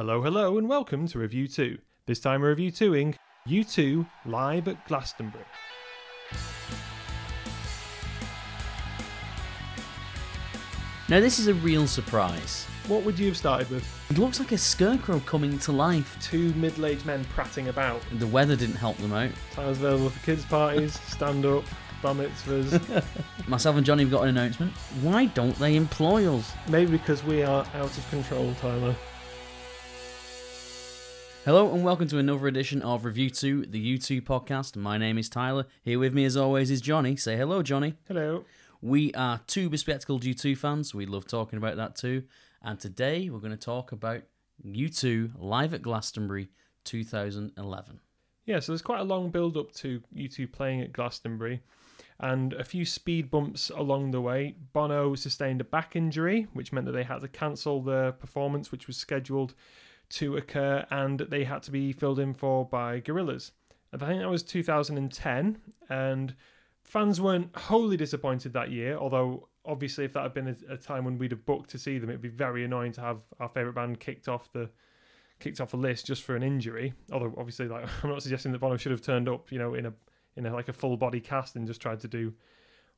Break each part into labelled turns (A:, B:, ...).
A: Hello, hello, and welcome to RevU2. This time we're review 2ing U2 live at Glastonbury.
B: Now, this is a real surprise.
A: What would you have started with?
B: It looks like a scarecrow coming to life.
A: Two middle aged men prattling about.
B: The weather didn't help them out.
A: Times available for kids' parties, stand up, bar mitzvahs.
B: Myself and Jonny have got an announcement. Why don't they employ us?
A: Maybe because we are out of control, Tyler.
B: Hello and welcome to another edition of RevU2, the U2 podcast. My name is Tyler. Here with me as always is Jonny. Say hello, Jonny.
A: Hello.
B: We are two bespectacled U2 fans. We love talking about that too. And today we're going to talk about U2 live at Glastonbury 2011.
A: Yeah, so there's quite a long build up to U2 playing at Glastonbury and a few speed bumps along the way. Bono sustained a back injury, which meant that they had to cancel the performance, which was scheduled to occur, and they had to be filled in for by Gorillaz. I think that was 2010, and fans weren't wholly disappointed that year, although obviously if that had been a, time when we'd have booked to see them, it'd be very annoying to have our favourite band kicked off the kicked off a list just for an injury. Although obviously like I'm not suggesting that Bono should have turned up, you know, in a in a like a full body cast and just tried to do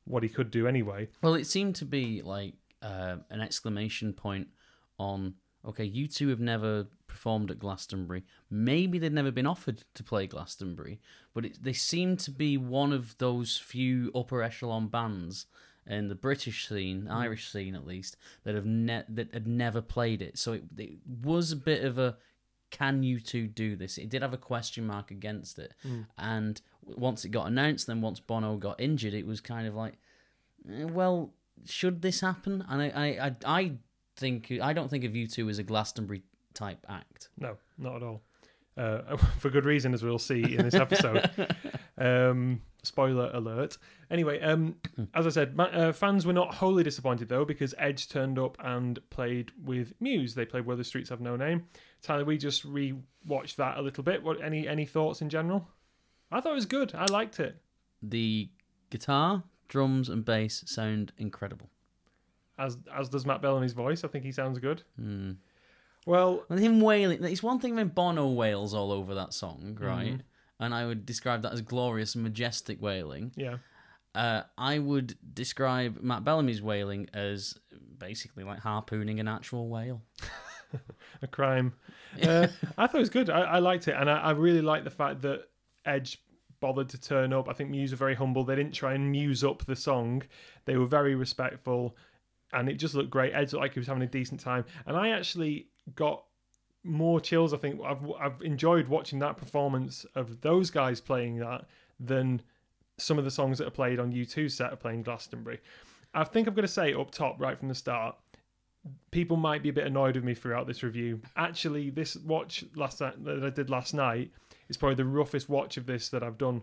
A: what he could do anyway.
B: Well, it seemed to be like uh, an exclamation point on okay, U2 have never performed at Glastonbury. Maybe they'd never been offered to play Glastonbury, but it, they seem to be one of those few upper echelon bands in the British scene, Irish scene at least, that have ne- that had never played it. So it, it was a bit of a can U2 do this? It did have a question mark against it, and once it got announced, then once Bono got injured, it was kind of like, eh, well, should this happen? And I, I, I, I think I don't think of U2 as a Glastonbury type act.
A: No, not at all. Uh, for good reason, as we'll see in this episode. um, spoiler alert. Anyway, um, as I said, ma- uh, fans were not wholly disappointed though because Edge turned up and played with Muse. They played "Where the Streets Have No Name." Tyler, we just re-watched that a little bit. What any any thoughts in general? I thought it was good. I liked it.
B: The guitar, drums, and bass sound incredible.
A: As as does Matt Bellamy's voice. I think he sounds good.
B: Hmm.
A: Well,
B: And him wailing, it's one thing when Bono wails all over that song, right?
A: Mhm.
B: And I would describe that as glorious and majestic wailing.
A: yeah,
B: Uh, I would describe Matt Bellamy's wailing as basically like harpooning an actual whale.
A: a crime. Uh, I thought it was good. I, I liked it, and I, I really liked the fact that Edge bothered to turn up. I think Muse were very humble. They didn't try and muse up the song. They were very respectful, and it just looked great. Edge looked like he was having a decent time, and I actually got more chills. I think I've I've enjoyed watching that performance of those guys playing that than some of the songs that are played on U2's set of playing Glastonbury. I think I'm going to say up top right from the start people might be a bit annoyed with me throughout this review. Actually, this watch last night that I did last night is probably the roughest watch of this that I've done.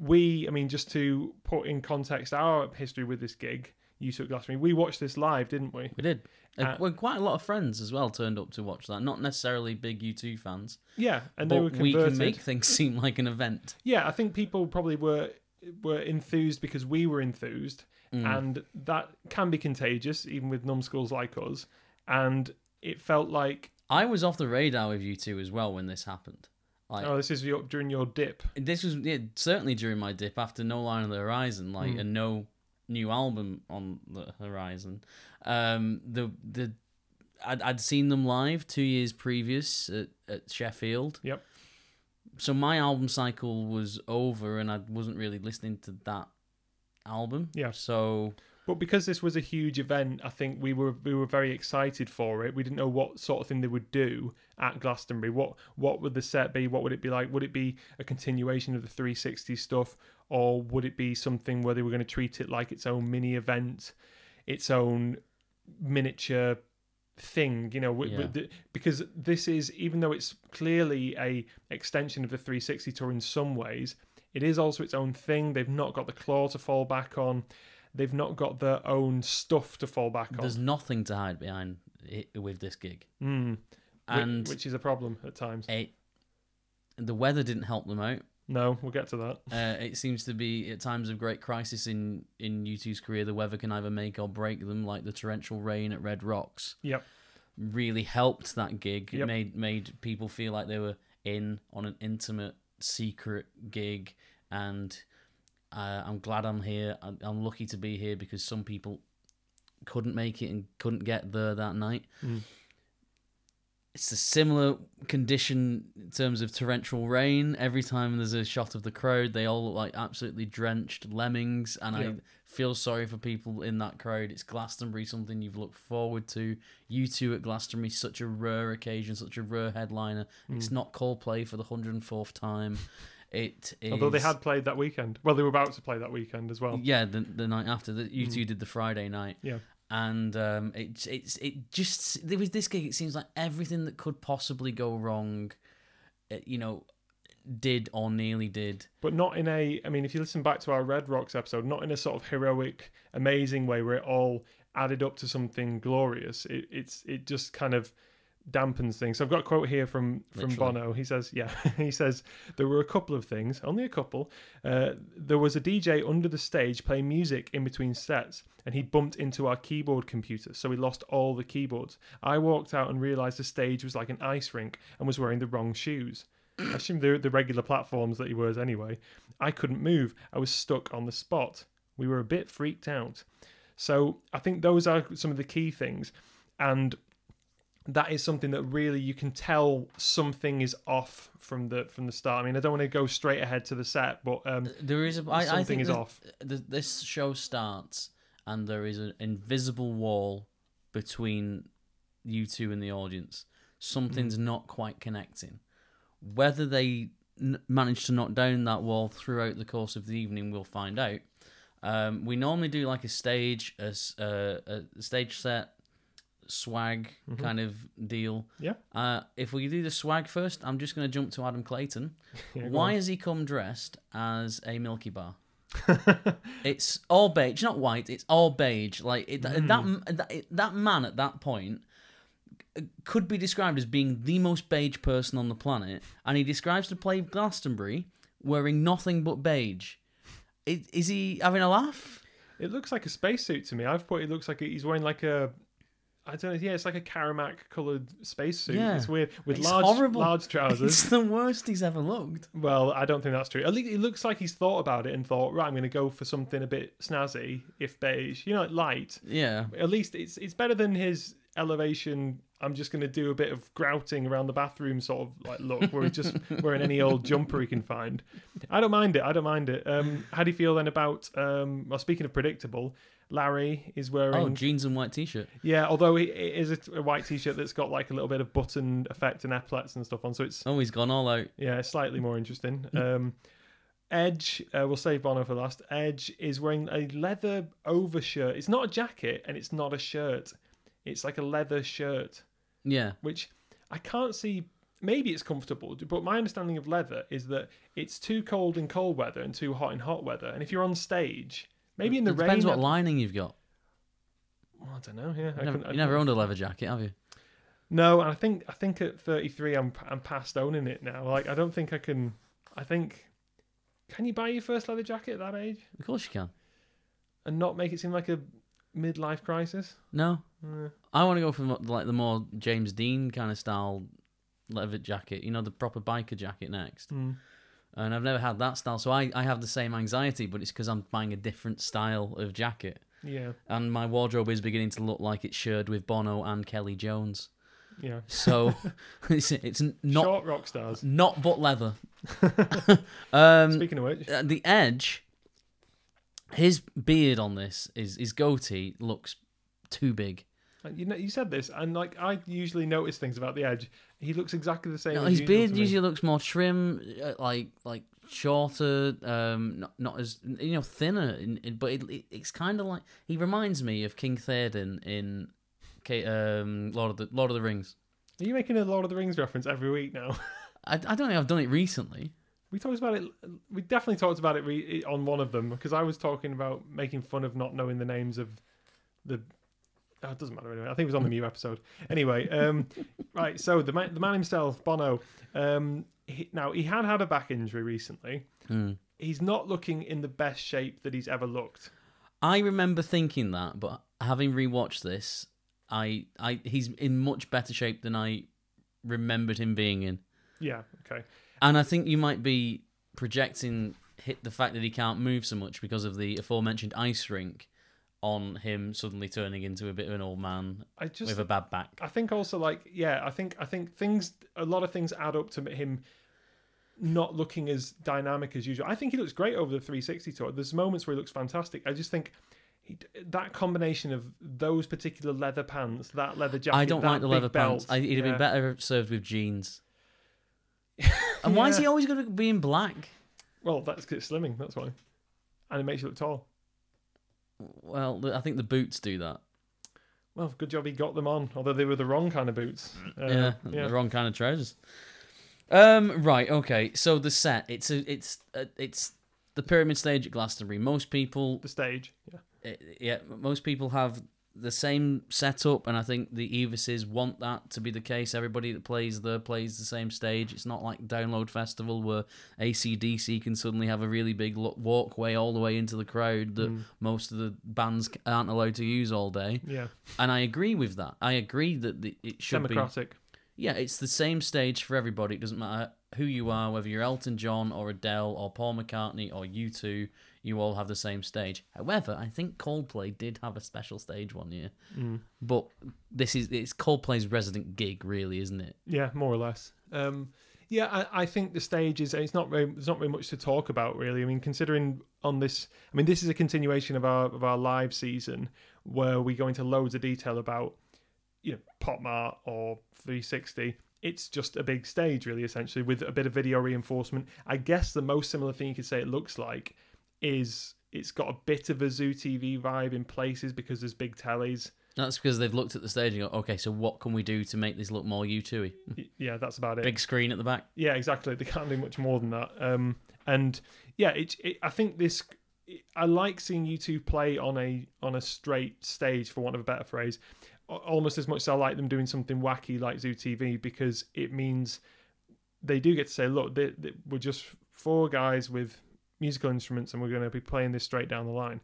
A: We, I mean, just to put in context our history with this gig, you took Glastonbury. We watched this live, didn't we?
B: We did. Uh,
A: Uh,
B: well, quite a lot of friends as well turned up to watch that. Not necessarily big U2 fans,
A: Yeah, and they were
B: but we can make things seem like an event.
A: Yeah, I think people probably were were enthused because we were enthused,
B: Mm.
A: and that can be contagious, even with numbskulls like us. And it felt like,
B: I was off the radar with U2 as well when this happened. Like,
A: oh, this is your, during your dip.
B: this was yeah, certainly during my dip after No Line on the Horizon, like
A: Mm.
B: and no new album on the horizon. Um, the the I'd, I'd seen them live two years previous at, at Sheffield.
A: Yep.
B: So my album cycle was over, and I wasn't really listening to that album.
A: Yeah.
B: So
A: But because this was a huge event, I think we were we were very excited for it. We didn't know what sort of thing they would do at Glastonbury. What what would the set be? What would it be like? Would it be a continuation of the 360 stuff, or would it be something where they were going to treat it like its own mini event, its own miniature thing? You know,
B: Yeah.
A: with the- because this is even though it's clearly a extension of the 360 tour in some ways, it is also its own thing. They've not got the claw to fall back on they've not got their own stuff to fall back on.
B: there's nothing to hide behind with this gig,
A: Mm.
B: And
A: which is a problem at times.
B: it the weather didn't help them out.
A: No, we'll get to that.
B: Uh, it seems to be at times of great crisis in in U2's career, the weather can either make or break them, like the torrential rain at Red Rocks.
A: Yep.
B: really helped that gig. It made made people feel like they were in on an intimate, secret gig, and uh, I'm glad I'm here. I'm, I'm lucky to be here because some people couldn't make it and couldn't get there that night.
A: Mm.
B: It's a similar condition in terms of torrential rain. Every time there's a shot of the crowd, they all look like absolutely drenched lemmings, and
A: Yeah.
B: I feel sorry for people in that crowd. It's Glastonbury, something you've looked forward to. U2 at Glastonbury, such a rare occasion, such a rare headliner.
A: Mm.
B: It's not Coldplay for the hundred and fourth time. It is.
A: Although they had played that weekend. Well, they were about to play that weekend as well.
B: yeah, the, the night after that, you
A: Mm.
B: two did the Friday night.
A: Yeah.
B: and um, it it's it just there was this gig. It seems like everything that could possibly go wrong, you know, did or nearly did.
A: But not in a, I mean, if you listen back to our Red Rocks episode, not in a sort of heroic, amazing way where it all added up to something glorious. It, it's it just kind of dampens things. So I've got a quote here from from
B: Literally.
A: Bono. He says, yeah, he says there were a couple of things, only a couple. Uh, there was a DJ under the stage playing music in between sets, and he bumped into our keyboard computer, so we lost all the keyboards. I walked out and realized the stage was like an ice rink and was wearing the wrong shoes. I assume they're the regular platforms that he wears anyway. I couldn't move. I was stuck on the spot. We were a bit freaked out. So I think those are some of the key things. And that is something that really you can tell something is off from the from the start. I mean, I don't want to go straight ahead to the set, but um,
B: There is a I, I
A: something
B: think
A: is
B: that
A: off.
B: th- this show starts and there is an invisible wall between U2 and the audience. Something's
A: Mm.
B: not quite connecting. Whether they n- manage to knock down that wall throughout the course of the evening, we'll find out. Um, we normally do like a stage, a, uh, a stage set, swag
A: Mhm.
B: kind of deal.
A: Yeah.
B: Uh, if we do the swag first, I'm just going to jump to Adam Clayton.
A: yeah,
B: Why
A: on.
B: has he come dressed as a Milky Bar? It's all beige, not white. It's all beige. Like it, that that that man at that point could be described as being the most beige person on the planet, and he describes to play Glastonbury wearing nothing but beige. Is, is he having a laugh?
A: It looks like a spacesuit to me. I've put it looks like he's wearing like a. I don't know. Yeah, it's like a Caramac coloured spacesuit.
B: Yeah.
A: It's weird with
B: It's
A: large,
B: horrible.
A: large trousers.
B: It's the worst he's ever looked.
A: Well, I don't think that's true. At least it looks like he's thought about it and thought, right, I'm going to go for something a bit snazzy, if beige, you know, like light.
B: Yeah.
A: At least it's it's better than his elevation. I'm just going to do a bit of grouting around the bathroom sort of like look, where he's just wearing any old jumper he can find. I don't mind it. I don't mind it. Um, how do you feel then about? Um, well, speaking of predictable, Larry is wearing.
B: Oh, jeans and white t-shirt.
A: yeah, although it is a, a white t-shirt that's got like a little bit of button effect and epaulets and stuff on, so it's
B: Oh, he's gone all out.
A: yeah, slightly more interesting. Um, Edge, uh, we'll save Bono for last. Edge is wearing a leather overshirt. It's not a jacket and it's not a shirt. It's like a leather shirt,
B: Yeah.
A: which I can't see. Maybe it's comfortable, but my understanding of leather is that it's too cold in cold weather and too hot in hot weather. And if you're on stage, maybe in the
B: it
A: rain,
B: depends what
A: that-
B: lining you've got.
A: Well, I don't know. Yeah, I
B: You never, you never owned a leather jacket, have you?
A: No, and I think I think at 33, I'm I'm past owning it now. Like I don't think I can. I think. Can you buy your first leather jacket at that age
B: Of course you can.
A: and not make it seem like a midlife crisis?
B: No,
A: Uh,
B: I want to go for like the more James Dean kind of style leather jacket. You know, the proper biker jacket next.
A: hmm.
B: And I've never had that style, so I, I have the same anxiety, but it's because I'm buying a different style of jacket.
A: Yeah,
B: And my wardrobe is beginning to look like it's shared with Bono and Kelly Jones.
A: yeah.
B: So it's, it's not
A: Short rock stars.
B: not but leather. um,
A: Speaking of which,
B: uh, the Edge, his beard on this is his goatee looks too big.
A: You know, you said this, and like I usually notice things about the Edge. He looks exactly the same.
B: No, his beard usually looks more trim, uh, like like shorter, um, not not as you know thinner. In, in, but it, it, it's kind of like he reminds me of King Theoden in um, Lord of the Lord of the Rings.
A: Are you making a Lord of the Rings reference every week now?
B: I, I don't think I've done it recently.
A: We talked about it. We definitely talked about it re- on one of them because I was talking about making fun of not knowing the names of the. Oh, it doesn't matter anyway. I think it was on the Mew episode. Anyway, um, right. So the man, the man himself, Bono. Um, he, now he had had a back injury recently.
B: Hmm.
A: He's not looking in the best shape that he's ever looked.
B: I remember thinking that, but having rewatched this, I, I, he's in much better shape than I remembered him being in.
A: Yeah. Okay.
B: And I think you might be projecting hit the fact that he can't move so much because of the aforementioned ice rink on him suddenly turning into a bit of an old man
A: I just
B: with a bad back.
A: I think also like yeah, I think I think things a lot of things add up to him not looking as dynamic as usual. I think he looks great over the 360 tour. There's moments where he looks fantastic. I just think he, that combination of those particular leather pants, that leather jacket,
B: I don't like the leather
A: belt,
B: pants. I, he'd have
A: yeah.
B: been better served with jeans. And why is he always going to be in black?
A: Well, that's 'cause it's slimming. That's why, and it makes you look tall.
B: Well, I think the boots do that.
A: Well, good job he got them on, although they were the wrong kind of boots. Uh,
B: yeah,
A: yeah.
B: the wrong kind of trousers. Um, right, okay. So the set, it's a, it's, a, it's the pyramid stage at Glastonbury. Most people,
A: The stage. Yeah.
B: eh, yeah, most people have the same setup, and I think the Eavises want that to be the case. Everybody that plays there plays the same stage. It's not like Download Festival where ACDC can suddenly have a really big walkway all the way into the crowd that
A: Mm.
B: most of the bands aren't allowed to use all day.
A: Yeah.
B: And I agree with that. I agree that the, it should be.
A: Democratic.
B: Yeah, it's the same stage for everybody. It doesn't matter who you are, whether you're Elton John or Adele or Paul McCartney or you two, you all have the same stage. However, I think Coldplay did have a special stage one year.
A: Mm.
B: But this is it's Coldplay's resident gig, really, isn't it?
A: Yeah, more or less. Um, yeah, I, I think the stage is. It's not very. There's not very much to talk about, really. I mean, considering on this, I mean, this is a continuation of our of our live season where we go into loads of detail about, you know, Pop Mart or 360. It's just a big stage, really, essentially, with a bit of video reinforcement. I guess the most similar thing you could say it looks like is it's got a bit of a Zoo TV vibe in places because there's big tellies.
B: That's because they've looked at the stage and go, okay, so what can we do to make this look more U2y?
A: Yeah, that's about it.
B: Big screen at the back.
A: Yeah, exactly. They can't do much more than that. Um, and yeah, it, it, I think this. I like seeing U2 play on a on a straight stage, for want of a better phrase, almost as much as I like them doing something wacky like Zoo TV because it means they do get to say, look, they, they, we're just four guys with musical instruments, and we're going to be playing this straight down the line.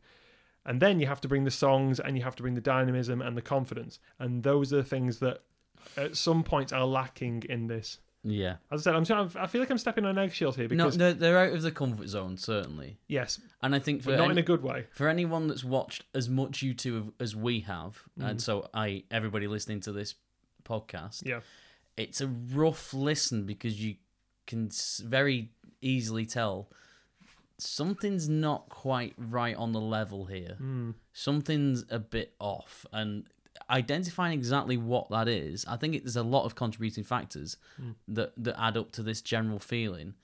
A: And then you have to bring the songs, and you have to bring the dynamism and the confidence, and those are the things that at some points are lacking in this.
B: Yeah.
A: As I said, I'm trying, I feel like I'm stepping on eggshells here
B: No,
A: because
B: they're, they're out of the comfort zone, certainly.
A: yes,
B: And I think for
A: but not
B: any-
A: in a good way.
B: for anyone that's watched as much YouTube as we have,
A: Mm.
B: and so I everybody listening to this podcast,
A: Yeah,
B: it's a rough listen because you can very easily tell something's not quite right on the level here.
A: mm.
B: Something's a bit off, and identifying exactly what that is, I think it, there's a lot of contributing factors
A: Mm.
B: that that add up to this general feeling.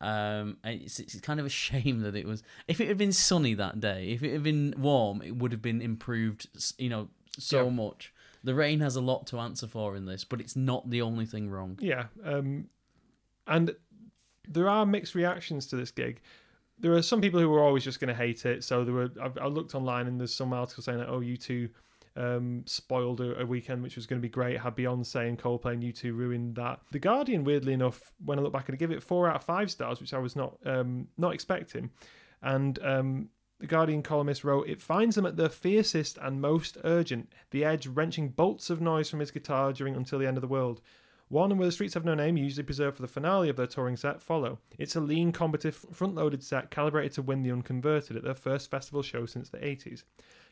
B: Um, it's, it's kind of a shame that it was. If it had been sunny that day, if it had been warm, it would have been improved. You know, so
A: Yeah.
B: much. The rain has a lot to answer for in this, but it's not the only thing wrong.
A: yeah. Um, and there are mixed reactions to this gig. There are some people who were always just going to hate it. So there were. I've, I looked online and there's some articles saying that oh, you two um, spoiled a, a weekend which was going to be great. Had Beyonce and Coldplay and U2 ruined that. The Guardian, weirdly enough, when I look back, and give it four out of five stars, which I was not um, not expecting. And um, the Guardian columnist wrote, It finds them at their fiercest and most urgent, the edge wrenching bolts of noise from his guitar during Until the End of the World. One and Where the Streets Have No Name, usually preserved for the finale of their touring set, follow. It's a lean, combative, front loaded set calibrated to win the unconverted at their first festival show since the 80s.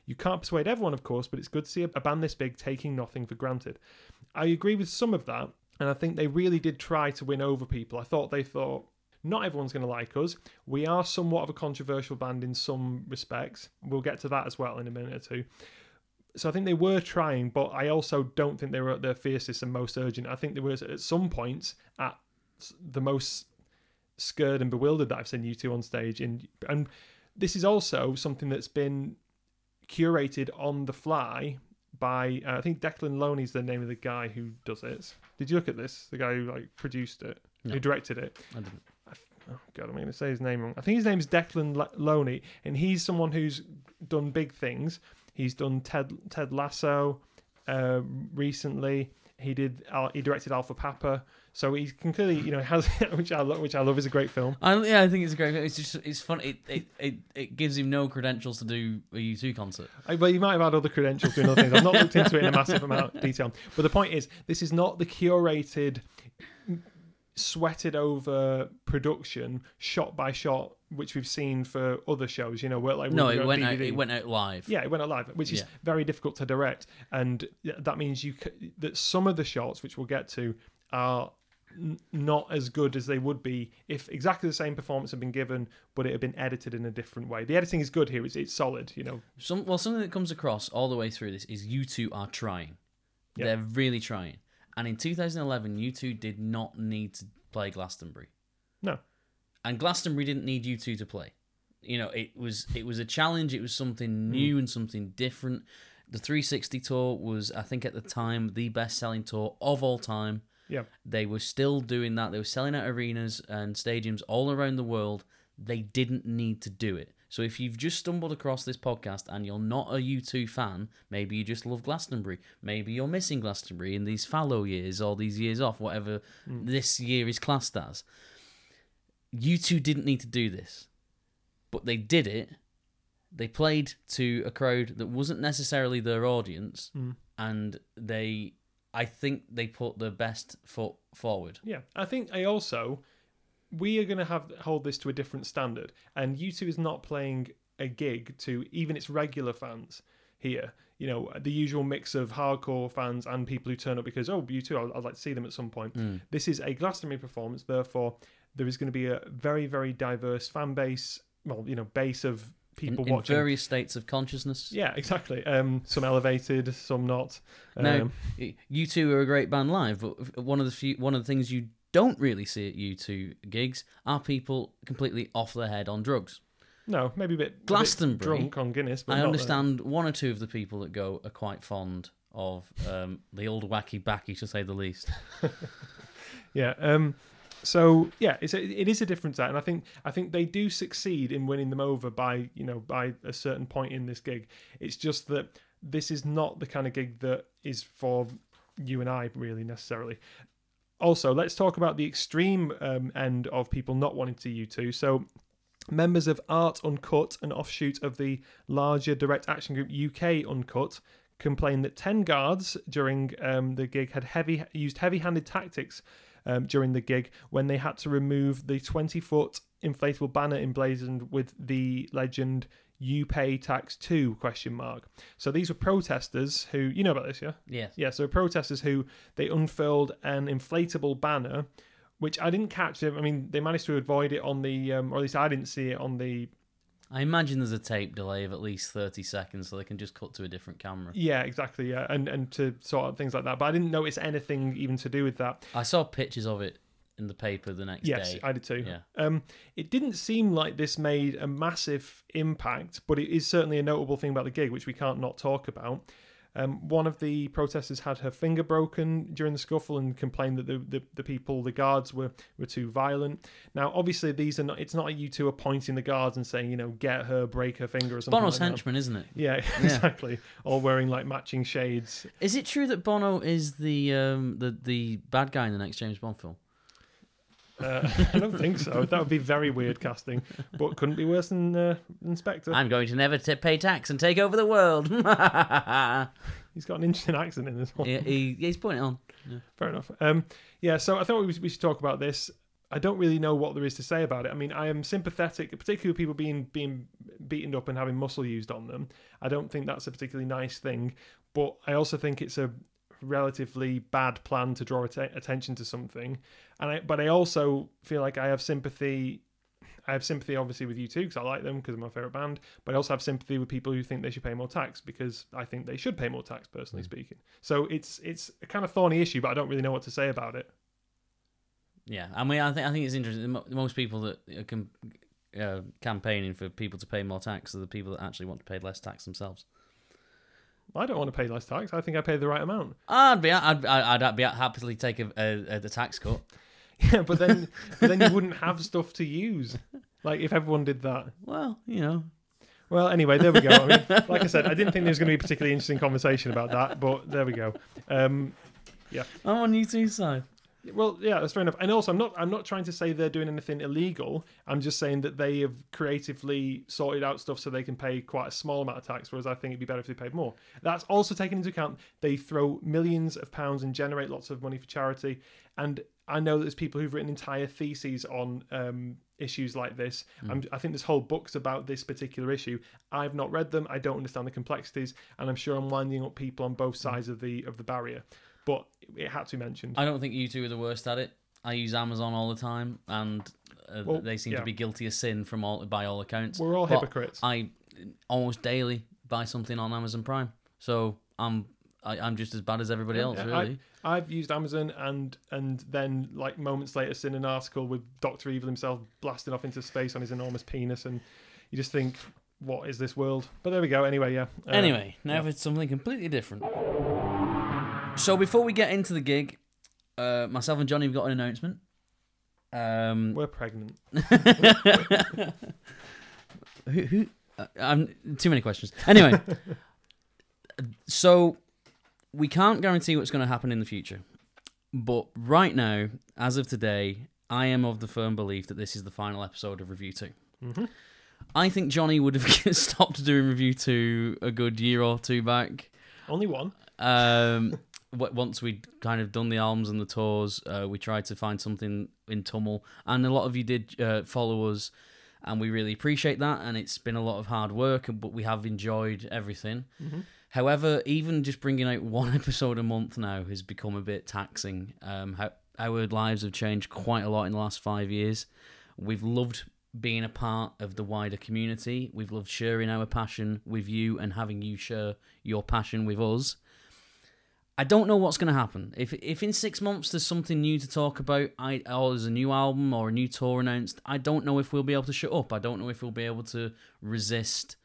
A: You can't persuade everyone, of course, but it's good to see a band this big taking nothing for granted. I agree with some of that, and I think they really did try to win over people. I thought they thought, not everyone's going to like us. We are somewhat of a controversial band in some respects. We'll get to that as well in a minute or two. So I think they were trying, but I also don't think they were at their fiercest and most urgent. I think they were at some points at the most scared and bewildered that I've seen U2 on stage. And and this is also something that's been curated on the fly by uh, I think Declan Lowney's the name of the guy who does it. Did you look at this? The guy who like produced it,
B: No.
A: who directed it.
B: I didn't.
A: Oh God, I'm going to say his name wrong. I think his name's Declan Lo- Lowney, and he's someone who's done big things. He's done Ted Ted Lasso uh, recently. He did. He directed Alpha Papa. So he can clearly, you know, has which I love, which I love is a great film.
B: I, yeah, I think it's a great. Film. It's just it's fun. It, it it it gives him no credentials to do a U2 concert.
A: I- Well, you might have had other credentials doing other things. I've not looked into it in a massive amount of detail. But the point is, this is not the curated, sweated over production, shot by shot, which we've seen for other shows. You know, where like
B: No,
A: we
B: it went out. It went out live.
A: Yeah, it went out live, which is
B: Yeah.
A: very difficult to direct, and that means you c- that some of the shots, which we'll get to, are n- not as good as they would be if exactly the same performance had been given, but it had been edited in a different way. The editing is good here; it's, it's solid. You know,
B: Some well, something that comes across all the way through this is U2 are trying.
A: Yeah.
B: They're really trying. And in 2011, U2 did not need to play Glastonbury.
A: No.
B: And Glastonbury didn't need U2 to play. You know, it was it was a challenge. It was something hmm. new and something different. The 360 tour was, I think, at the time, the best-selling tour of all time.
A: yeah.
B: They were still doing that. They were selling out arenas and stadiums all around the world. They didn't need to do it. So if you've just stumbled across this podcast and you're not a U2 fan, maybe you just love Glastonbury. Maybe you're missing Glastonbury in these fallow years or these years off, whatever hmm. this year is classed as. U2 didn't need to do this. But they did it. They played to a crowd that wasn't necessarily their audience hmm. and they I think they put their best foot forward.
A: Yeah, I think I also we are going to have hold this to a different standard, and U2 is not playing a gig to even its regular fans here. You know, the usual mix of hardcore fans and people who turn up because oh, U2, I'd, I'd like to see them at some point. This is a Glastonbury performance, therefore there is going to be a very very diverse fan base. Well, you know, base of people
B: in
A: watching.
B: various states of consciousness.
A: Yeah, exactly. Um, some elevated, some not.
B: Now,
A: Um,
B: U2 are a great band live, but one of the few, one of the things you don't really see at U2 gigs are people completely off their head on drugs.
A: no, maybe a bit, a bit
B: Glastonbury,
A: drunk on Guinness. But
B: I understand one or two of the people that go are quite fond of um, the old wacky backy, to say the least.
A: Yeah. Um. So yeah, it's a, it is a different set, and I think I think they do succeed in winning them over by you know by a certain point in this gig. It's just that this is not the kind of gig that is for you and I really necessarily. Also, let's talk about the extreme um, end of people not wanting to see U2. So. Members of Art Uncut, an offshoot of the larger direct action group UK Uncut, complained that 10 guards during um, the gig had heavy used heavy-handed tactics um, during the gig when they had to remove the 20-foot inflatable banner emblazoned with the legend "You pay tax too?" question mark. So these were protesters who you know about this, yeah,
B: Yes.
A: yeah. So protesters who they unfurled an inflatable banner, which I didn't catch. I mean, they managed to avoid it on the, um, or at least I didn't see it on the
B: I imagine there's a tape delay of at least 30 seconds so they can just cut to a different camera.
A: Yeah, exactly. Yeah, and and to sort of things like that. But I didn't notice anything even to do with that.
B: I saw pictures of it in the paper the next
A: Yes,
B: day.
A: Yes, I did too.
B: Yeah.
A: Um, it didn't seem like this made a massive impact, but it is certainly a notable thing about the gig, which we can't not talk about. Um, one of the protesters had her finger broken during the scuffle and complained that the, the, the people, the guards, were, were too violent. Now, obviously, these are not. It's not U2 are pointing the guards and saying, you know, get her, break her finger, or something.
B: Bono's
A: like
B: henchman, isn't it?
A: Yeah, exactly. All wearing like matching shades.
B: Is it true that Bono is the um, the the bad guy in the next James Bond film?
A: Uh, I don't think so. That would be very weird casting, but couldn't be worse than uh, Inspector.
B: I'm going to never t- pay tax and take over the world.
A: He's got an interesting accent in this one.
B: he, he's putting it on.
A: Fair enough. Um, yeah, so I thought we, we should talk about this. I don't really know what there is to say about it. I mean, I am sympathetic, particularly with people being being beaten up and having muscle used on them. I don't think that's a particularly nice thing, but I also think it's a relatively bad plan to draw atten- attention to something. And I, but I also feel like I have sympathy. I have sympathy, obviously, with U2 because I like them because they're my favorite band. But I also have sympathy with people who think they should pay more tax because I think they should pay more tax, personally speaking. So it's it's a kind of thorny issue, but I don't really know what to say about it.
B: Yeah, I mean, I think I think it's interesting. Most people that are com- uh, campaigning for people to pay more tax are the people that actually want to pay less tax themselves.
A: I don't want to pay less tax. I think I pay the right amount.
B: I'd be, I'd, I'd, I'd be happily take a, a, a tax cut.
A: Yeah, but then but then you wouldn't have stuff to use. Like if everyone did that.
B: Well, you know,
A: Well, anyway, there we go. I mean, like I said, I didn't think there was going to be a particularly interesting conversation about that, but there we go. Um, Yeah.
B: I'm on U2's side.
A: Well, yeah, that's fair enough. And also, I'm not I'm not trying to say they're doing anything illegal. I'm just saying that they have creatively sorted out stuff so they can pay quite a small amount of tax, whereas I think it'd be better if they paid more. That's also taken into account. They throw millions of pounds and generate lots of money for charity. And I know there's people who've written entire theses on um, issues like this. I'm, I think there's whole books about this particular issue. I've not read them. I don't understand the complexities, and I'm sure I'm winding up people on both sides of the of the barrier. But it had to be mentioned.
B: I don't think U2 are the worst at it. I use Amazon all the time, and uh,
A: Well,
B: they seem
A: yeah.
B: to be guilty of sin from all by all accounts.
A: We're all
B: But
A: hypocrites.
B: I almost daily buy something on Amazon Prime, so I'm I, I'm just as bad as everybody else,
A: Yeah,
B: really.
A: I, I've used Amazon and and then like moments later seen an article with Doctor Evil himself blasting off into space on his enormous penis, and you just think, what is this world? But there we go. Anyway, yeah. Uh,
B: Anyway, now
A: yeah.
B: for something completely different. So before we get into the gig, uh, myself and Jonny have got an announcement. Um,
A: we're pregnant.
B: who? who uh, I'm too many questions. Anyway, so we can't guarantee what's going to happen in the future, but right now, as of today, I am of the firm belief that this is the final episode of RevU2.
A: Mhm.
B: I think Jonny would have stopped doing RevU2 a good year or two back.
A: Only one.
B: Um, once we'd kind of done the albums and the tours, uh, we tried to find something in Tummel, and a lot of you did uh, follow us, and we really appreciate that. And it's been a lot of hard work, but we have enjoyed everything.
A: Mhm.
B: However, even just bringing out one episode a month now has become a bit taxing. Um, how, our lives have changed quite a lot in the last five years. We've loved being a part of the wider community. We've loved sharing our passion with you and having you share your passion with us. I don't know what's going to happen. If if in six months there's something new to talk about, I or there's a new album or a new tour announced, I don't know if we'll be able to shut up. I don't know if we'll be able to resist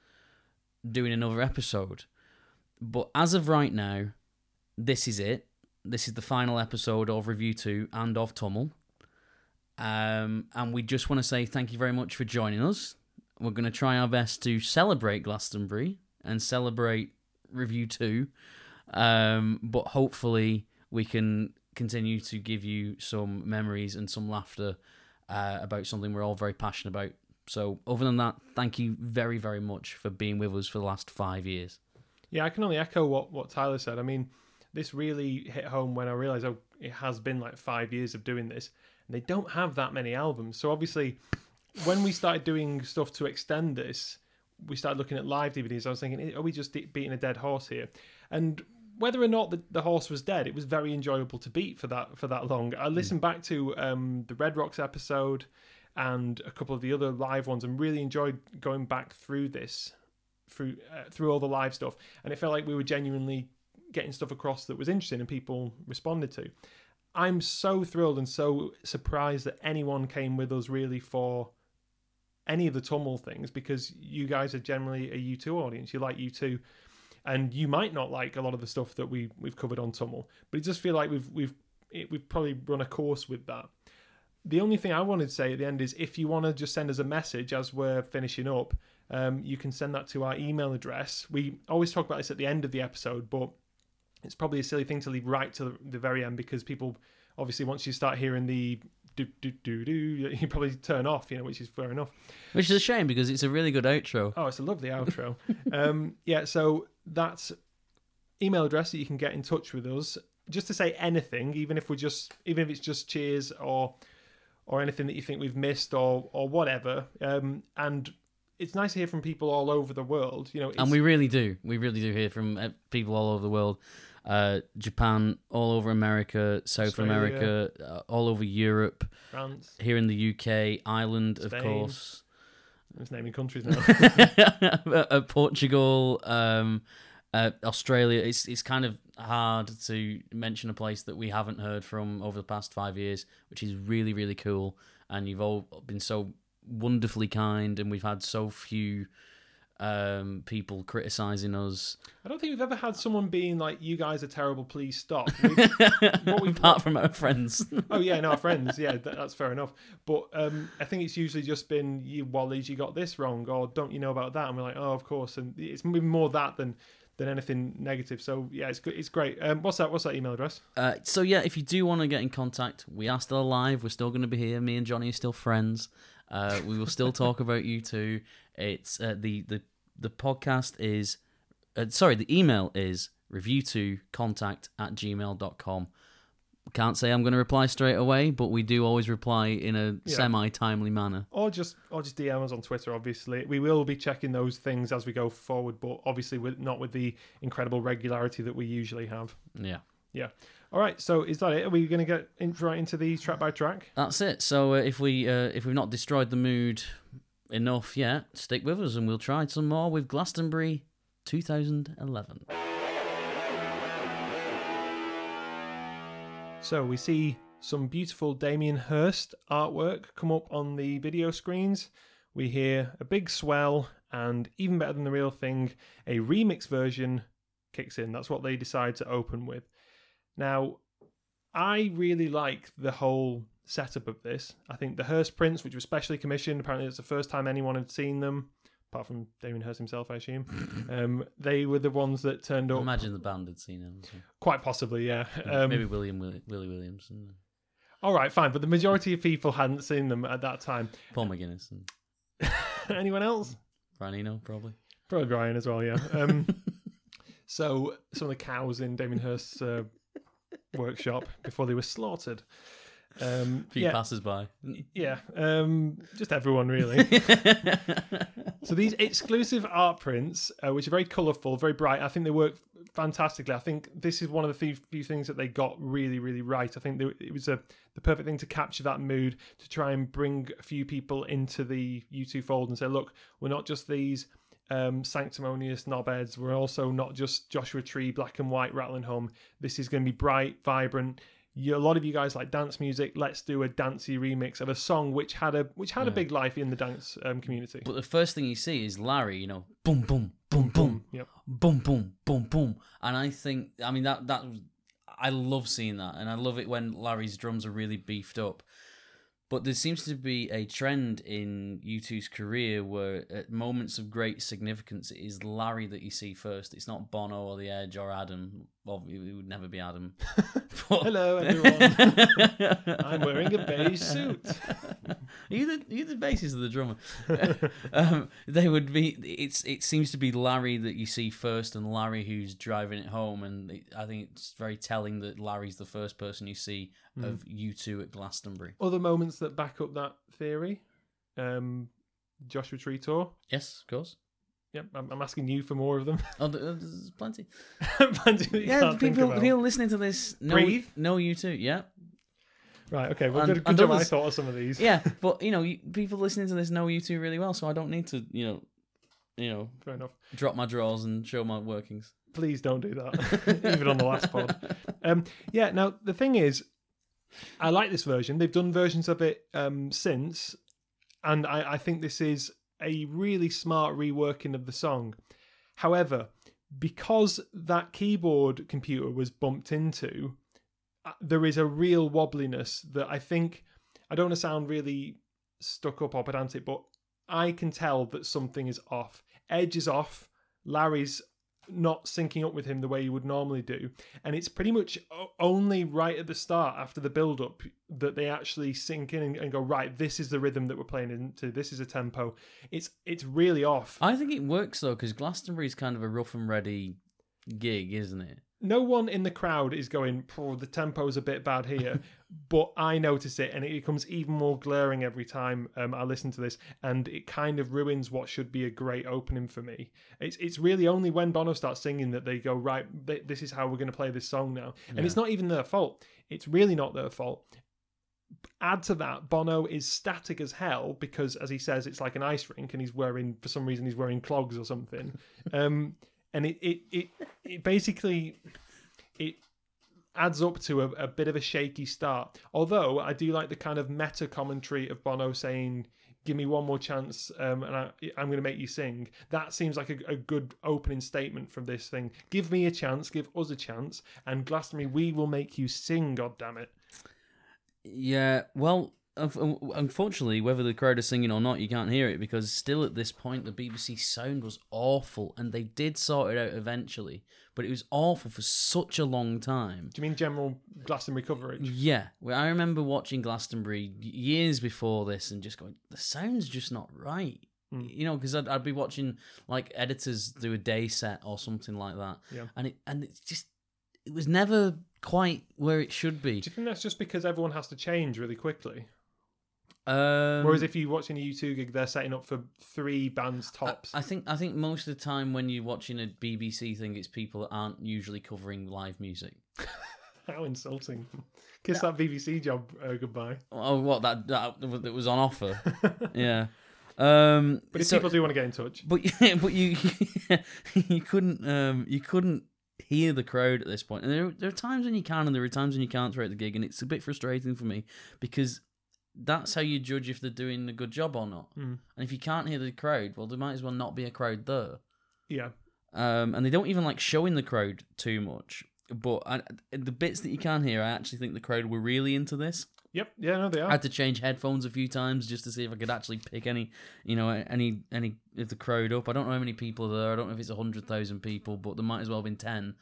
B: doing another episode. But as of right now, this is it. This is the final episode of RevU2 and of Tummel. Um, and we just want to say thank you very much for joining us. We're going to try our best to celebrate Glastonbury and celebrate RevU2. Um, but hopefully, we can continue to give you some memories and some laughter uh, about something we're all very passionate about. So, other than that, thank you very, very much for being with us for the last five years.
A: Yeah, I can only echo what what Tyler said. I mean, this really hit home when I realized oh, it has been like five years of doing this, and they don't have that many albums. So obviously, when we started doing stuff to extend this, we started looking at live DVDs. I was thinking, are we just beating a dead horse here? And whether or not the, the horse was dead, it was very enjoyable to beat for that for that long. I listened back to um, the Red Rocks episode and a couple of the other live ones, and really enjoyed going back through this through uh, through all the live stuff, and it felt like we were genuinely getting stuff across that was interesting and people responded to. I'm so thrilled and so surprised that anyone came with us really for any of the Tummel things because you guys are generally a U2 audience. You like U2 and you might not like a lot of the stuff that we we've covered on Tummel, but it just feel like we've we've it, we've probably run a course with that. The only thing I wanted to say at the end is if you want to just send us a message as we're finishing up, um, you can send that to our email address. We always talk about this at the end of the episode, but it's probably a silly thing to leave right to the very end because people obviously once you start hearing the do do do do, you probably turn off, you know, which is fair enough.
B: Which is a shame because it's a really good outro.
A: Oh, it's a lovely outro. um, yeah, so that's email address that you can get in touch with us just to say anything, even if we're just, even if it's just cheers or or anything that you think we've missed or or whatever. Um, and it's nice to hear from people all over the world. You know, it's,
B: And we really do. We really do hear from uh, people all over the world. Uh, Japan, all over America, South
A: Australia.
B: America, uh, all over Europe,
A: France.
B: here in the UK, Ireland, of course,
A: I'm just naming countries now.
B: uh, Portugal, um, uh, Australia. It's it's kind of hard to mention a place that we haven't heard from over the past five years, which is really really cool. And you've all been so wonderfully kind, and we've had so few um, people criticizing us.
A: I don't think we've ever had someone being like, "You guys are terrible. Please stop." We've, what we've
B: Apart from our friends.
A: oh yeah, no, our friends. Yeah, that, that's fair enough. But um, I think it's usually just been you, Wallies, you got this wrong, or don't you know about that? And we're like, oh, of course. And it's been more that than than anything negative. So yeah, it's good. It's great. Um, what's that? What's that email address?
B: Uh, so yeah, if you do want to get in contact, we are still alive. We're still going to be here. Me and Jonny are still friends. Uh, we will still talk about U2. It's uh, the the the podcast is uh, sorry. The email is review to contact at gmail.com. Can't say I'm going to reply straight away, but we do always reply in a
A: Yeah.
B: semi timely manner.
A: Or just or just DM us on Twitter. Obviously, we will be checking those things as we go forward, but obviously with, not with the incredible regularity that we usually have.
B: Yeah.
A: Yeah. All right. So is that it? Are we going to get in, right into the track by track?
B: That's it. So uh, if we uh, if we've not destroyed the mood enough yet, stick with us and we'll try some more with Glastonbury 2011.
A: So we see some beautiful Damien Hirst artwork come up on the video screens. We hear a big swell, and even better than the real thing, a remix version kicks in. That's what they decide to open with. Now, I really like the whole setup of this. I think the Hirst prints, which were specially commissioned, apparently it's the first time anyone had seen them, apart from Damien Hirst himself, I assume. um, they were the ones that turned up.
B: Imagine the band had seen him. so-
A: Quite possibly, yeah. Um,
B: Maybe William Willie, Willie Williams and
A: All right, fine, but the majority of people hadn't seen them at that time.
B: Paul McGuinness and
A: Anyone else?
B: Brian Eno, probably.
A: Probably Brian as well, yeah. Um, so some of the cows in Damien Hirst's uh, workshop before they were slaughtered. Um,
B: Few
A: yeah,
B: passers by.
A: yeah, um, just everyone really. so these exclusive art prints, uh, which are very colourful, very bright, I think they work fantastically. I think this is one of the few, few things that they got really, really right. I think they, it was a, the perfect thing to capture that mood, to try and bring a few people into the U2 fold and say, look, we're not just these um, sanctimonious knobheads. We're also not just Joshua Tree, black and white, Rattle and Hum. This is going to be bright, vibrant. You, a lot of you guys like dance music. Let's do a dancey remix of a song which had a which had a big life in the dance um, community.
B: But the first thing you see is Larry, you know, boom, boom, boom, boom,
A: Yep.
B: boom, boom, boom, boom. And I think, I mean, that, that, I love seeing that. And I love it when Larry's drums are really beefed up. But there seems to be a trend in U2's career where at moments of great significance, it is Larry that you see first. It's not Bono or The Edge or Adam. Well, it would never be Adam. But-
A: Hello, everyone. I'm wearing a beige suit.
B: You're you the bassist or the drummer? um, they would be. It's it seems to be Larry that you see first, and Larry who's driving it home. And it, I think it's very telling that Larry's the first person you see of U2 at Glastonbury.
A: Other moments that back up that theory. Um, Joshua Tree tour.
B: Yes, of course.
A: Yep, I'm, I'm asking you for more of them.
B: Oh, there's plenty.
A: Plenty
B: Yeah, people people listening to this know
A: Breathe.
B: know U2. Yeah,
A: Right. Okay. Well,
B: And-
A: good, good
B: and
A: job. I thought of some of these.
B: yeah. but you know, you, people listening to this know U2 really well, so I don't need to you know, you know,
A: Fair enough.
B: drop my drawers and show my workings.
A: Please don't do that. Even on the last pod. Um, yeah. Now the thing is, I like this version. They've done versions of it um, since, and I, I think this is a really smart reworking of the song. However, because that keyboard computer was bumped into, Uh, there is a real wobbliness that I think I don't want to sound really stuck up or pedantic, but I can tell that something is off. Edge is off. Larry's not syncing up with him the way you would normally do, and it's pretty much only right at the start after the build up that they actually sink in and, go right. This is the rhythm that we're playing into. This is a tempo. It's it's really off.
B: I think it works though because Glastonbury is kind of a rough and ready gig, isn't it?
A: No one in the crowd is going, the tempo's a bit bad here. but I notice it and it becomes even more glaring every time um, I listen to this. And it kind of ruins what should be a great opening for me. It's, it's really only when Bono starts singing that they go, right, th- this is how we're going to play this song now. And it's not even their fault. It's really not their fault. Add to that, Bono is static as hell because, as he says, it's like an ice rink, and he's wearing, for some reason, he's wearing clogs or something. Um, and it, it, it, it basically it adds up to a, a bit of a shaky start. Although I do like the kind of meta commentary of Bono saying, "Give me one more chance, um, and I, I'm going to make you sing." That seems like a, a good opening statement from this thing. Give me a chance, give us a chance, and Glastonbury, we will make you sing. God damn it!
B: Yeah, well, unfortunately, whether the crowd are singing or not, you can't hear it because still at this point the BBC sound was awful, and they did sort it out eventually, but it was awful for such a long time.
A: Do you mean general Glastonbury coverage?
B: Yeah, well, I remember watching Glastonbury years before this and just going, the sound's just not right.
A: Mm.
B: You know, because I'd, I'd be watching like editors do a day set or something like that,
A: Yeah.
B: and it and it's just it was never quite where it should be.
A: Do you think that's just because everyone has to change really quickly?
B: Um,
A: Whereas if you're watching a U2 gig, they're setting up for three bands tops.
B: I, think I think most of the time when you're watching a BBC thing, it's people that aren't usually covering live music.
A: How insulting. Kiss that BBC job uh, goodbye.
B: Oh, what that that, that was on offer? yeah. Um,
A: But if
B: so-
A: people do want to get in touch,
B: but but you you couldn't um you couldn't hear the crowd at this point. And there there are times when you can, and there are times when you can't throughout the gig, and it's a bit frustrating for me because that's how you judge if they're doing a good job or not.
A: Mm.
B: And if you can't hear the crowd, well, there might as well not be a crowd there.
A: yeah.
B: Um, and they don't even like showing the crowd too much. But I, the bits that you can hear, I actually think the crowd were really into this.
A: Yep. Yeah, no, they are.
B: I had to change headphones a few times just to see if I could actually pick any, you know, any any of the crowd up. I don't know how many people are there. I don't know if it's hundred thousand people, but there might as well have been ten,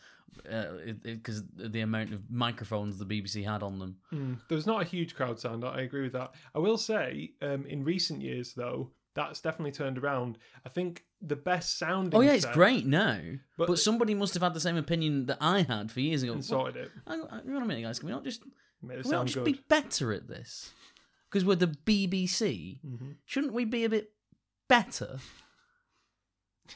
B: because the amount of microphones the BBC had on them.
A: Mm. There's not a huge crowd sound. I agree with that. I will say, um, in recent years, though, that's definitely turned around. I think the best sounding.
B: Oh yeah, it's
A: set-
B: great now, but,
A: But-
B: somebody must have had the same opinion that I had for years ago.
A: And sorted it.
B: hang on hang on a minute, guys. Can we not just
A: Made
B: can we not
A: sound
B: just
A: good.
B: be better at this? Because we're the BBC.
A: Mhm.
B: Shouldn't we be a bit better?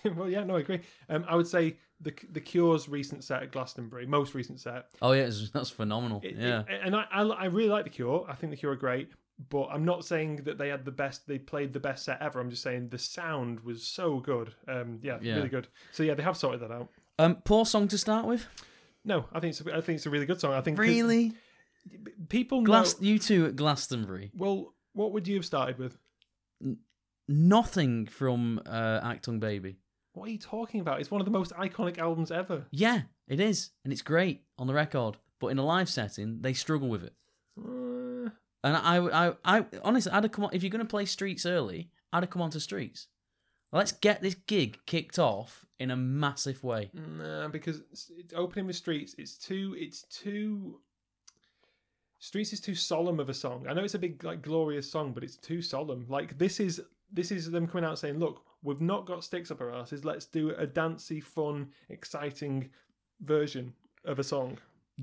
A: well, yeah, no, I agree. Um, I would say the the Cure's recent set at Glastonbury, most recent set,
B: Oh yeah, that's phenomenal.
A: It-
B: yeah.
A: it- and I, I I really like the Cure. I think the Cure are great, but I'm not saying that they had the best. They played the best set ever. I'm just saying the sound was so good. Um, yeah,
B: Yeah.
A: really good. So yeah, they have sorted that out.
B: Um, poor song to start with.
A: No, I think it's I think it's a really good song. I think
B: Really?
A: People know.
B: U2 at Glastonbury.
A: Well, what would you have started with?
B: Nothing from uh, Achtung Baby.
A: What are you talking about? It's one of the most iconic albums ever.
B: Yeah, it is, and it's great on the record. But in a live setting, they struggle with it.
A: Uh,
B: And I, I, I honestly, I'd have come on if you're going to play Streets early. I'd have come on to Streets. Let's get this gig kicked off in a massive way.
A: nah, because opening with Streets. It's too. It's too. Streets is too solemn of a song. I know it's a big, like, glorious song, but it's too solemn. Like this is this is them coming out saying, "Look, we've not got sticks up our asses. Let's do a dancey, fun, exciting version of a song."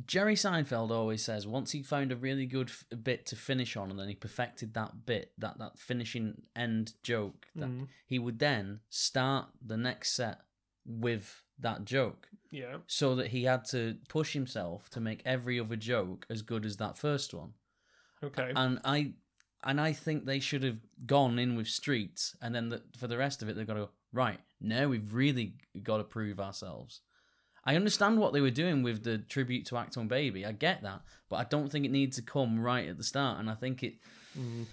B: Jerry Seinfeld always says once he found a really good f- bit to finish on, and then he perfected that bit, that that finishing end joke, that
A: Mm.
B: he would then start the next set with that joke,
A: Yeah.
B: so that he had to push himself to make every other joke as good as that first one.
A: Okay.
B: And I and I think they should have gone in with Streets, and then the, for the rest of it, they've got to go right now. We've really got to prove ourselves. I understand what they were doing with the tribute to Achtung Baby. I get that, but I don't think it needs to come right at the start. And I think it
A: Mm.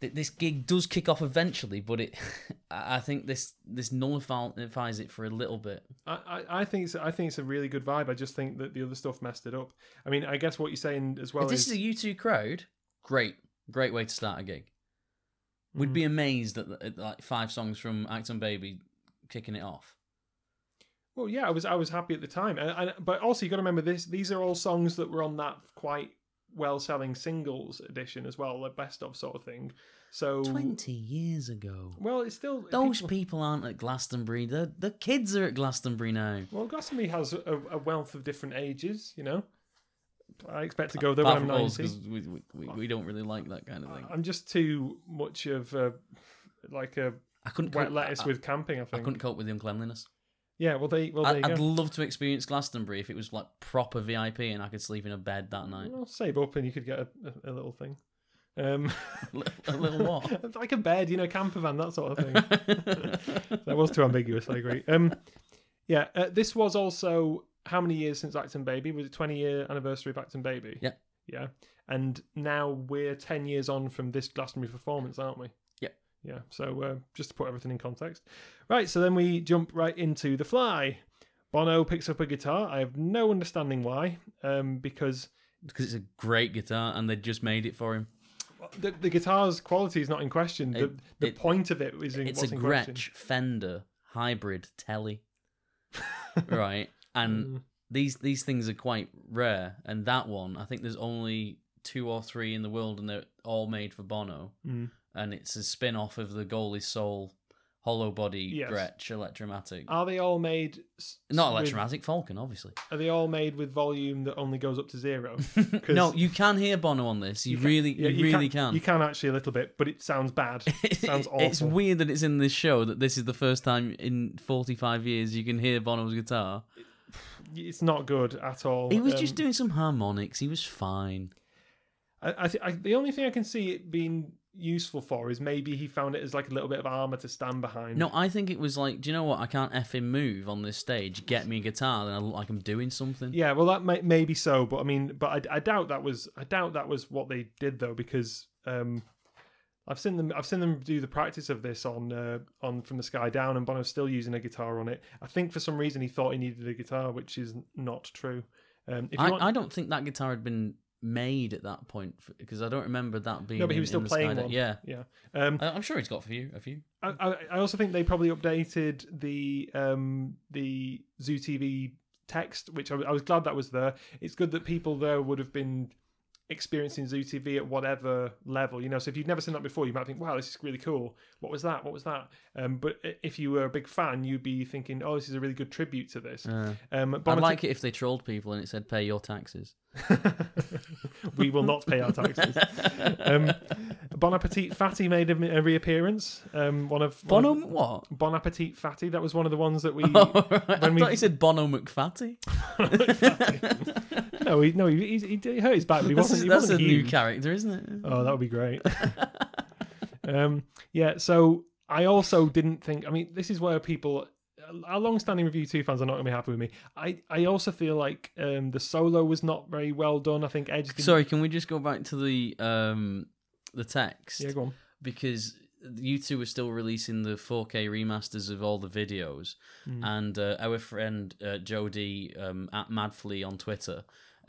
B: Th- this gig does kick off eventually, but it I think this this nullifies it for a little bit.
A: I, I, I think it's I think it's a really good vibe. I just think that the other stuff messed it up. I mean, I guess what you're saying as well
B: if this
A: is
B: is a U two crowd, great, great way to start a gig. We'd
A: Mm.
B: be amazed at, at like five songs from Achtung Baby kicking it off.
A: well, yeah, I was I was happy at the time, and, and, but also you got to remember this. These are all songs that were on that quite well selling singles edition as well, like best of sort of thing. So
B: Twenty years ago.
A: well, it's still
B: Those
A: people-
B: people aren't at Glastonbury. The the kids are at Glastonbury now.
A: Well, Glastonbury has a, a wealth of different ages. You know, I expect to uh, go there
B: Apart
A: when I'm ninety.
B: we, we, we, we don't really like that kind of thing.
A: I'm just too much of a like a
B: I couldn't
A: wet
B: cope,
A: lettuce
B: I,
A: with camping. I think I,
B: couldn't cope with the uncleanliness.
A: Yeah, well, they well
B: I, I'd love to experience Glastonbury if it was like proper VIP and I could sleep in a bed that night.
A: Well, save up and you could get a, a, a little thing. Um,
B: a little what?
A: like a bed, you know, camper van, that sort of thing. that was too ambiguous. I agree. Um, yeah, uh, this was also how many years since Achtung Baby? Was it twenty year anniversary of Achtung Baby?
B: Yeah.
A: Yeah, and now we're ten years on from this Glastonbury performance, aren't we?
B: Yeah.
A: So uh, just to put everything in context, right? So then we jump right into the Fly. Bono picks up a guitar. I have no understanding why, um, because
B: because it's a great guitar and they just made it for him.
A: the, the guitar's quality is not in question. The,
B: It-
A: the
B: it-
A: point of it is in
B: it's a
A: in question.
B: Gretsch Fender hybrid telly, right? And
A: Mm.
B: these these things are quite rare. And that one, I think there's only two or three in the world, and they're all made for Bono.
A: Mm.
B: And it's a spin off of the Goalie Soul hollow body
A: Yes.
B: Gretsch Electromatic.
A: Are they all made? s-
B: Not
A: with-
B: Electromatic, Falcon, obviously.
A: Are they all made with volume that only goes up to zero?
B: no, you can hear Bono on this. You,
A: can-
B: really,
A: yeah,
B: you, really can.
A: You can actually a little bit, but it sounds bad. It sounds awful.
B: It's weird that it's in this show that this is the first time in 45 years you can hear Bono's guitar.
A: It's not good at all.
B: He was
A: Um,
B: just doing some harmonics. He was fine.
A: I, I, th- I the only thing I can see it being useful for is maybe he found it as like a little bit of armor to stand behind.
B: No, I think it was like, do you know what? I can't effing move on this stage. Get me a guitar, then I look like I'm doing something.
A: Yeah, well, that may, may be so, but I mean, but I, I doubt that was I doubt that was what they did though, because um, I've seen them I've seen them do the practice of this on uh, on from the sky down, and Bono's still using a guitar on it. I think for some reason he thought he needed a guitar, which is not true. Um, if you
B: I,
A: want,
B: I don't think that guitar had been made at that point because I don't remember that being.
A: no, but he
B: in-
A: was still
B: in
A: playing one.
B: Yeah,
A: yeah. Um,
B: I- I'm sure he's got a few. A few.
A: I, I, I also think they probably updated the um, the Zoo TV text, which I, I was glad that was there. It's good that people there would have been experiencing Zoo TV at whatever level, you know. So if you've never seen that before, you might think, "Wow, this is really cool. What was that? What was that?" Um, but if you were a big fan, you'd be thinking, "Oh, this is a really good tribute to this."
B: Uh,
A: Um,
B: I'd
A: Bonnet-
B: like it if they trolled people and it said "pay your taxes."
A: we will not pay our taxes. um, bon Appetit Fatty made a, a reappearance. Um, one of one of-
B: what?
A: Bon Appetit Fatty. That was one of the ones that we.
B: I
A: when we-
B: thought he said Bono McFatty.
A: no, he, no, he, he, he hurt his back, but he
B: That's,
A: wasn't. He
B: that's
A: wasn't
B: a new character, isn't it?
A: Oh, that would be great. um, yeah. So I also didn't think. I mean, this is where people. Our long-standing RevU2 fans are not going to be happy with me. I, I also feel like um, the solo was not very well done. I think Edge. Didn't,
B: Sorry, can we just go back to the um the text?
A: Yeah, go on.
B: because U2 are still releasing the 4K remasters of all the videos,
A: Hmm.
B: and uh, our friend uh, Jodie um, at Madflea on Twitter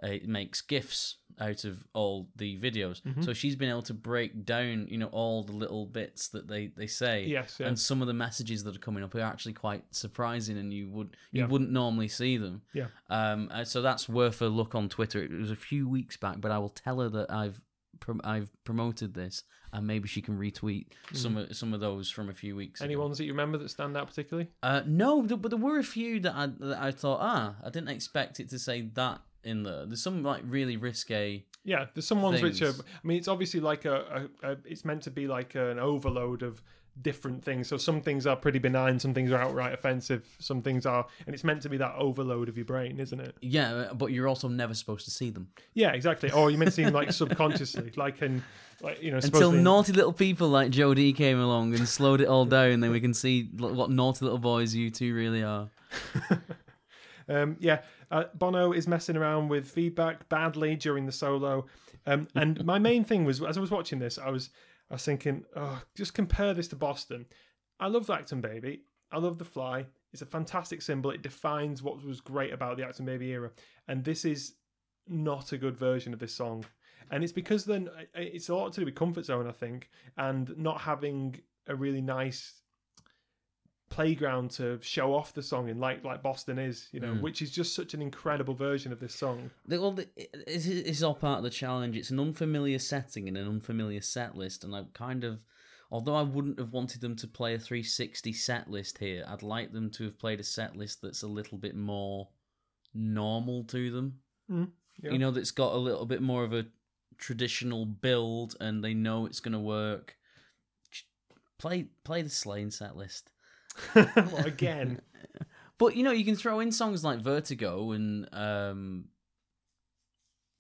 B: uh, makes gifs out of all the videos.
A: Mm-hmm.
B: So she's been able to break down, you know, all the little bits that they they say.
A: Yes, yeah.
B: And some of the messages that are coming up are actually quite surprising, and you would you
A: Yeah.
B: wouldn't normally see them.
A: Yeah.
B: Um. uh, So that's worth a look on Twitter. It was a few weeks back, but I will tell her that I've prom- I've promoted this, and maybe she can retweet some of some of those from a few weeks.
A: Any
B: ago.
A: ones that you remember that stand out particularly?
B: Uh, no, but there were a few that I that I thought, ah, I didn't expect it to say that in there. There's some like really risque.
A: Yeah, there's some ones which are. I mean, it's obviously like a, a, a. It's meant to be like an overload of different things. So some things are pretty benign, some things are outright offensive, some things are, and it's meant to be that overload of your brain, isn't it?
B: Yeah, uh, but you're also never supposed to see them
A: Yeah, exactly. Or you meant to see them like subconsciously, like in, like you know,
B: until naughty little people like Jodie came along and slowed it all down. Then we can see what naughty little boys you two really are.
A: Um, yeah, uh, Bono is messing around with feedback badly during the solo, um, and my main thing was as I was watching this, I was I was thinking, oh, just compare this to Boston. I love Achtung Baby. I love The Fly. It's a fantastic symbol. It defines what was great about the Achtung Baby era, and this is not a good version of this song. And it's because then it's a lot to do with comfort zone, I think, and not having a really nice playground to show off the song in like like Boston is, you know,
B: Mm.
A: which is just such an incredible version of this song.
B: The- Well, the- it- it's, it's all part of the challenge. It's an unfamiliar setting and an unfamiliar set list, and I kind of, although I wouldn't have wanted them to play a 360 set list here, I'd like them to have played a set list that's a little bit more normal to them.
A: Mm, yeah.
B: You know, that's got a little bit more of a traditional build, and they know it's going to work. Play play the Slane set list.
A: What, again.
B: But you know, you can throw in songs like Vertigo and um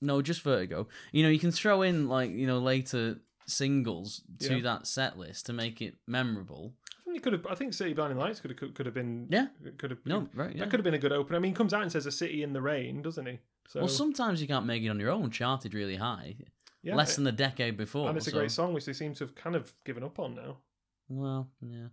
B: no, just Vertigo. You know, you can throw in like, you know, later singles to
A: Yeah.
B: that set list to make it memorable.
A: I think it could have. I think City Blinding Lights could have could have been.
B: Yeah.
A: Could have.
B: No, right, yeah.
A: That could have been a good opener. I mean, he comes out and says a city in the rain, doesn't he? So
B: Well, sometimes you can't make it on your own. Charted really high,
A: yeah,
B: less than a decade before.
A: and it's a
B: so-
A: great song, which they seem to have kind of given up on now.
B: Well, yeah.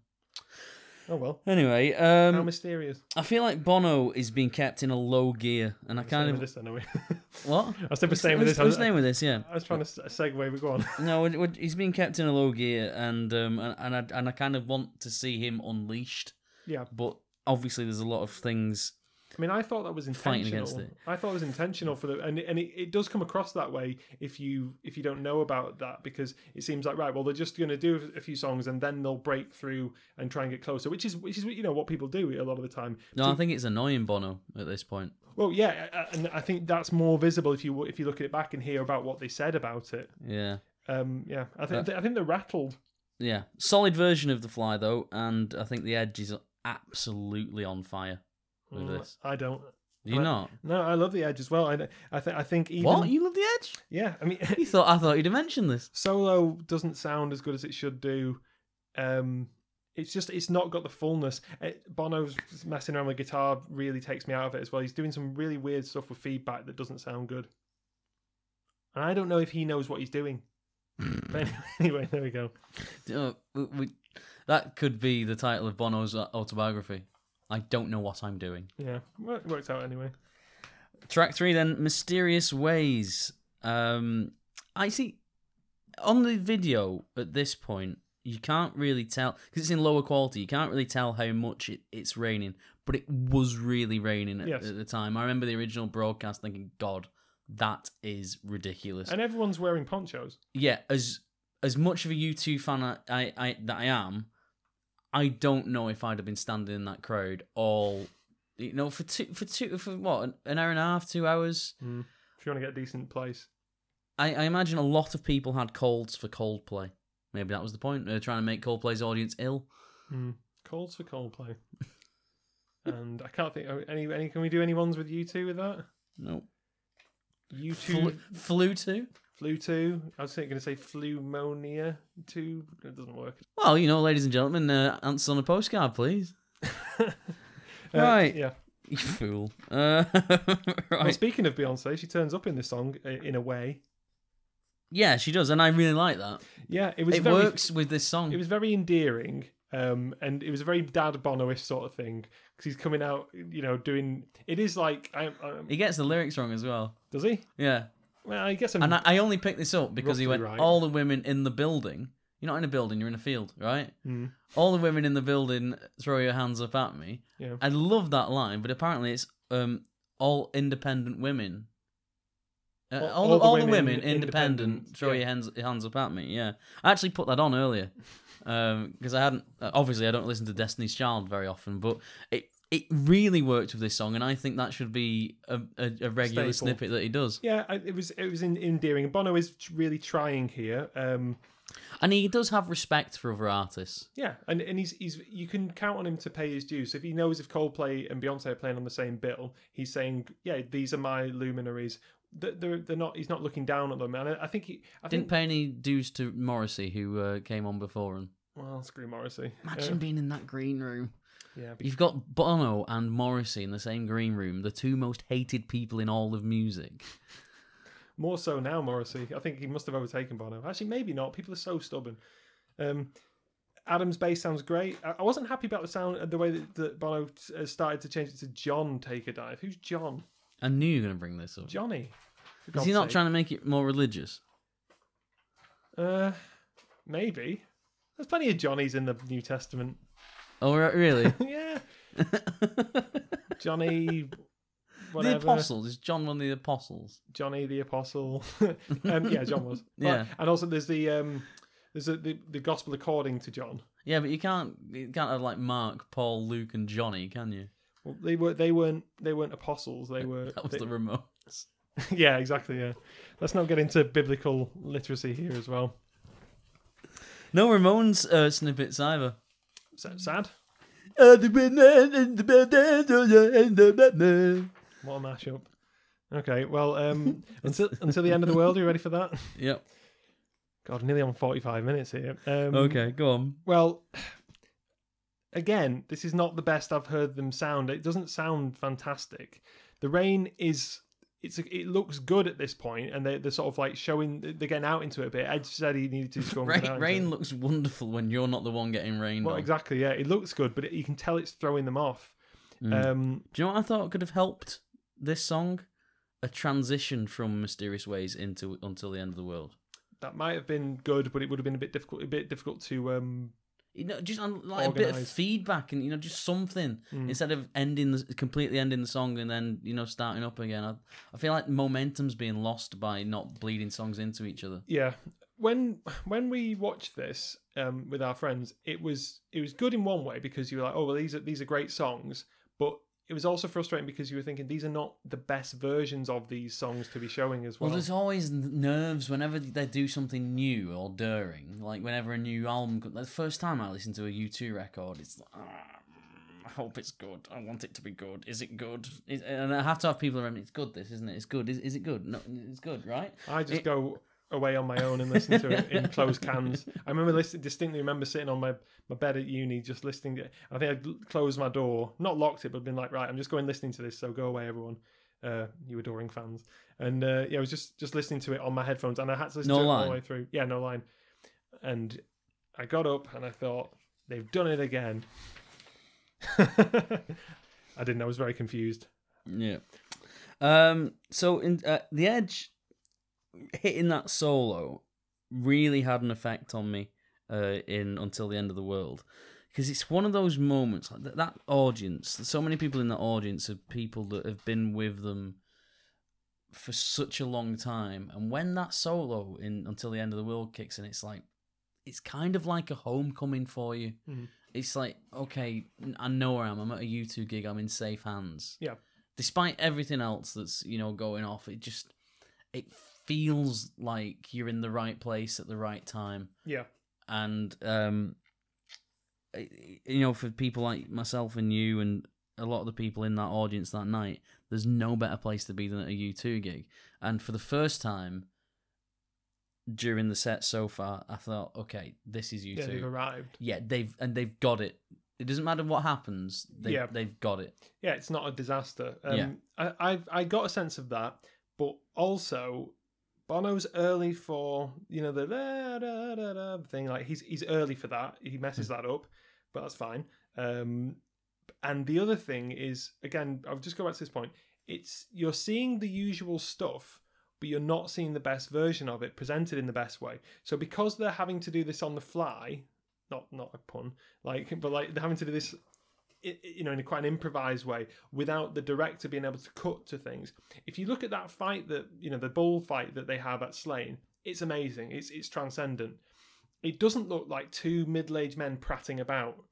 A: Oh well.
B: Anyway,
A: How
B: um,
A: mysterious.
B: I feel like Bono is being kept in a low gear, and I kind of
A: this we?
B: what?
A: I was never staying with this. I
B: We're
A: was,
B: staying with this, yeah.
A: I was trying to segue, but go on.
B: No, we're, we're- he's being kept in a low gear, and um, and and I, and I kind of want to see him unleashed,
A: Yeah.
B: but obviously there's a lot of things.
A: I mean, I thought that was
B: Fighting
A: intentional.
B: against it.
A: I thought it was intentional for the, and and it, it does come across that way if you if you don't know about that because it seems like right, well they're just going to do a few songs and then they'll break through and try and get closer, which is which is you know what people do a lot of the time.
B: No, I think it's annoying Bono at this point.
A: Well, yeah, uh, and I think that's more visible if you if you look at it back and hear about what they said about it.
B: Yeah,
A: Um, yeah, I
B: Uh,
A: think I think they're rattled.
B: yeah. Solid version of the Fly though, and I think the Edge is absolutely on fire with
A: Mm,
B: this.
A: I don't.
B: Do you
A: I-
B: not?
A: No, I love the Edge as well. I I think I think even
B: What you love the Edge?
A: yeah. I mean,
B: You thought I thought you'd have mentioned this.
A: solo doesn't sound as good as it should do. Um, it's just it's not got the fullness. It, Bono's messing around with guitar really takes me out of it as well. He's doing some really weird stuff with feedback that doesn't sound good, and I don't know if he knows what he's doing. But anyway, there we go.
B: Uh, we, we, that could be the title of Bono's uh, autobiography. I don't know what I'm doing.
A: Yeah, well, it worked out anyway.
B: Track three, then mysterious ways. Um, I see on the video at this point, you can't really tell because it's in lower quality. You can't really tell how much it, it's raining, but it was really raining at,
A: Yes.
B: at the time. I remember the original broadcast thinking, "God, that is ridiculous."
A: And everyone's wearing ponchos.
B: yeah, as as much of a U two fan I, I, I that I am, I don't know if I'd have been standing in that crowd all, you know, for two for two for what an- hour and a half, two hours.
A: If you want to get a decent place,
B: I, I imagine a lot of people had colds for Coldplay. Maybe that was the point. They're trying to make Coldplay's audience ill.
A: mm. calls for Coldplay. and I can't think oh, any any. Can we do any ones with U2 with that?
B: No.
A: You two
B: Flu, flu too?
A: Flu two. I was going to say flumonia two. It doesn't work.
B: Well, you know, ladies and gentlemen, uh, answer on a postcard, please.
A: Uh,
B: Right.
A: Yeah.
B: You fool. Uh,
A: Well,
B: right.
A: speaking of Beyonce, she turns up in this song uh, in a way.
B: Yeah, she does, and I really like that.
A: Yeah, it was
B: It
A: very,
B: works with this song.
A: It was very endearing. Um, and it was a very dad Bono-ish sort of thing because he's coming out, you know, doing. It is like, I, I,
B: He gets the lyrics wrong as well.
A: does he?
B: Yeah.
A: Well, I guess I'm.
B: And I, I only picked this up because he went,
A: right.
B: all the women in the building. You're not in a building, you're in a field, right?
A: Mm,
B: All the women in the building throw your hands up at me.
A: yeah.
B: I love that line, but apparently it's um, all independent women. Uh, all, all, the, women, independent,
A: independent,
B: throw
A: yeah.
B: your hands hands up at me. Yeah, I actually put that on earlier because I hadn't. Uh, obviously, I don't listen to Destiny's Child very often, but it it really worked with this song, and I think that should be a, a, a regular
A: Staple.
B: snippet that he does.
A: Yeah, I, it was it was in, endearing. Bono is really trying here. Um,
B: And he does have respect for other artists.
A: yeah, and, and he's he's you can count on him to pay his dues. So if he knows if Coldplay and Beyonce are playing on the same bill, he's saying, "Yeah, these are my luminaries." They're they're, they're not. He's not looking down on them, and I, think he. I
B: Didn't
A: think.
B: pay any dues to Morrissey, who uh, came on before him.
A: Well, screw Morrissey.
B: Imagine
A: Uh,
B: being in that green room.
A: Yeah,
B: You've got Bono and Morrissey in the same green room, the two most hated people in all of music.
A: More so now, Morrissey. I think he must have overtaken Bono. Actually, maybe not. People are so stubborn. Um, Adam's bass sounds great. I I wasn't happy about the sound, the way that, that Bono uh, started to change it to John Take a Dive. Who's John?
B: I knew you were going to bring this up.
A: Johnny. For
B: Is
A: God's
B: he not
A: sake.
B: trying to make it more religious?
A: Uh, maybe. There's plenty of Johnnies in the New Testament.
B: Oh, re- really?
A: yeah, Johnny.
B: the
A: Whatever.
B: apostles. Is John one of the apostles?
A: Johnny the Apostle. um, yeah, John was.
B: Yeah.
A: and also there's the um, there's a, the the Gospel according to John.
B: Yeah, but you can't you can't have like Mark, Paul, Luke, and Johnny, can you?
A: Well, they were they weren't they weren't apostles. They were.
B: That was
A: they-
B: the remote.
A: yeah, exactly. Yeah. Let's not get into biblical literacy here as well.
B: No Ramones uh, snippets either.
A: Is that sad?
B: The women in the building, in the building.
A: What a mashup. Okay, well, um, until until the end of the world, are you ready for that?
B: Yep.
A: God, nearly on forty-five minutes here. Um,
B: Okay, go on.
A: Well, again, this is not the best I've heard them sound. It doesn't sound fantastic. The rain is it's it looks good at this point, and they they're sort of like showing they're getting out into it a bit. Edge said he needed to go
B: Rain, rain looks wonderful when you're not the one getting rain.
A: Well,
B: on.
A: exactly, yeah, it looks good, but it, you can tell it's throwing them off.
B: Mm.
A: Um,
B: Do you know what I thought could have helped this song? A transition from Mysterious Ways into Until the End of the World.
A: that might have been good, but it would have been a bit difficult. A bit difficult to um,
B: You know, just um, like a bit of feedback and you know, just something
A: Mm.
B: instead of ending the completely ending the song and then you know starting up again. I, I feel like momentum's being lost by not bleeding songs into each other.
A: yeah. When when we watched this um, with our friends, it was it was good in one way because you were like, oh well, these are these are great songs, but it was also frustrating because you were thinking these are not the best versions of these songs to be showing as
B: Well,
A: well.
B: there's always nerves whenever they do something new or daring. Like whenever a new album, the first time I listened to a U2 record, it's like, "Ah, I hope it's good. I want it to be good. Is it good? Is, and I have to have people around me. It's good. This isn't it? It's good. Is, is it good? No, it's good, right?
A: I just
B: It-
A: go away on my own and listen to it in closed cans. I remember listening, distinctly remember sitting on my, my bed at uni just listening. To, I think I'd closed my door, not locked it, but been like, right, I'm just going listening to this. So go away, everyone. Uh, you adoring fans, and uh, yeah, I was just just listening to it on my headphones, and I had to listen
B: No
A: to it all the way through. Yeah, no line. And I got up and I thought they've done it again. I didn't. I was very confused.
B: Yeah. Um. So in uh, the Edge hitting that solo really had an effect on me uh, in until the end of the world because it's one of those moments like that, that audience. So many people in that audience are people that have been with them for such a long time, and when that solo in until the end of the world kicks in, it's like it's kind of like a homecoming for you.
A: Mhm.
B: It's like okay, I know where I am. I'm at a U two gig. I'm in safe hands
A: Yeah.
B: despite everything else that's you know going off it just it feels like you're in the right place at the right time
A: Yeah.
B: and um you know for people like myself and you and a lot of the people in that audience that night there's no better place to be than at a u2 gig and for the first time during the set so far i thought okay this is u2
A: Yeah, they've arrived.
B: yeah they've and they've got it it doesn't matter what happens they,
A: Yeah.
B: they've got it
A: yeah, it's not a disaster. Um,
B: Yeah.
A: I, I I got a sense of that, but also Bono's early for you know the da, da, da, da thing. Like he's he's early for that. He messes that up, but that's fine. Um, and the other thing is again, I'll just go back to this point. It's you're seeing the usual stuff. But you're not seeing the best version of it presented in the best way. So because they're having to do this on the fly, not not a pun, like but like they're having to do this you know, in a quite an improvised way, without the director being able to cut to things. If you look at that fight that you know, the bull fight that they have at Slane, it's amazing. It's it's transcendent. It doesn't look like two middle-aged men prattling about.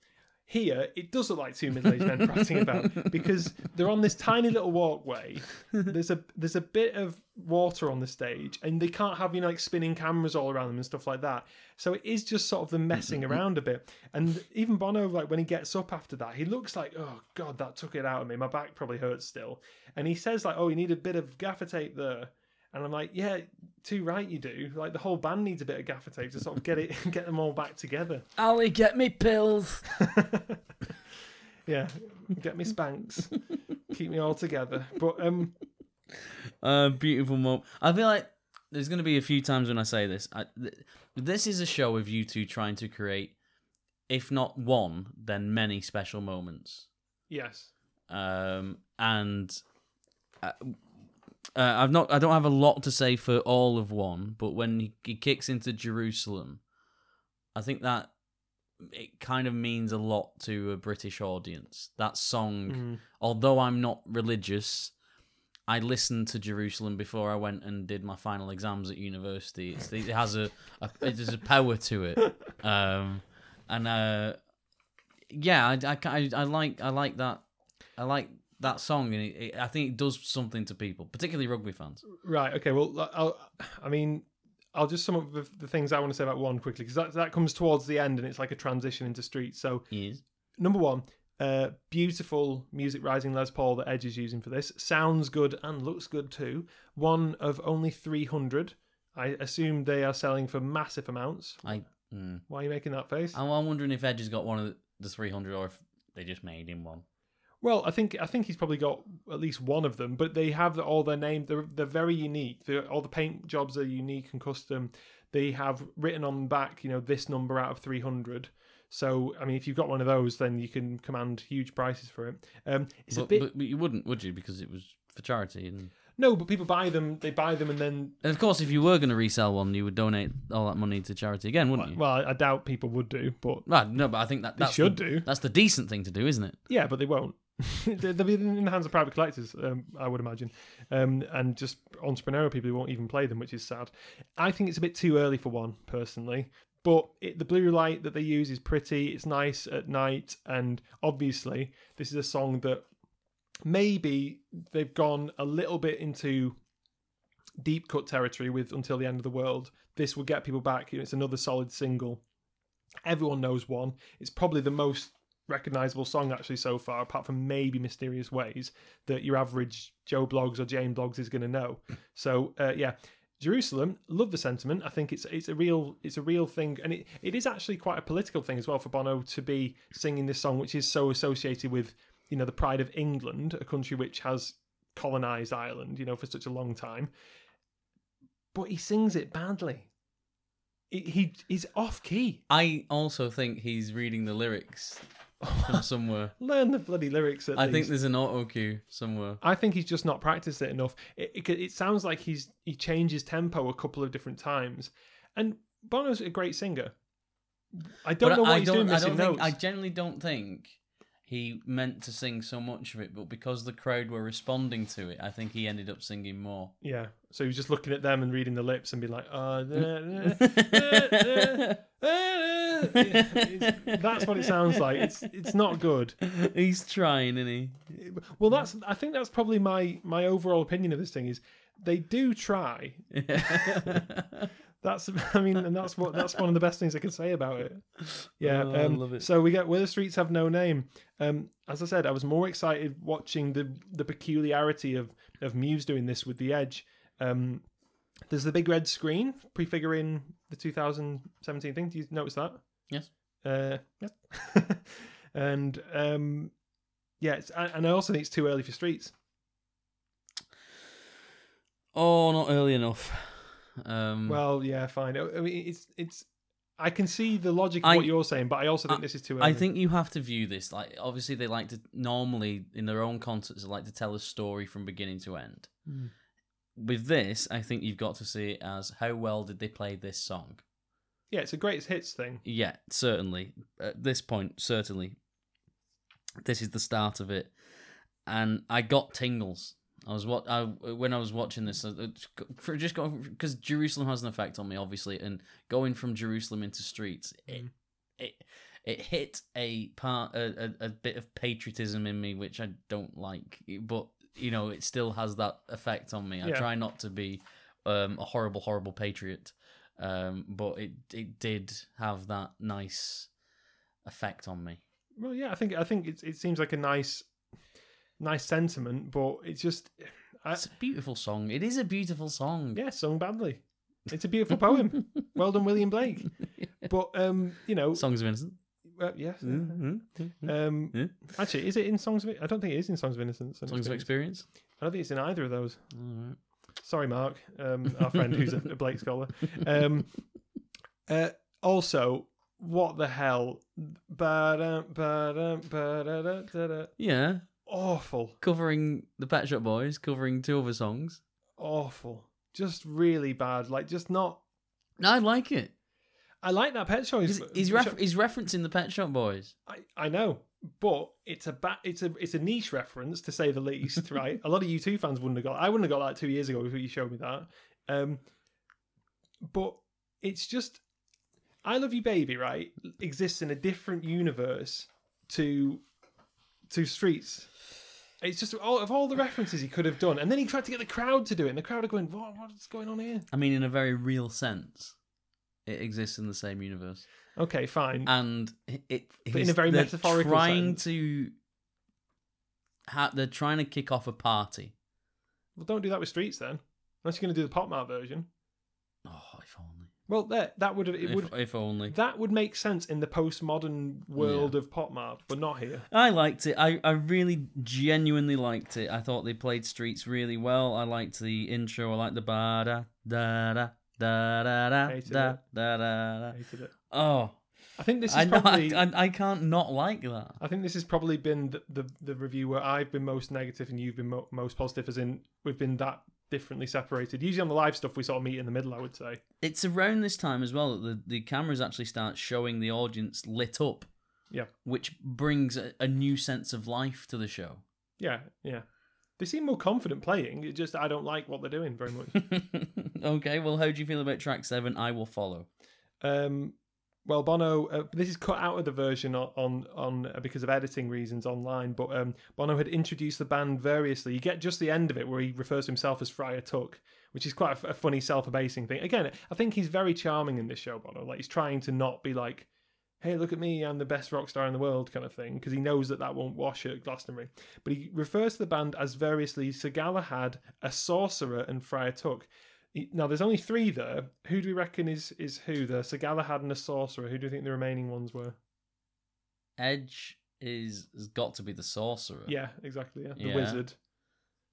A: Here, it does look like two middle-aged men prattling about because they're on this tiny little walkway. There's a there's a bit of water on the stage, and they can't have you know like spinning cameras all around them and stuff like that. So it is just sort of them messing mm-hmm. around a bit. And even Bono, like when he gets up after that, he looks like, oh god, that took it out of me. My back probably hurts still. And he says like, oh, you need a bit of gaffer tape there. And I'm like, yeah, too right, you do. Like the whole band needs a bit of gaffer tape to sort of get it, get them all back together.
B: ali get me pills
A: yeah, get me Spanx, keep me all together. But um,
B: Uh, beautiful moment. I feel like there's going to be a few times when I say this. I, th- this is a show of U2 trying to create, if not one, then many special moments.
A: yes,
B: Um, and uh, uh, I've not. I don't have a lot to say for all of one, but when he, he kicks into Jerusalem, I think that it kind of means a lot to a British audience. That song
A: Mhm.
B: although I'm not religious, I listened to Jerusalem before I went and did my final exams at university. It's, it has a, a there's a power to it, um, and uh, yeah, I, I, I, I like I like that I like that song, and it, it, I think it does something to people, particularly rugby fans.
A: right, okay. Well, I'll, I mean, I'll just sum up the, the things I want to say about one quickly because that that comes towards the end and it's like a transition into street. So
B: Yes.
A: number one, uh, beautiful music rising Les Paul that Edge is using for this. Sounds good and looks good too. One of only 300. I assume they are selling for massive amounts.
B: I mm.
A: Why are you making that face?
B: I'm I'm wondering if Edge has got one of the 300 or if they just made him one.
A: Well, I think I think he's probably got at least one of them, but they have all their name. They're they're very unique. They're, all the paint jobs are unique and custom. They have written on the back, you know, this number out of three hundred. So, I mean, if you've got one of those, then you can command huge prices for it. Um, it's
B: but,
A: a bit
B: but, you wouldn't, would you? Because it was for charity. And,
A: no, but people buy them. They buy them, and then
B: and of course, if you were going to resell one, you would donate all that money to charity again, wouldn't you?
A: well, I doubt people would do, but
B: Well, no, but I think that
A: they should
B: the,
A: do.
B: That's the decent thing to do, isn't it?
A: Yeah, but they won't. They'll be in the hands of private collectors, um, I would imagine, um, and just entrepreneurial people who won't even play them, which is sad. I think it's a bit too early for one, personally. But it, the blue light that they use is pretty. It's nice at night, and obviously, this is a song that maybe they've gone a little bit into deep cut territory with "Until the End of the World." This will get people back. It's another solid single. Everyone knows one. It's probably the most recognizable song actually so far, apart from maybe Mysterious Ways, that your average Joe Blogs or Jane Blogs is going to know. So uh, yeah, Jerusalem, love the sentiment. I think it's it's a real it's a real thing, and it, it is actually quite a political thing as well for Bono to be singing this song, which is so associated with you know the pride of England, a country which has colonized Ireland, you know, for such a long time. But he sings it badly. He, he he's off key.
B: I also think he's reading the lyrics from somewhere.
A: Learn the bloody lyrics. At
B: I
A: least.
B: think there's an auto cue somewhere.
A: I think he's just not practiced it enough. It, it, it sounds like he's he changes tempo a couple of different times, and Bono's a great singer. I don't
B: But
A: know what
B: I
A: he's
B: don't,
A: doing
B: I
A: missing
B: don't think,
A: notes.
B: I generally don't think he meant to sing so much of it, but because the crowd were responding to it, I think he ended up singing more.
A: Yeah, so he was just looking at them and reading the lips and be like, oh, da, da, da, da, da." It's- that's what it sounds like. It's it's not good.
B: He's trying, isn't he?
A: Well, that's I think that's probably my my overall opinion of this thing is they do try. That's I mean, and that's what that's one of the best things I can say about it. Yeah,
B: Oh, I
A: um,
B: love it.
A: So we get where the streets have no name. Um, as I said, I was more excited watching the the peculiarity of of Muse doing this with the Edge. Um, there's the big red screen prefiguring the 2017 thing. Do you notice that?
B: Yes.
A: Uh, yeah. and um, yeah, it's, and I also think it's too early for streets.
B: oh, not early enough. Um,
A: Well, yeah, fine. I mean, it's it's. I can see the logic of
B: I-
A: what you're saying, but I also think
B: I-
A: this is too early.
B: I think you have to view this like obviously they like to normally in their own concerts they like to tell a story from beginning to end.
A: Hmm.
B: With this, I think you've got to see it as how well did they play this song.
A: yeah, it's a greatest hits thing.
B: Yeah, certainly. At this point, certainly. This is the start of it, and I got tingles. I was what I when I was watching this, for just going because Jerusalem has an effect on me, obviously, and going from Jerusalem into streets, it it it hit a part a, a, a bit of patriotism in me, which I don't like, but you know, it still has that effect on me. I
A: Yeah.
B: try not to be um, a horrible, horrible patriot, um, but it it did have that nice effect on me.
A: Well, yeah, I think I think it it seems like a nice, nice sentiment, but it's just, I,
B: It's a beautiful song. It is a beautiful song.
A: yeah, sung badly. It's a beautiful poem. well done, William Blake. But um, you know,
B: Songs of Innocence.
A: well, yes.
B: Mm-hmm.
A: Um,
B: Yeah.
A: actually, is it in Songs of? I don't think it is in Songs of Innocence.
B: Songs of
A: Experience.
B: Experience.
A: I don't think it's in either of those. Sorry, Mark, um, our friend who's a, a Blake scholar. Um, uh, also, what the hell?
B: Yeah,
A: Awful,
B: covering the Pet Shop Boys, covering two other songs.
A: awful. Just really bad. Like, just not.
B: No, I like it.
A: I like that pet Shop.
B: He's, he's, ref- he's referencing the Pet Shop Boys.
A: I, I know, but it's a ba- it's a it's a niche reference to say the least, right? a lot of U two fans wouldn't have got. I wouldn't have got that two years ago if you showed me that. Um, but it's just, I love you, baby, right? Exists in a different universe to to Streets. It's just all of all the references he could have done, and then he tried to get the crowd to do it, and the crowd are going, "What? What's going on here?"
B: I mean, in a very real sense, it exists in the same universe,
A: Okay, fine.
B: and it. it
A: But in a very
B: they're
A: metaphorical
B: trying
A: sense.
B: to. Ha- they're trying to kick off a party.
A: well, don't do that with Streets then, unless you're going to do the pop mart version.
B: Oh, if only.
A: Well, that that would have it
B: If,
A: would
B: if only.
A: that would make sense in the postmodern world of pop mart, but not here.
B: I liked it. I, I really genuinely liked it. I thought they played Streets really well. I liked the intro. I liked the ba da da da da da da
A: Hated
B: da
A: it.
B: da da da.
A: Hated it.
B: Oh,
A: I think this is
B: I
A: probably.
B: I, I, I can't not like that.
A: I think this has probably been the, the, the review where I've been most negative and you've been mo- most positive, as in we've been that differently separated. Usually on the live stuff, we sort of meet in the middle, I would say.
B: It's around this time as well that the, the cameras actually start showing the audience lit up,
A: Yeah.
B: which brings a, a new sense of life to the show.
A: Yeah, yeah. They seem more confident playing. It just, I don't like what they're doing very much.
B: okay, well, how do you feel about track seven? I will follow.
A: um, well, Bono, uh, this is cut out of the version on on, on uh, because of editing reasons online. But um, Bono had introduced the band variously. You get just the end of it where he refers to himself as Friar Tuck, which is quite a, a funny self-abasing thing. Again, I think he's very charming in this show, Bono. Like he's trying to not be like, "Hey, look at me, I'm the best rock star in the world," kind of thing, because he knows that that won't wash at Glastonbury. But he refers to the band as variously Sir Galahad, a sorcerer, and Friar Tuck. Now, there's only three there. Who do we reckon is is who? The Sir Galahad and the sorcerer. Who do you think the remaining ones were?
B: Edge is has got to be the sorcerer.
A: Yeah, exactly. Yeah, the
B: Yeah.
A: wizard.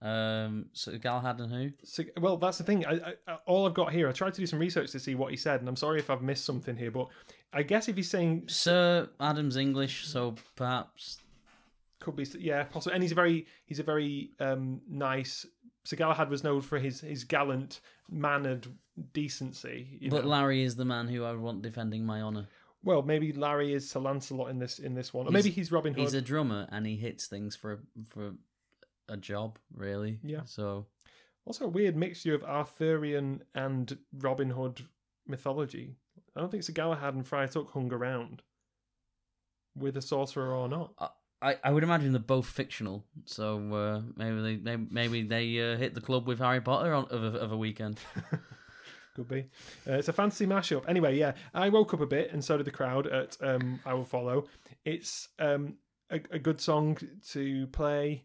B: Um. So Galahad and who?
A: So, well, that's the thing. I, I, I- all I've got here, I tried to do some research to see what he said, and I'm sorry if I've missed something here, but I guess if he's saying
B: Sir Adam's English, so perhaps
A: could be, yeah, possible, and he's a very, he's a very um, nice. Sir Galahad was known for his his gallant, mannered decency. You
B: But
A: know?
B: Larry is the man who I want defending my honor.
A: well, maybe Larry is Sir Lancelot in this in this one, or
B: He's-
A: maybe he's Robin Hood.
B: He's a drummer and he hits things for for a job, really.
A: Yeah.
B: So
A: Also, a weird mixture of Arthurian and Robin Hood mythology. I don't think Sir Galahad and Friar Tuck hung around with a sorcerer or not.
B: I, I would imagine they're both fictional. So uh, maybe they, they maybe they uh, hit the club with Harry Potter on, of, a, of a weekend.
A: Could be. Uh, it's a fantasy mashup. Anyway, yeah, I woke up a bit, and so did the crowd at um, I Will Follow. It's um, a, a good song to play.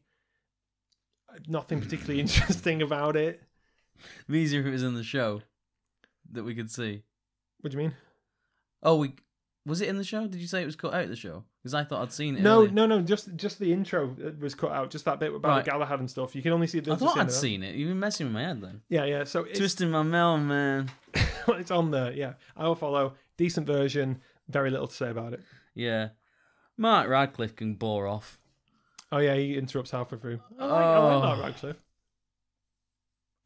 A: Nothing particularly interesting about it.
B: Easier if it was in the show that we could see.
A: What do you mean?
B: Oh, we was it in the show? Did you say it was cut out of the show? Because I thought I'd seen it.
A: No,
B: earlier.
A: no, no. Just just the intro was cut out. Just that bit about
B: Right.
A: Galahad and stuff. You can only see the.
B: I thought I'd seen it. You've been messing with my head then.
A: Yeah, yeah. So it's,
B: Twisting my melon, man.
A: it's on there. Yeah, I will follow. Decent version. Very little to say about it.
B: Yeah. Mark Radcliffe can bore off.
A: Oh yeah, he interrupts halfway through. I like, I like
B: Oh.
A: Mark Radcliffe.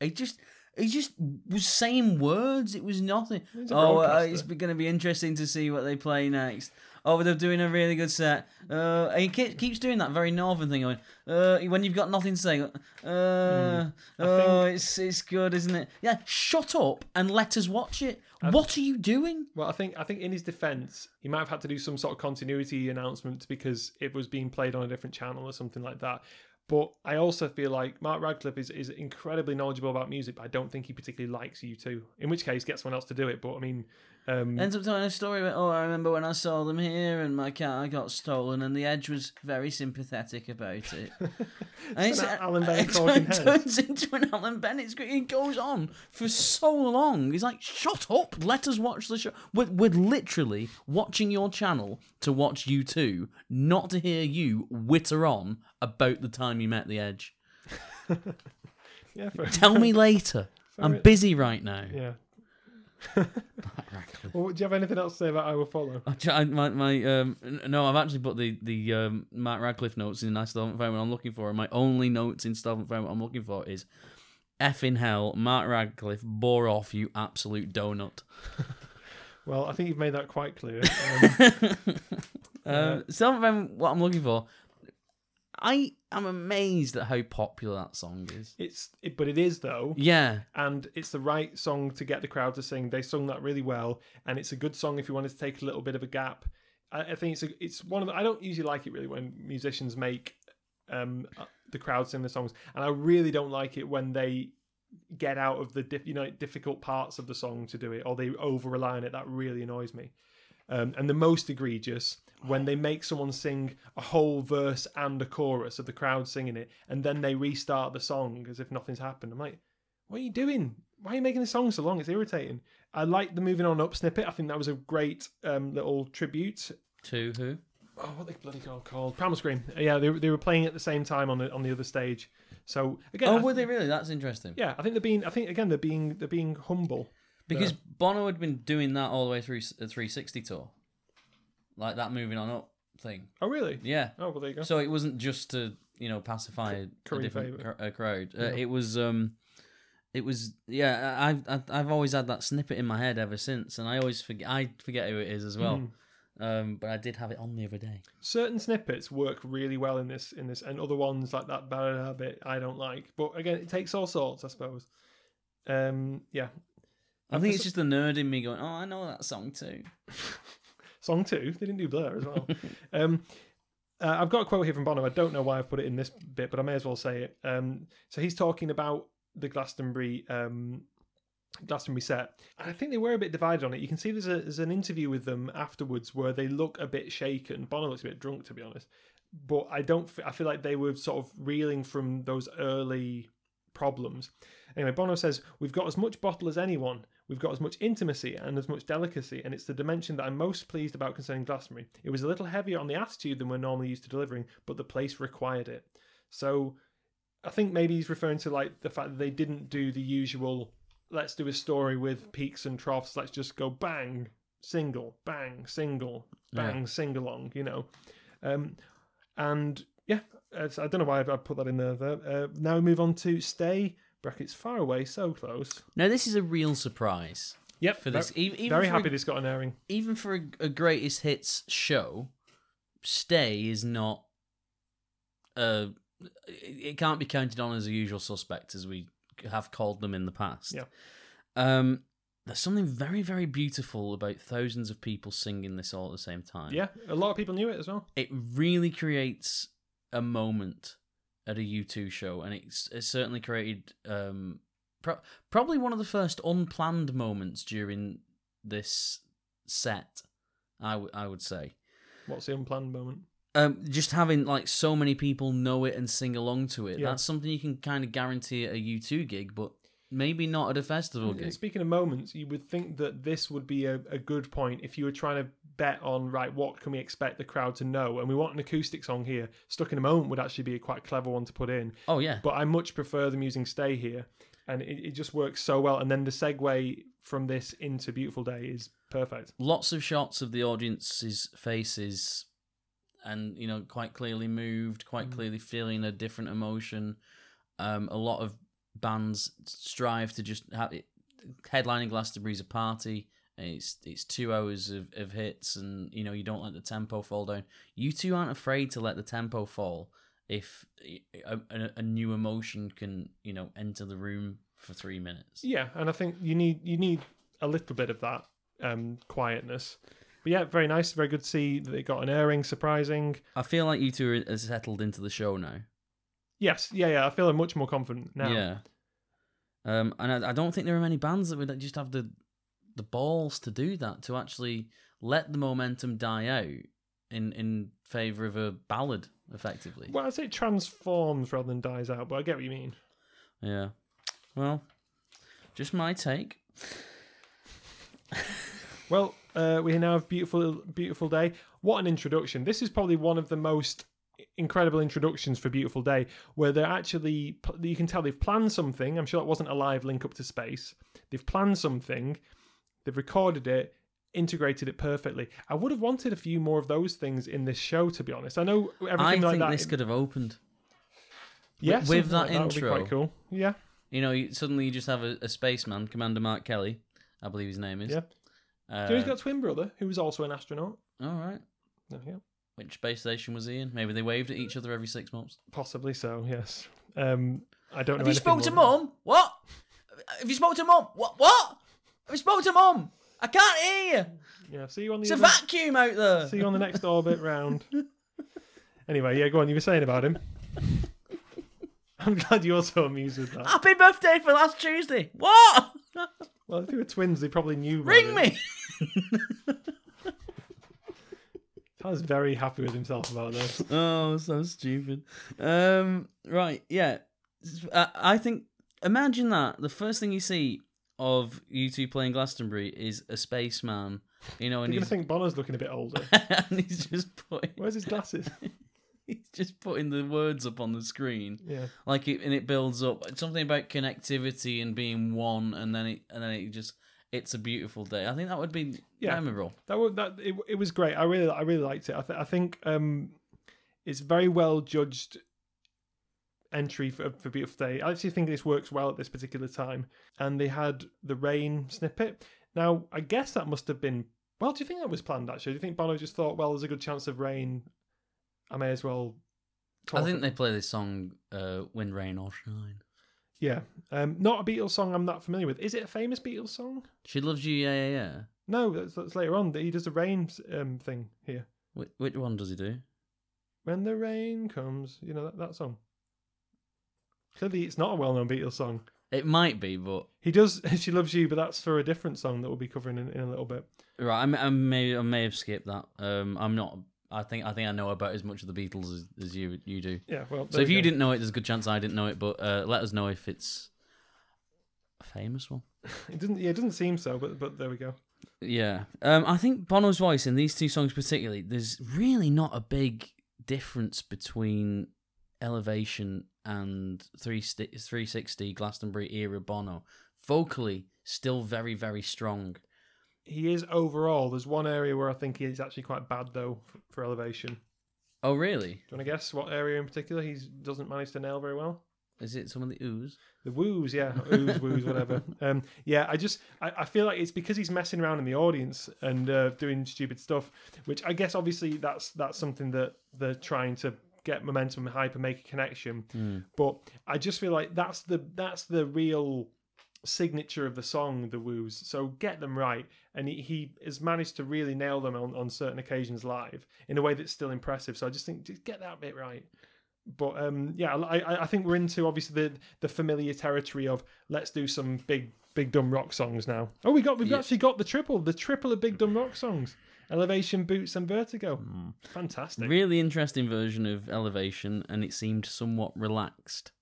B: He just he just was saying words. It was nothing. Oh, uh, it's going to be interesting to see what they play next. Oh, they're doing a really good set. Uh, he keeps doing that very northern thing. Going, uh, when you've got nothing to say, uh,
A: Hmm.
B: oh, it's it's good, isn't it? Yeah, shut up and let us watch it. what are you doing?
A: Well, I think I think in his defence, he might have had to do some sort of continuity announcement because it was being played on a different channel or something like that. But I also feel like Mark Radcliffe is, is incredibly knowledgeable about music, but I don't think he particularly likes U2. In which case, get someone else to do it. But I mean, um,
B: Ends up telling a story about, oh, I remember when I saw them here and my car got stolen, and the Edge was very sympathetic about it. and
A: It's an Alan Bennett
B: it
A: talking
B: turns,
A: head.
B: turns into an Alan Bennett script. It goes on for so long. He's like, shut up, let us watch the show. We're, we're literally watching your channel to watch U2, not to hear you witter on about the time you met the Edge.
A: yeah,
B: Tell me later. I'm
A: it-
B: busy right now.
A: yeah. Well, do you have anything else to say about I Will Follow?
B: I my, my um no, I've actually put the the um, Matt Radcliffe notes in. I still haven't found what I'm looking for. And my only notes in still haven't found what I'm looking for is F in hell, Matt Radcliffe, bore off, you absolute donut.
A: Well, I think you've made that quite clear. Um,
B: Um, Still haven't found what I'm looking for. I am amazed at how popular that song is.
A: it's, it, but it is though.
B: Yeah,
A: and it's the right song to get the crowd to sing. They sung that really well, and it's a good song if you wanted to take a little bit of a gap. I, I think it's a, it's one of the. I don't usually like it really when musicians make um, uh, the crowd sing the songs, and I really don't like it when they get out of the diff, you know difficult parts of the song to do it, or they over rely on it. That really annoys me. Um, and the most egregious when they make someone sing a whole verse and a chorus of the crowd singing it, and then they restart the song as if nothing's happened. I'm like, what are you doing? Why are you making the song so long? It's irritating. I like the moving on up snippet. I think that was a great um, little tribute.
B: To who?
A: Oh, what they bloody called? Called Primal Scream. Yeah, they, they were playing at the same time on the on the other stage. So again,
B: Oh,
A: I
B: were
A: th-
B: they really? That's interesting.
A: yeah, I think they're being. I think again they're being they're being humble.
B: Because Bono had been doing that all the way through the 360 tour, like that moving on up thing.
A: Oh really?
B: Yeah.
A: Oh well, there you go.
B: So it wasn't just to you know pacify a different cr- a crowd. Uh, It was um, it was yeah. I- I've I've I've always had that snippet in my head ever since, and I always forget I forget who it is as well.
A: Mhm.
B: Um, but I did have it on the other day.
A: Certain snippets work really well in this in this, and other ones like that bad bit I don't like. But again, it takes all sorts, I suppose. Um, yeah.
B: I think it's just the nerd in me going, "Oh, I know that song too."
A: Song two, they didn't do Blur as well. um, uh, I've got a quote here from Bono. I don't know why I've put it in this bit, but I may as well say it. Um, so he's talking about the Glastonbury um, Glastonbury set. And I think they were a bit divided on it. You can see there's, a, there's an interview with them afterwards where they look a bit shaken. Bono looks a bit drunk, to be honest. But I don't. I feel like they were sort of reeling from those early problems. Anyway, Bono says, We've got as much bottle as anyone. We've got as much intimacy and as much delicacy, and it's the dimension that I'm most pleased about concerning Glastonbury. It was a little heavier on the attitude than we're normally used to delivering, but the place required it. So I think maybe he's referring to like the fact that they didn't do the usual let's do a story with peaks and troughs, let's just go bang, single, bang, single, bang, sing along, you know. Um, and yeah, I don't know why I've put that in there. there. Uh, now we move on to stay brackets far away, so close.
B: Now this is a real surprise
A: Yep,
B: for this.
A: Very,
B: Even, even
A: very happy
B: A,
A: this got an airing.
B: even for a, a greatest hits show, Stay is not. Uh, it it can't be counted on as a usual suspect as we have called them in the past.
A: Yeah.
B: Um, there's something very, very beautiful about thousands of people singing this all at the same time.
A: Yeah, a lot of people knew it as well.
B: it really creates a moment at a U2 show, and it's, it's certainly created um, pro- probably one of the first unplanned moments during this set. I, w- I would say.
A: What's the unplanned moment?
B: Um, just having like so many people know it and sing along to it.
A: Yeah.
B: That's something you can kind of guarantee at a U2 gig, but maybe not at a festival
A: And
B: gig.
A: Speaking of moments, you would think that this would be a, a good point if you were trying to bet on right what can we expect the crowd to know, and we want an acoustic song here. Stuck in a moment would actually be a quite clever one to put in,
B: Oh yeah,
A: but I much prefer them using "Stay Here," and it, it just works so well. And then the segue from this into "Beautiful Day" is perfect.
B: lots of shots of the audience's faces and you know quite clearly moved quite
A: Mm.
B: clearly feeling a different emotion um a lot of bands strive to just have it headlining glastonbury's a party and it's it's two hours of, of hits and you know you don't let the tempo fall down U2 aren't afraid to let the tempo fall if a, a, a new emotion can you know enter the room for three minutes
A: Yeah, and I think you need you need a little bit of that um, quietness. But yeah, very nice, very good to see that they got an airing. Surprising.
B: i feel like you two are settled into the show now
A: Yes, yeah, yeah. I feel much more confident now.
B: Yeah. Um, and I, I don't think there are many bands that would just have the the balls to do that to actually let the momentum die out in in favor of a ballad, effectively.
A: Well, I'd say it transforms rather than dies out, but I get what you mean.
B: Yeah. Well, just my take.
A: Well, uh, we now have beautiful, beautiful day. What an introduction! This is probably one of the most incredible introductions for Beautiful Day, where they're actually you can tell they've planned something. I'm sure it wasn't a live link up to space. They've planned something, they've recorded it, integrated it perfectly. I would have wanted a few more of those things in this show, to be honest. I know everything
B: I
A: like
B: think
A: that.
B: this could have opened.
A: yeah,
B: with
A: something
B: that
A: like would be
B: intro.
A: quite cool. Yeah,
B: You know, you, suddenly you just have a, a spaceman, Commander Mark Kelly, I believe his name is.
A: Yeah.
B: Uh,
A: he's got a twin brother who was also an astronaut.
B: all right.
A: Oh, yeah.
B: Which space station was he in? Maybe they waved at each other every six months.
A: Possibly so, yes. Um, I don't know.
B: Have you spoke to mum? What? Have you spoke to mum? What? What? Have you spoke to mum? I can't hear you.
A: Yeah, see you on the
B: It's a vacuum out there.
A: see you on the next orbit round. Anyway, yeah, go on. You were saying about him. I'm glad you're so amused with that.
B: Happy birthday for last Tuesday. What?
A: Well, if they were twins, they probably knew.
B: Ring
A: it.
B: me.
A: Tyler's very happy with himself about this.
B: Oh, so stupid. Um, right, yeah. I, I think. Imagine that the first thing you see of U2 playing Glastonbury is a spaceman, you know, and
A: You're gonna think Bono's looking a bit older.
B: and he's just putting
A: Where's his glasses?
B: he's just putting the words up on the screen,
A: Yeah.
B: like it, and it builds up It's something about connectivity and being one, and then it and then it just it's a beautiful day. I think that would be
A: Yeah.
B: memorable.
A: That was that. It, it was great. I really, I really liked it. I, th- I think um, it's very well judged entry for for Beautiful Day. I actually think this works well at this particular time. And they had the rain snippet. Now, I guess that must have been. Well, do you think that was planned? Actually, do you think Bono just thought, well, there's a good chance of rain. I may as well.
B: I think they play this song uh, "Wind, Rain, or Shine."
A: Yeah, um, not a Beatles song I'm that familiar with. Is it a famous Beatles song?
B: She loves you, yeah, yeah, yeah.
A: No, that's, that's later on. He does the rain um, thing here.
B: Which, which one does he do?
A: When the rain comes, you know that, that song. Clearly, it's not a well-known Beatles song.
B: It might be, but
A: He does "She Loves You," but that's for a different song that we'll be covering in, in a little bit.
B: right, I, may- I may have skipped that. Um, I'm not. I think I think I know about as much of the Beatles as, as you you do.
A: Yeah, well.
B: So
A: there
B: if you
A: go.
B: didn't know it, there's a good chance I didn't know it. But uh, let us know if it's a famous one.
A: it doesn't. Yeah, it doesn't seem so, but but there we go.
B: Yeah, um, I think Bono's voice in these two songs particularly, there's really not a big difference between Elevation and 360 360 Glastonbury era Bono. Vocally, still very very strong.
A: He is overall. There's one area where I think he's actually quite bad though for, for elevation.
B: Oh really?
A: Do you want to guess what area in particular he doesn't manage to nail very well?
B: Is it some of the ooze?
A: The woos, yeah, ooze, woos, whatever. Um, yeah, I just I, I feel like it's because he's messing around in the audience and uh, doing stupid stuff, which I guess obviously that's that's something that they're trying to get momentum and hype and make a connection.
B: Hmm.
A: But I just feel like that's the that's the real signature of the song, the woos. So get them right, and he, he has managed to really nail them on, on certain occasions live in a way that's still impressive. So I just think just get that bit right. But um, yeah, I, I- I think we're into obviously the the familiar territory of let's do some big big dumb rock songs now. Oh, we got we've
B: Yeah.
A: actually got the triple, the triple of big dumb rock songs: Elevation, Boots, and Vertigo.
B: Hmm.
A: Fantastic.
B: Really interesting version of Elevation, and it seemed somewhat relaxed.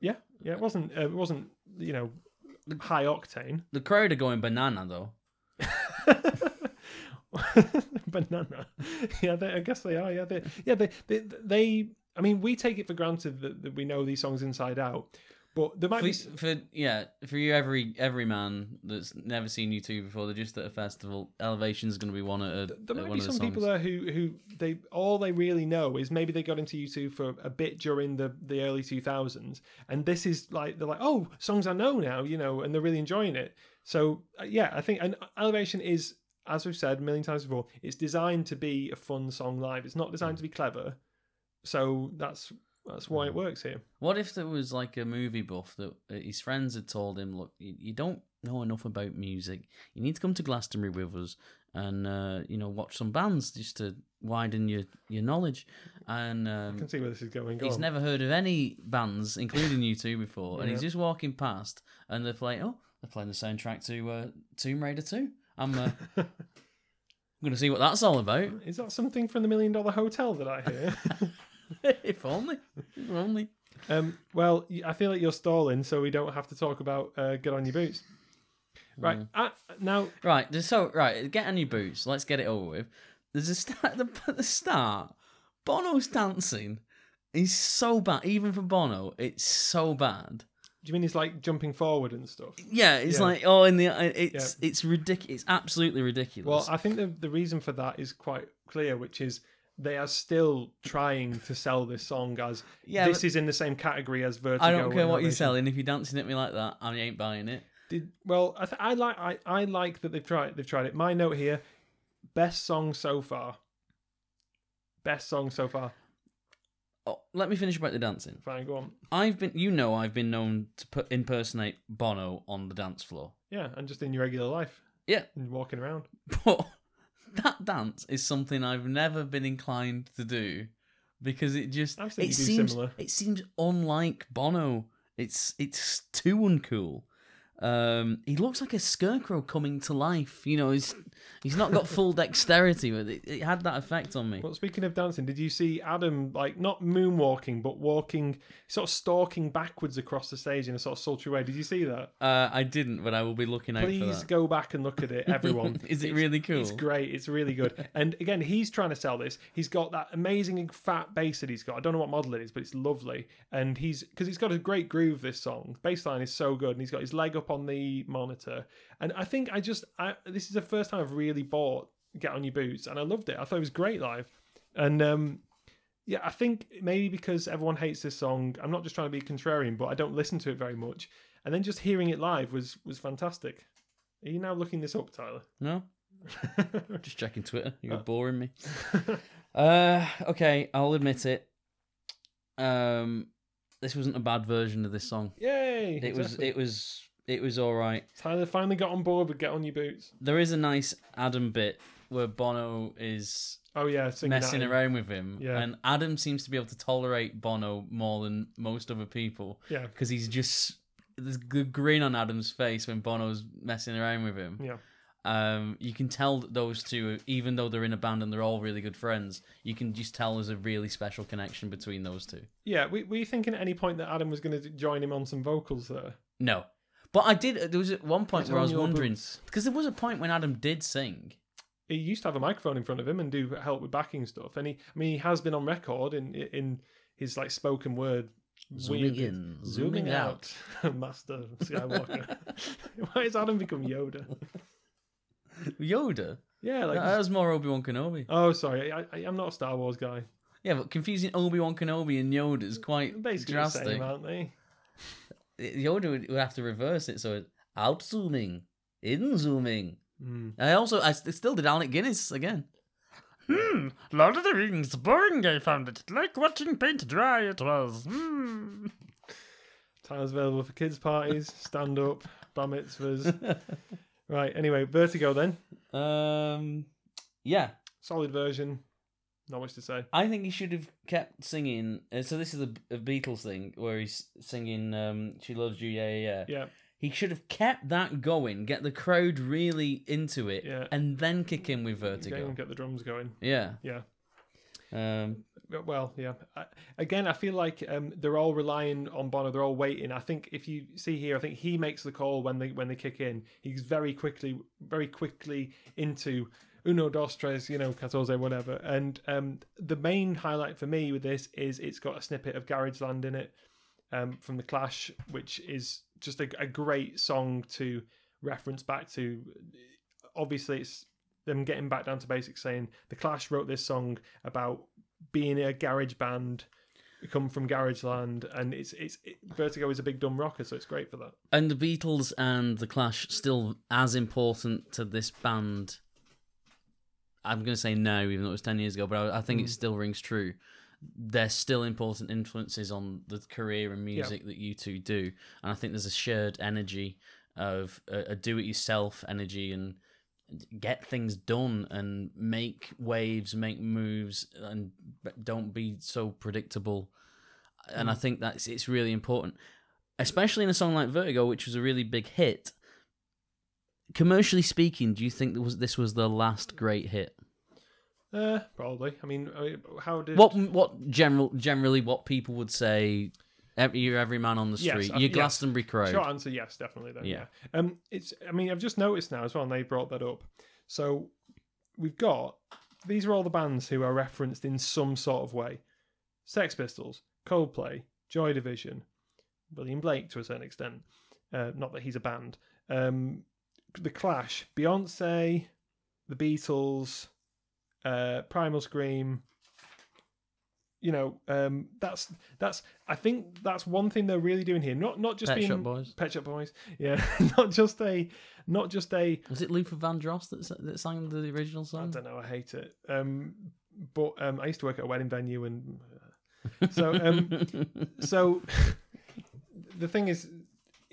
A: Yeah, yeah. It wasn't uh, it wasn't you know high octane.
B: The crowd are going banana though.
A: banana. Yeah, they, I guess they are. Yeah, they, yeah, they, they, they. I mean, we take it for granted that, that we know these songs inside out, but there might
B: For,
A: be.
B: for yeah, for you every every man that's never seen U2 before, they're just at a festival. Elevation's going to be one a,
A: There might be
B: of the
A: some people there who who they all they really know is maybe they got into U2 for a bit during the the early 2000s, and this is like they're like, oh, songs I know now, you know, and they're really enjoying it. So uh, yeah, I think and Elevation is, as we've said a million times before, it's designed to be a fun song live. It's not designed to be clever, so that's that's why it works here.
B: What if there was like a movie buff that uh, his friends had told him, look, you, don't know enough about music. You need to come to Glastonbury with us and uh, you know watch some bands just to widen your your knowledge. And
A: I
B: um,
A: can see where this is going. Go
B: he's
A: on.
B: never heard of any bands, including U2, before, and he's just walking past, and they're playing. Oh, they're playing the soundtrack to uh, Tomb Raider Two. I'm uh, I'm gonna see what that's all about.
A: Is that something from the Million Dollar Hotel that I hear?
B: if only, if only.
A: um, well, I feel like you're stalling, so we don't have to talk about uh, get on your boots. Right uh, now,
B: Right, so right. Get on your boots. Let's get it over with. There's a start at the, at the start. Bono's dancing is so bad. Even for Bono, it's so bad.
A: do you mean he's like jumping forward and stuff?
B: Yeah, it's
A: Yeah.
B: like oh, in the it's it's ridiculous. It's absolutely ridiculous.
A: Well, I think the the reason for that is quite clear, which is they are still trying to sell this song as
B: Yeah,
A: this is in the same category as Vertigo.
B: I don't care what you're selling. If you're dancing at me like that, I ain't buying it.
A: Did well. I, th- I like I, I like that they've tried they've tried it. My note here: best song so far. Best song so far.
B: Oh, let me finish about the dancing.
A: Fine, go on.
B: I've been, you know, I've been known to put, impersonate Bono on the dance floor.
A: Yeah, and just in your regular life.
B: Yeah.
A: And walking around.
B: But that dance is something I've never been inclined to do because it just it seems
A: similar.
B: it seems unlike Bono. It's it's too uncool. Um, he looks like a scarecrow coming to life. You know, he's he's not got full dexterity, but it, it had that effect on me.
A: Well, speaking of dancing, did you see Adam like not moonwalking, but walking, sort of stalking backwards across the stage in a sort of sultry way? Did you see that?
B: Uh, I didn't, but I will be looking out
A: Please go back and look at it, everyone.
B: Is it
A: It's-
B: really cool?
A: It's great. It's really good. And again, he's trying to sell this. He's got that amazing fat bass that he's got. I don't know what model it is, but it's lovely. And he's because he's got a great groove. This song, bass line is so good, and he's got his leg up on the monitor. And I think I just I, this is the first time I've really bought Get on Your Boots, and I loved it. I thought it was great live. And um, yeah, I think maybe because everyone hates this song, I'm not just trying to be contrarian, but I don't listen to it very much. And then just hearing it live was was fantastic. Are you now looking this up, Tyler?
B: No, just checking Twitter. You're boring me. Uh, okay, I'll admit it. Um, this wasn't a bad version of this song.
A: Yay!
B: It was. It was. It was all right.
A: Tyler finally got on board with Get On Your Boots.
B: There is a nice Adam bit where Bono is
A: Oh yeah,
B: messing around with him,
A: Yeah.
B: and Adam seems to be able to tolerate Bono more than most other people
A: Yeah,
B: because he's just there's the grin on Adam's face when Bono's messing around with him.
A: yeah,
B: Um, you can tell that those two, even though they're in a band and they're all really good friends, you can just tell there's a really special connection between those two.
A: yeah. We were you thinking at any point that Adam was going to join him on some vocals there?
B: No, but I did. There was at one point where I
A: on
B: was
A: your
B: wondering because there was a point when Adam did sing.
A: He used to have a microphone in front of him and do help with backing stuff. And he, I mean, he has been on record in in his like spoken word.
B: Zooming
A: weird-
B: in,
A: zooming
B: zooming
A: out, Master Skywalker. Why has Adam become Yoda?
B: Yoda.
A: Yeah, like
B: that was more Obi Wan Kenobi.
A: oh, sorry, I, I, I'm not a Star Wars guy.
B: Yeah, but confusing Obi Wan Kenobi and Yoda is quite
A: Basically
B: drastic.
A: the same, aren't they?
B: Yoda would, would have to reverse it, so it's out zooming, in zooming.
A: Mm.
B: I also I still did Alec Guinness again.
C: Hmm, Lord of the Rings, boring I found it. Like watching paint dry it was. Hmm.
A: Tyler's available for kids' parties, stand up, bar mitzvahs. right, anyway, Vertigo then.
B: Um, yeah,
A: Solid version. Not much to say.
B: I think he should have kept singing. Uh, so this is a, a Beatles thing where he's singing um, "She Loves You," yeah, yeah, yeah.
A: Yeah,
B: He should have kept that going, get the crowd really into it,
A: Yeah.
B: and then kick in with Vertigo.
A: and get the drums going.
B: Yeah.
A: Yeah.
B: Um,
A: Well, yeah. I, again, I feel like um, they're all relying on Bono. They're all waiting. I think if you see here, I think he makes the call when they when they kick in. He's very quickly, very quickly into uno dos tres, you know, catorze, whatever. And um, the main highlight for me with this is it's got a snippet of Garage Land in it um, from the Clash, which is just a, a great song to reference back to. Obviously, it's them getting back down to basics, saying the Clash wrote this song about being a garage band, come from garage land, and it's it's it, Vertigo is a big dumb rocker, so it's great for that.
B: and the Beatles and the Clash still as important to this band. I'm going to say no, even though it was ten years ago, but I, I think it mm. still rings true. They're still important influences on the career and music that U2 do, and I think there's a shared energy of a, a do-it-yourself energy and get things done and make waves, make moves, and don't be so predictable. And I mm. think that's it's really important, especially in a song like Vertigo, which was a really big hit. Commercially speaking, do you think that was this was the last great hit?
A: Uh, probably. I mean, how did
B: What what general generally what people would say? Every, you're every man on the
A: Yes,
B: street.
A: I-
B: you're
A: yes.
B: Glastonbury crowd.
A: Short answer, yes, definitely. Then, yeah.
B: Yeah.
A: Um, it's. I mean, I've just noticed now as well, and they brought that up. So we've got these are all the bands who are referenced in some sort of way: Sex Pistols, Coldplay, Joy Division, William Blake to a certain extent. Uh, not that he's a band. Um, the Clash, Beyonce, the Beatles, uh, Primal Scream. You know, um, that's that's. I think that's one thing they're really doing here. Not not just
B: Pet
A: being
B: Shop Boys.
A: Pet Shop Boys. Yeah, not just a, not just a.
B: Was it Luther Vandross that s- that sang the original song?
A: I
B: song?
A: don't know. I hate it. Um, but um, I used to work at a wedding venue, and uh, so um, so the thing is,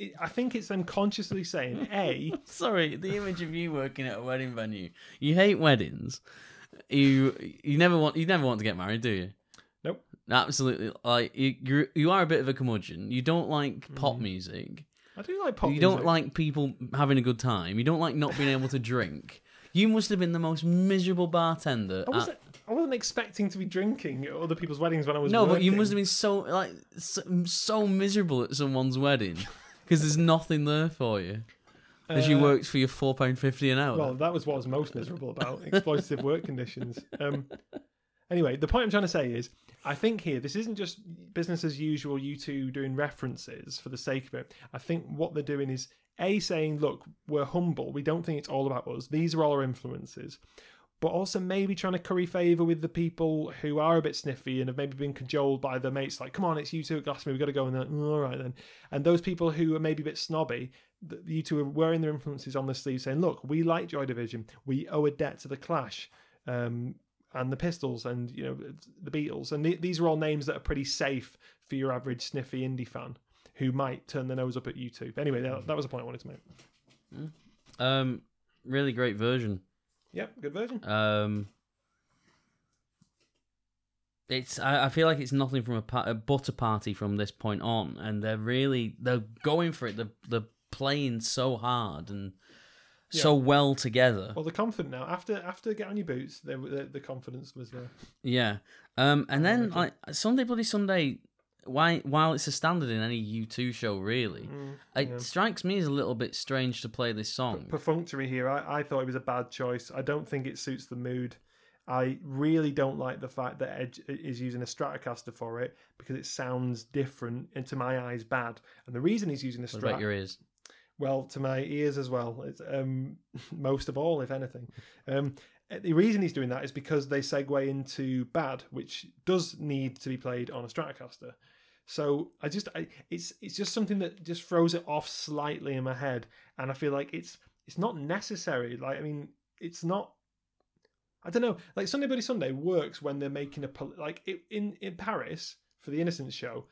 A: it, I think it's them consciously saying, a,
B: Sorry, the image of you working at a wedding venue. You hate weddings. You you never want you never want to get married, do you?
A: Nope.
B: Absolutely. Like you you you are a bit of a curmudgeon. You don't like pop mm-hmm. music.
A: I do like pop.
B: you don't like people having a good time. You don't like not being able to drink. You must have been the most miserable bartender.
A: I wasn't, I wasn't expecting to be drinking at other people's weddings when I was
B: no, but you must have been so like so, so miserable at someone's wedding because there's nothing there for you. As you
A: Uh,
B: worked for your four pound fifty an hour.
A: Well, that was what I was most miserable about exploitative work conditions. Um, anyway, the point I'm trying to say is, I think here this isn't just business as usual. U2 doing references for the sake of it. I think what they're doing is a saying, look, we're humble. We don't think it's all about us. These are all our influences. But also maybe trying to curry favour with the people who are a bit sniffy and have maybe been cajoled by their mates, like, come on, it's U2 at Glastonbury, we've got to go. And they're like, "Mm, all right then. And those people who are maybe a bit snobby, U2 are wearing their influences on the sleeve, saying, "Look, we like Joy Division. We owe a debt to the Clash, um, and the Pistols, and you know the Beatles, and th- these are all names that are pretty safe for your average sniffy indie fan who might turn their nose up at U2. Anyway, that, that was the point I wanted to make.
B: um, really great version.
A: Yep, good version.
B: Um, it's I, I feel like it's nothing from a, pa- a butter party from this point on, and they're really they're going for it. They're they're playing so hard and so well together.
A: Well, they're confident now. After after get on your boots, they, the the confidence was there.
B: Yeah. Um, and then like Sunday Bloody Sunday, why while it's a standard in any U2 show, really, it
A: yeah.
B: strikes me as a little bit strange to play this song.
A: Perfunctory here. I, I thought it was a bad choice. I don't think it suits the mood. I really don't like the fact that Edge is using a Stratocaster for it because it sounds different and to my eyes bad. And the reason he's using a
B: What about
A: Strat,
B: your ears?
A: well, to my ears as well, it's, um, most of all, if anything. Um, the reason he's doing that is because they segue into bad, which does need to be played on a Stratocaster. So I just, I, it's it's just something that just throws it off slightly in my head, and I feel like it's it's not necessary. Like I mean, it's not. I don't know. Like Sunday Bloody Sunday works when they're making a like it, in in Paris for the Innocence show.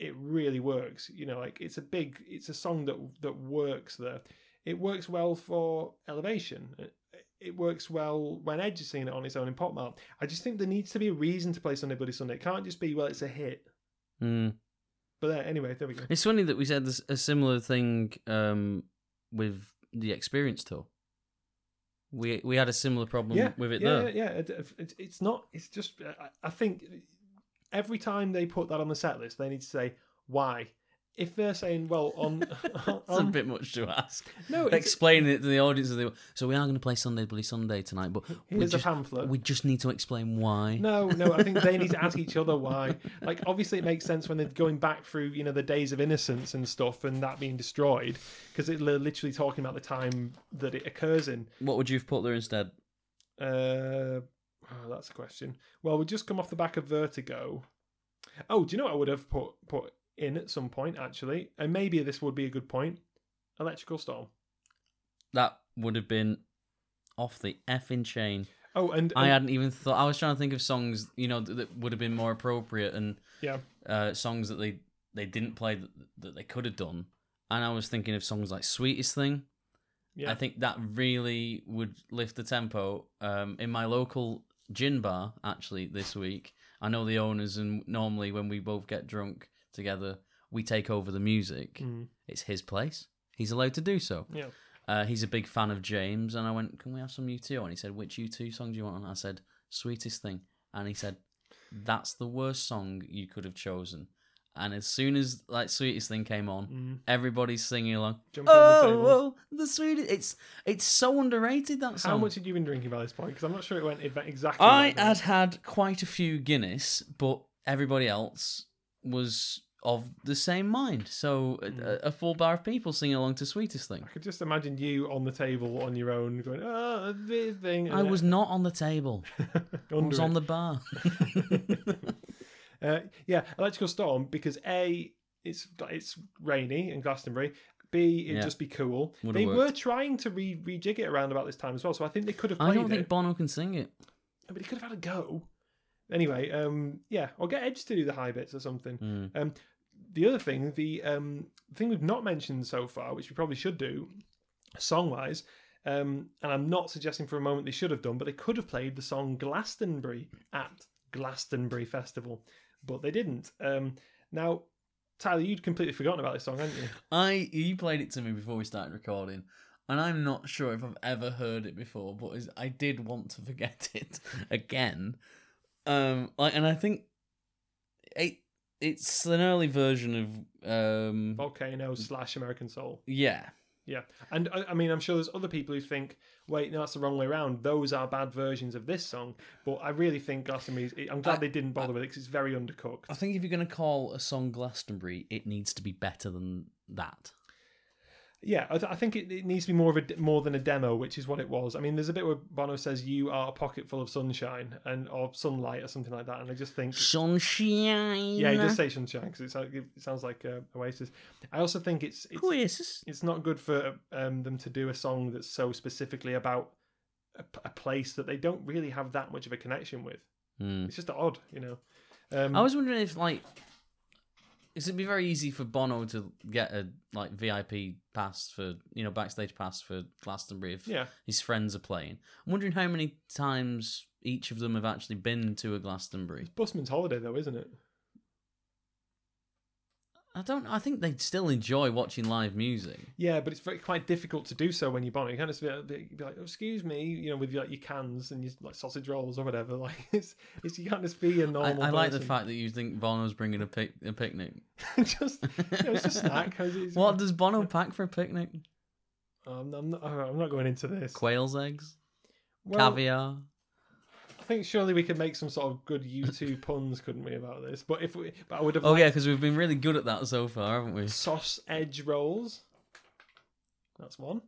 A: It really works. You know, like it's a big, it's a song that that works there. It works well for Elevation. It, it works well when Edge is singing it on its own in Pop Mart. I just think there needs to be a reason to play Sunday Bloody Sunday. It can't just be well, it's a hit.
B: Mm.
A: But uh, anyway, there we go.
B: It's funny that we said this, a similar thing um, with the Experience tour. We we had a similar problem
A: yeah,
B: with it
A: yeah,
B: there.
A: Yeah, yeah. It- it- it's not. It's just. I, I think every time they put that on the set list, they need to say why. If they're saying, well, on,
B: It's a bit much to ask.
A: no,
B: explain it to the audience. they- So we are going to play Sunday Bloody Sunday tonight, but we
A: here's a
B: just,
A: pamphlet.
B: we just need to explain why.
A: No, no, I think they need to ask each other why. Like, obviously, it makes sense when they're going back through, you know, the days of innocence and stuff, and that being destroyed, because they're literally talking about the time that it occurs in.
B: What would you have put there instead?
A: Uh, oh, that's a question. Well, we just come off the back of Vertigo. Oh, do you know what I would have put put in at some point actually? And maybe this would be a good point. Electrical Storm.
B: That would have been off the effing chain.
A: Oh, and,
B: I hadn't even thought. I was trying to think of songs, you know, that, that would have been more appropriate and
A: yeah,
B: uh, songs that they they didn't play that, that they could have done. And I was thinking of songs like "Sweetest Thing."
A: yeah.
B: I think that really would lift the tempo. Um, in my local gin bar, actually, this week, I know the owners, and normally when we both get drunk together, we take over the music.
A: Mm,
B: It's his place. He's allowed to do so.
A: yeah.
B: Uh, he's a big fan of James, and I went, "Can we have some U2?" And he said, "Which U2 song do you want?" And I said, "Sweetest Thing." And he said, "That's the worst song you could have chosen." And as soon as like "Sweetest Thing" came on,
A: Mm.
B: everybody's singing along.
A: Jumping on the
B: Oh, oh, the sweetest! It's it's so underrated that song.
A: How much had you been drinking by this point? Because I'm not sure it went exactly.
B: I had had quite a few Guinness, but everybody else was of the same mind. So
A: Hmm.
B: a, a full bar of people singing along to "Sweetest Thing."
A: I could just imagine you on the table on your own going, oh, this thing.
B: I was not on the table. I was on the bar.
A: uh, yeah, Electrical Storm because A, it's it's rainy in Glastonbury. B, it'd
B: Yeah.
A: just be cool.
B: Would've
A: they were trying to re- rejig it around about this time as well, so I think they could have
B: I don't
A: it.
B: think Bono can sing it.
A: but he could have had a go. Anyway, um, yeah, or get Edge to do the high bits or something.
B: Mm.
A: Um, the other thing, the um, thing we've not mentioned so far, which we probably should do, song wise, um, and I'm not suggesting for a moment they should have done, but they could have played the song Glastonbury at Glastonbury Festival, but they didn't. Um, now, Tyler, you'd completely forgotten about this song, hadn't you?
B: I you played it to me before we started recording, and I'm not sure if I've ever heard it before, but I did want to forget it again. Um, like, and I think it it's an early version of um,
A: Volcano slash American Soul.
B: yeah,
A: Yeah, and I, I mean, I'm sure there's other people who think, wait, no, that's the wrong way around. Those are bad versions of this song. But I really think Glastonbury. I'm glad
B: I-
A: they didn't bother with it because it's very undercooked.
B: I think if you're gonna call a song Glastonbury, it needs to be better than that.
A: Yeah, I, th- I think it, it needs to be more of a more than a demo, which is what it was. I mean, there's a bit where Bono says, "You are a pocket full of sunshine and or sunlight or something like that," and I just think,
B: Sunshine.
A: yeah, he does say sunshine because it, sounds- it sounds like uh, Oasis. I also think it's it's
B: Oasis.
A: it's not good for um, them to do a song that's so specifically about a, p- a place that they don't really have that much of a connection with.
B: Hmm.
A: It's just odd, you know. Um,
B: I was wondering if like, it'd be very easy for Bono to get a like VIP pass for you know backstage pass for Glastonbury if
A: yeah,
B: his friends are playing. I'm wondering how many times each of them have actually been to a Glastonbury.
A: It's Busman's holiday though, isn't it?
B: I don't. I think they'd still enjoy watching live music.
A: Yeah, but it's very quite difficult to do so when you're Bono. You kind of be, be, like, oh, "Excuse me," you know, with like your cans and your like sausage rolls or whatever. Like it's, it's you can't just be a
B: I,
A: normal.
B: I like the fact that you think Bono's bringing a pic a picnic.
A: just you know, it's a snack. It's-
B: What does Bono pack for a picnic?
A: I'm, I'm not. I'm not going into this.
B: Quail's eggs,
A: Well,
B: caviar.
A: I think surely we could make some sort of good U2 puns, couldn't we, about this? But if we, but I would have.
B: Oh
A: liked
B: yeah, because we've been really good at that so far, haven't we?
A: sauce edge rolls. That's one.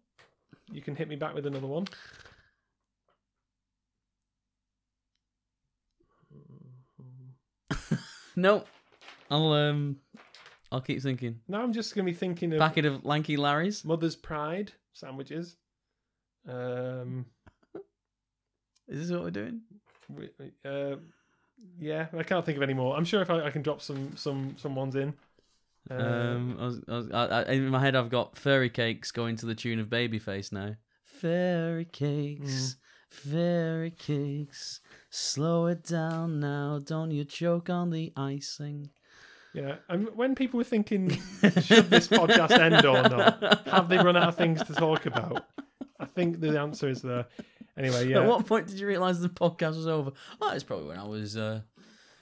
A: You can hit me back with another one.
B: No, I'll um, I'll keep thinking.
A: Now I'm just going to be thinking of
B: Packet of lanky Larrys.
A: Mother's Pride sandwiches. Um,
B: Is this what we're doing?
A: We- uh, yeah, I can't think of any more. I'm sure if I, I can drop some some some ones in. Uh,
B: Um, I was, I was, I, I, in my head, I've got fairy cakes going to the tune of Babyface now. Fairy cakes, fairy cakes, slow it down now. Don't you choke on the icing.
A: yeah, and when people were thinking, should this podcast end or not? Have they run out of things to talk about? I think the answer is there. Anyway, yeah.
B: At what point did you realise the podcast was over? Oh, it's probably when I was uh,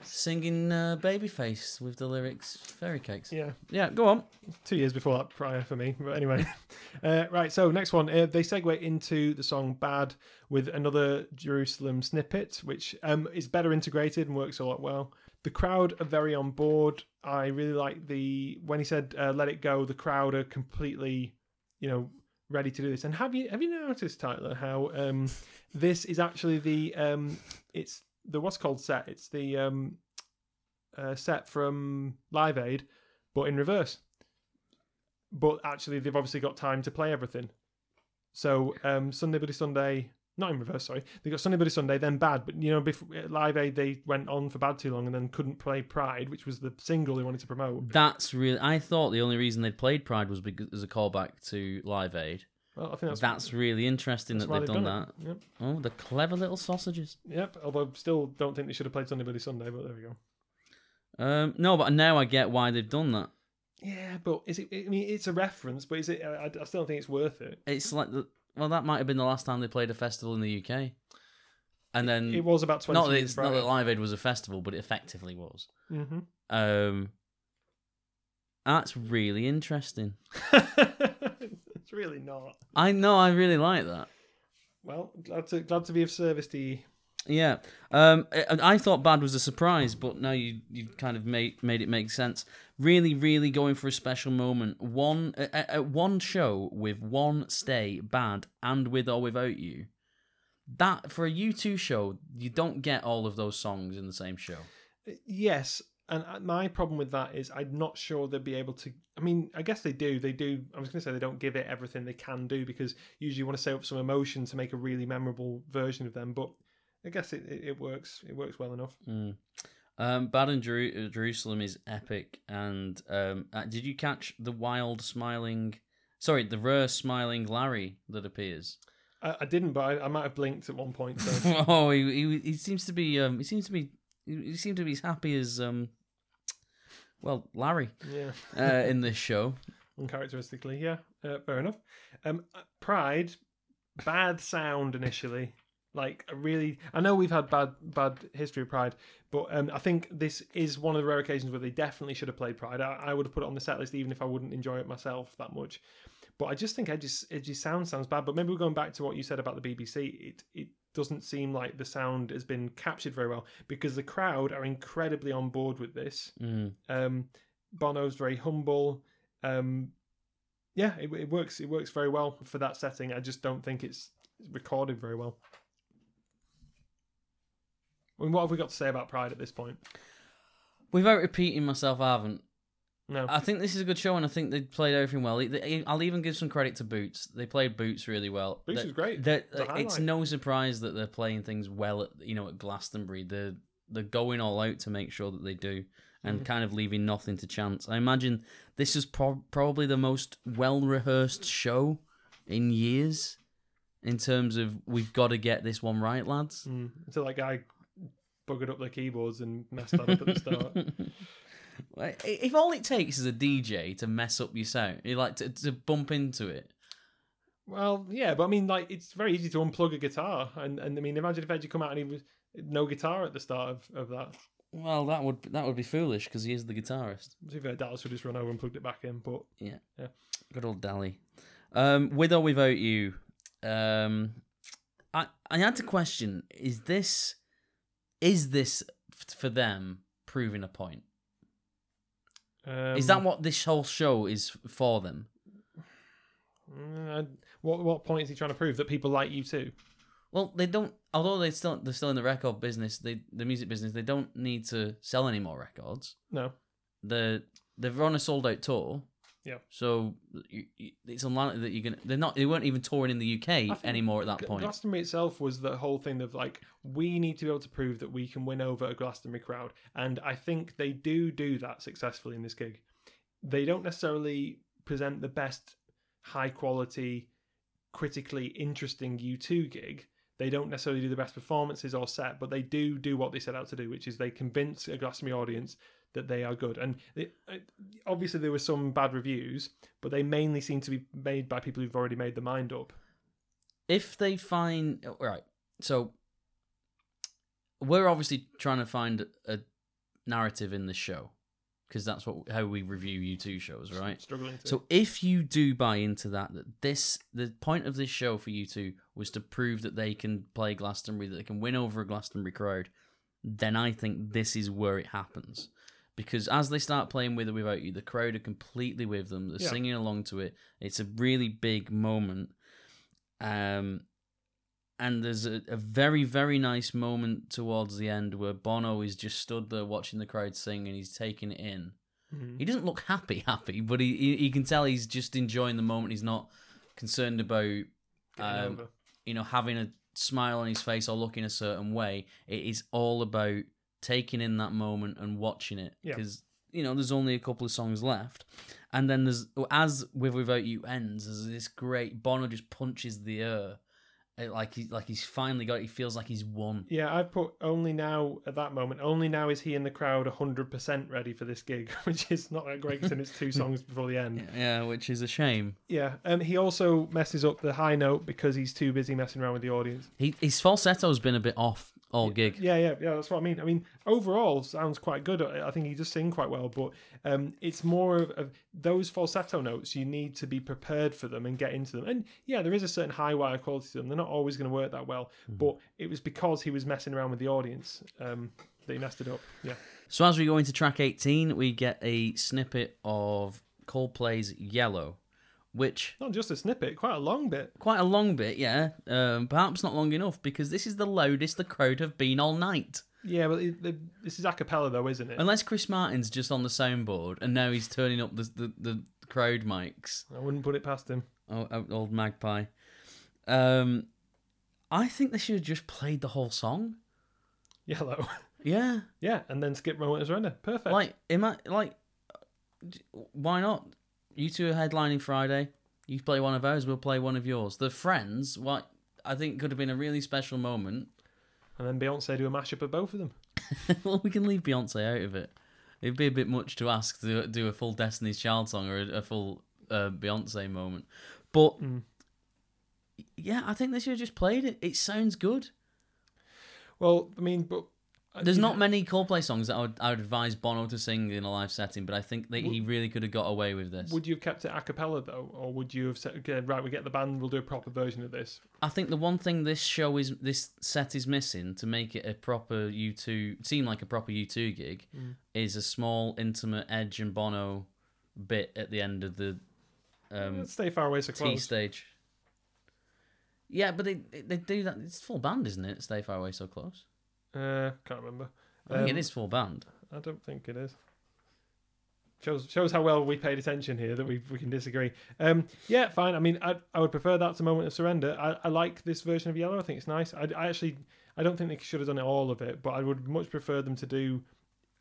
B: singing uh, Babyface with the lyrics Fairy cakes.
A: Yeah,
B: Yeah, go on.
A: two years before that prior for me. But anyway, uh, right. So next one, uh, they segue into the song "Bad" with another Jerusalem snippet, which um, is better integrated and works a lot well. The crowd are very on board. I really like the when he said uh, "Let it go." The crowd are completely, you know, ready to do this. And have you have you noticed, Tyler, how um, this is actually the um, it's the what's called set. It's the um, uh, set from Live Aid, but in reverse but actually they've obviously got time to play everything. So um, Sunday Bloody Sunday, not in reverse, sorry. They got Sunday Bloody Sunday, then Bad, but you know, before Live Aid they went on for Bad too long and then couldn't play Pride, which was the single they wanted to promote.
B: That's really. I thought the only reason they'd played Pride was because as a callback to Live Aid.
A: Well, I think that's
B: That's, really interesting
A: that's
B: that
A: why
B: they've done, that.
A: Yep.
B: Oh, the clever little sausages.
A: Yep. Although still don't think they should have played Sunday Bloody Sunday, but there we go.
B: Um, no, but now I get why they've done that.
A: Yeah, but is it? I mean, it's a reference, but is it? I, I still don't think it's worth it.
B: It's like the well, that might have been the last time they played a festival in the UK, and then
A: It was about twenty
B: not that
A: years
B: it's not that Live Aid was a festival, but it effectively was.
A: hmm
B: Um, that's really interesting.
A: it's really not.
B: I know, I really like that.
A: Well, glad to glad to be of service to you.
B: Yeah, um, I, thought Bad was a surprise, but now you you kind of made made it make sense. Really, really going for a special moment. One at, at one show with one stay, Bad, and with or without you. That for a U2 show, you don't get all of those songs in the same show.
A: Yes, and uh, my problem with that is I'm not sure they'll be able to. I mean, I guess they do. They do. I was going to say they don't give it everything they can do because usually you want to save up some emotion to make a really memorable version of them. But I guess it, it, it works. It works well enough.
B: Mm. Um, Bad in Jeru- uh, Jerusalem is epic. And um, uh, did you catch the wild smiling? Sorry, the rare smiling Larry that appears.
A: I, I didn't, but I, I might have blinked at one point. So.
B: oh, he, he he seems to be um he seems to be he he seems to be as happy as um well, Larry
A: Yeah.
B: uh, in this show.
A: uncharacteristically. Yeah, uh, fair enough. Um, Pride, bad sound initially. Like a really, I know we've had bad bad history of Pride, but um, I think this is one of the rare occasions where they definitely should have played Pride. I, I would have put it on the set list even if I wouldn't enjoy it myself that much. But I just think Edge's, Edge's sound sounds bad. But maybe we're going back to what you said about the BBC. It it doesn't seem like the sound has been captured very well because the crowd are incredibly on board with this.
B: Mm.
A: Um, Bono's very humble. Um, yeah, it, it works. It works very well for that setting. I just don't think it's recorded very well. I mean, what have we got to say about Pride at this point?
B: Without repeating myself, I haven't.
A: No,
B: I think this is a good show, and I think they played everything well. I'll even give some credit to Boots. They played Boots really well.
A: Boots
B: That-
A: was great.
B: that-
A: The
B: it's no surprise that they're playing things well at you know at Glastonbury. They're they're going all out to make sure that they do, and
A: Mhm.
B: kind of leaving nothing to chance. I imagine this is pro- probably the most well rehearsed show in years, in terms of we've got to get this one right, lads.
A: Mm, until that guy buggered up their keyboards and messed that up at the start.
B: Well, if all it takes is a DJ to mess up your sound, you like to, to bump into it.
A: Well, yeah, but I mean, like, it's very easy to unplug a guitar, and and I mean, imagine if had come out and he was no guitar at the start of, of that.
B: Well, that would that would be foolish because he is the guitarist.
A: To be fair, Dallas would just run over and plugged it back in, but yeah, yeah,
B: Good old Dally. Um, with or without you, um, I I had to question: Is this is this for them proving a point?
A: um,
B: is that what this whole show is for them?
A: Uh, what what point is he trying to prove that people like U2?
B: Well, they don't. Although they still they're still in the record business, they the music business. They don't need to sell any more records.
A: No.
B: The they've run a sold out tour.
A: Yeah.
B: So you, you, it's unlikely that you're gonna. They're not. They weren't even touring in the UK anymore at that point.
A: Glastonbury itself was the whole thing of like we need to be able to prove that we can win over a Glastonbury crowd, and I think they do do that successfully in this gig. They don't necessarily present the best high quality, critically interesting U2 gig. They don't necessarily do the best performances or set, but they do do what they set out to do, which is they convince a Glastonbury audience that they are good. And uh, obviously, there were some bad reviews, but they mainly seem to be made by people who've already made their mind up.
B: if they find right, so we're obviously trying to find a narrative in this show because that's what how we review U2 shows, right?
A: Struggling to.
B: So if you do buy into that, that this the point of this show for U2 was to prove that they can play Glastonbury, that they can win over a Glastonbury crowd, then I think this is where it happens. Because as they start playing with or without you, the crowd are completely with them. They're
A: Yeah.
B: singing along to it. It's a really big moment. Um, and there's a, a very very nice moment towards the end where Bono is just stood there watching the crowd sing and he's taking it in.
A: Mhm.
B: He doesn't look happy, happy, but he, he you can tell he's just enjoying the moment. He's not concerned about um, you know having a smile on his face or looking a certain way. It is all about taking in that moment and watching it
A: Yeah.
B: because you know there's only a couple of songs left, and then there's as with without you ends there's this great Bono just punches the air. It, like he like he's finally got it. He feels like he's won.
A: Yeah, I've put only now at that moment. Only now is he in the crowd hundred percent ready for this gig, which is not that great considering it's two songs before the end.
B: Yeah, which is a shame.
A: Yeah, and he also messes up the high note because he's too busy messing around with the audience.
B: He his falsetto's been a bit off all gig.
A: Yeah, yeah, yeah. That's what I mean. I mean, overall, sounds quite good. I think he does sing quite well, but um, it's more of, of those falsetto notes. You need to be prepared for them and get into them. And yeah, there is a certain high wire quality to them. They're not always going to work that well, but it was because he was messing around with the audience um, that he messed it up. Yeah.
B: So as we go into track 18, we get a snippet of Coldplay's Yellow, which
A: Not just a snippet, quite a long bit.
B: quite a long bit, yeah. Um, perhaps not long enough because this is the loudest the crowd have been all night.
A: Yeah, but it, the, this is a cappella though, isn't it?
B: Unless Chris Martin's just on the soundboard and now he's turning up the the, the crowd mics.
A: I wouldn't put it past him.
B: Oh, oh, old magpie. Um, I think they should have just played the whole song.
A: Yellow.
B: Yeah.
A: yeah, and then skip Moment of Surrender. Perfect.
B: Like, am I like? Why not? U2 are headlining Friday. You play one of ours. We'll play one of yours. The friends. What I think could have been a really special moment.
A: and then Beyonce do a mashup of both of them.
B: well, we can leave Beyonce out of it. It'd be a bit much to ask to do a full Destiny's Child song or a, a full uh, Beyonce moment. But
A: Mm.
B: yeah, I think they should have just played it. It sounds good.
A: Well, I mean, but
B: There's not many Coldplay songs that I would, I would advise Bono to sing in a live setting, but I think that he really could have got away with this.
A: Would you have kept it a cappella though, or would you have said, okay, right, we get the band, we'll do a proper version of this?
B: I think the one thing this show is this set is missing to make it a proper U2 seem like a proper U2 gig
A: Mm.
B: is a small intimate Edge and Bono bit at the end of the um,
A: stay far away so close.
B: T stage. Yeah, but they they do that. It's full band, isn't it? Stay far away, so close.
A: Uh, can't remember.
B: I think
A: Um,
B: it is full band.
A: I don't think it is. Shows shows how well we paid attention here that we we can disagree. Um, yeah, fine. I mean, I I would prefer that to Moment of Surrender. I, I like this version of Yellow. I think it's nice. I, I actually I don't think they should have done it all of it, but I would much prefer them to do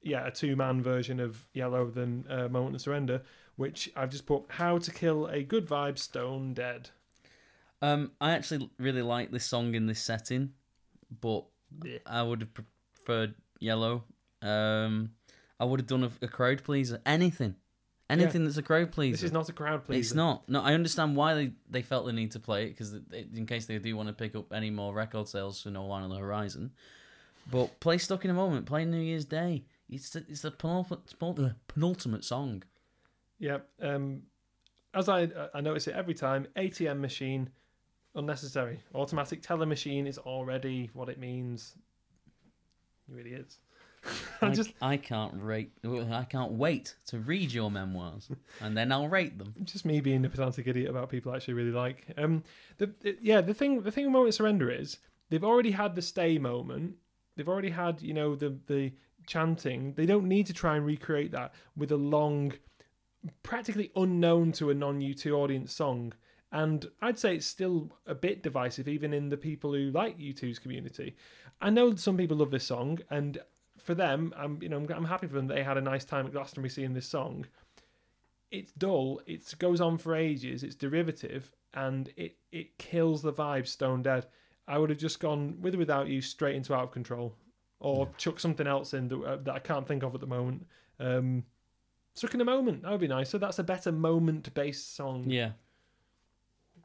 A: yeah a two man version of Yellow than uh, Moment of Surrender, which I've just put How to Kill a Good Vibe Stone Dead.
B: Um, I actually really like this song in this setting, but I would have preferred Yellow. Um, I would have done a, a crowd pleaser. Anything, anything that's a crowd pleaser.
A: This is not a crowd pleaser.
B: It's not. No, I understand why they, they felt the need to play it because in case they do want to pick up any more record sales for No Line on the Horizon. But play Stuck in a Moment, play New Year's Day. It's the, it's the penultimate, penultimate song.
A: Yeah. Um, as I I notice it every time, ATM machine, unnecessary. Automatic teller machine is already what it means. You idiots. I'm
B: I,
A: just
B: I can't rate. I can't wait to read your memoirs, and then I'll rate them.
A: just me being a pedantic idiot about people I actually really like. Um, the, the- yeah, the thing the thing with moment of surrender is they've already had the stay moment. They've already had you know the the chanting. They don't need to try and recreate that with a long, practically unknown to a non U2 audience song. And I'd say it's still a bit divisive, even in the people who like U2's community. I know some people love this song, and for them, I'm you know I'm, I'm happy for them. They had a nice time at Glastonbury seeing this song it's dull. It goes on for ages. It's derivative, and it it kills the vibe. Stone Dead. I would have just gone with or without you straight into Out of Control, or chuck something else in that, uh, that I can't think of at the moment. Um, Stuck in a moment. That would be nice. So that's a better moment-based song,
B: Yeah.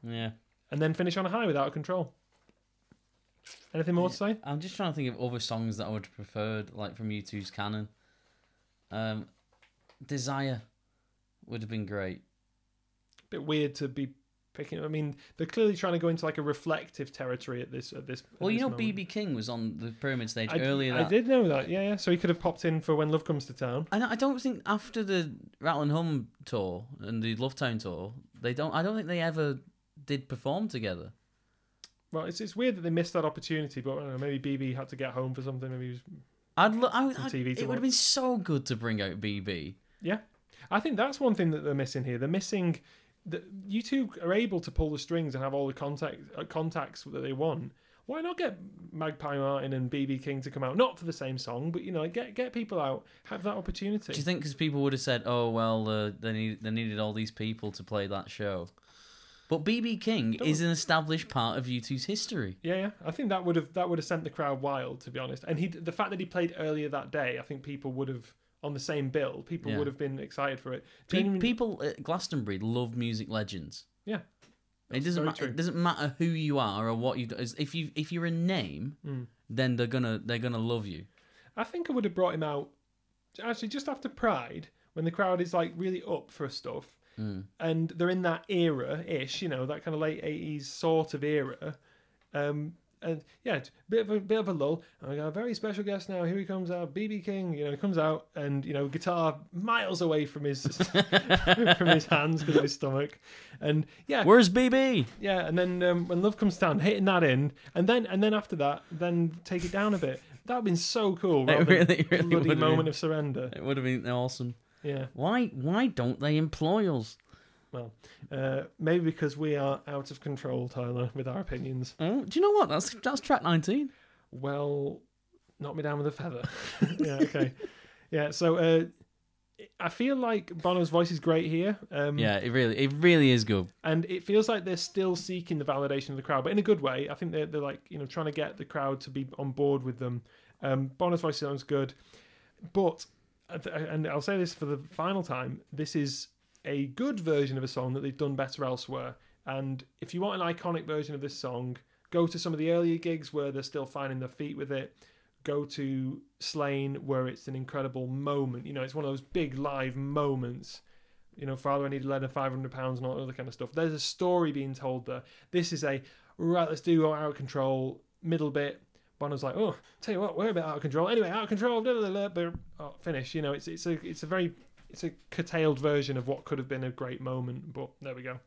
B: Yeah.
A: and then finish on a high with Out of Control. Anything more to say?
B: I'm just trying to think of other songs that I would have preferred, like from U2's canon. Um, Desire would have been great.
A: bit weird to be picking. I mean, they're clearly trying to go into like a reflective territory at this. At this. at
B: Well, you
A: this
B: know. BB King was on the Pyramid stage
A: I,
B: earlier.
A: I
B: That,
A: did know that. Yeah, yeah. So he could have popped in for when Love Comes to Town.
B: And I don't think after the Rattle and Hum tour and the Lovetown tour, they don't. I don't think they ever did perform together.
A: Well, it's it's weird that they missed that opportunity, but I don't know, maybe BB had to get home for something. Maybe he was,
B: I'd. I, I'd-
A: TV
B: it would have been so good to bring out BB.
A: yeah. I think that's one thing that they're missing here. They're missing that U2 are able to pull the strings and have all the contact uh, contacts that they want. Why not get Magpie Martin and BB King to come out? Not for the same song, but you know, get get people out, have that opportunity.
B: Do you think because people would have said, "Oh well, uh, they need they needed all these people to play that show," but BB King
A: Don't-
B: is an established part of U2's history.
A: Yeah, yeah. I think that would have that would have sent the crowd wild, to be honest. And he, the fact that he played earlier that day, I think people would have on the same bill. People
B: Yeah.
A: would have been excited for it.
B: People at Glastonbury love music legends.
A: Yeah,
B: It doesn't matter. It doesn't matter who you are or what you do. If you if you're a name,
A: Mm.
B: then they're gonna they're gonna love you.
A: I think I would have brought him out actually just after Pride when the crowd is like really up for stuff
B: Mm.
A: and they're in that era ish, you know, that kind of late eighties sort of era. Um, and yeah, bit of a bit of a lull. And we got a very special guest now. Here he comes out, BB King. You know, he comes out and you know, guitar miles away from his from his hands because of his stomach. And yeah,
B: Where's BB?
A: yeah, and then um, when Love Comes Down, hitting that in, and then and then after that, then take it down a bit. That would have been so cool.
B: It
A: rather
B: really, really
A: bloody moment
B: have
A: of surrender.
B: it would have been awesome.
A: Yeah.
B: Why why don't they employ us?
A: Well, uh, maybe because we are out of control, Tyler, with our opinions.
B: Oh, do you know what? That's that's track nineteen.
A: Well, knock me down with a feather. yeah. Okay. Yeah. So uh, I feel like Bono's voice is great here. Um,
B: Yeah, it really it really is good.
A: and it feels like they're still seeking the validation of the crowd, but in a good way. I think they're, they're like you know trying to get the crowd to be on board with them. Um, Bono's voice sounds good, but and I'll say this for the final time. This is a good version of a song that they've done better elsewhere. And if you want an iconic version of this song, go to some of the earlier gigs where they're still finding their feet with it. Go to Slane where it's an incredible moment. You know, it's one of those big live moments. You know, Father, I need lend her five hundred pounds and all that other kind of stuff. There's a story being told there. This is a right. Let's do out of control middle bit. Bono's like, oh, tell you what, we're a bit out of control. Anyway, out of control. Blah, blah, blah, blah, oh, finish. You know, it's it's a it's a very it's a curtailed version of what could have been a great moment. But there we go.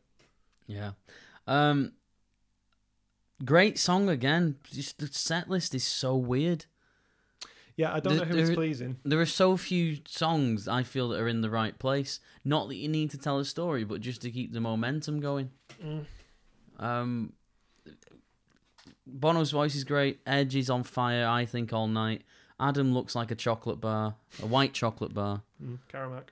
B: Yeah. Um great song again. Just the set list is so weird.
A: Yeah, I don't
B: The-
A: know who it's pleasing.
B: There are so few songs I feel that are in the right place. Not that you need to tell a story, but just to keep the momentum going.
A: Mm.
B: Um Bono's voice is great. Edge is on fire, I think, all night. Adam looks like a chocolate bar, a white chocolate bar.
A: Mm, Caramac.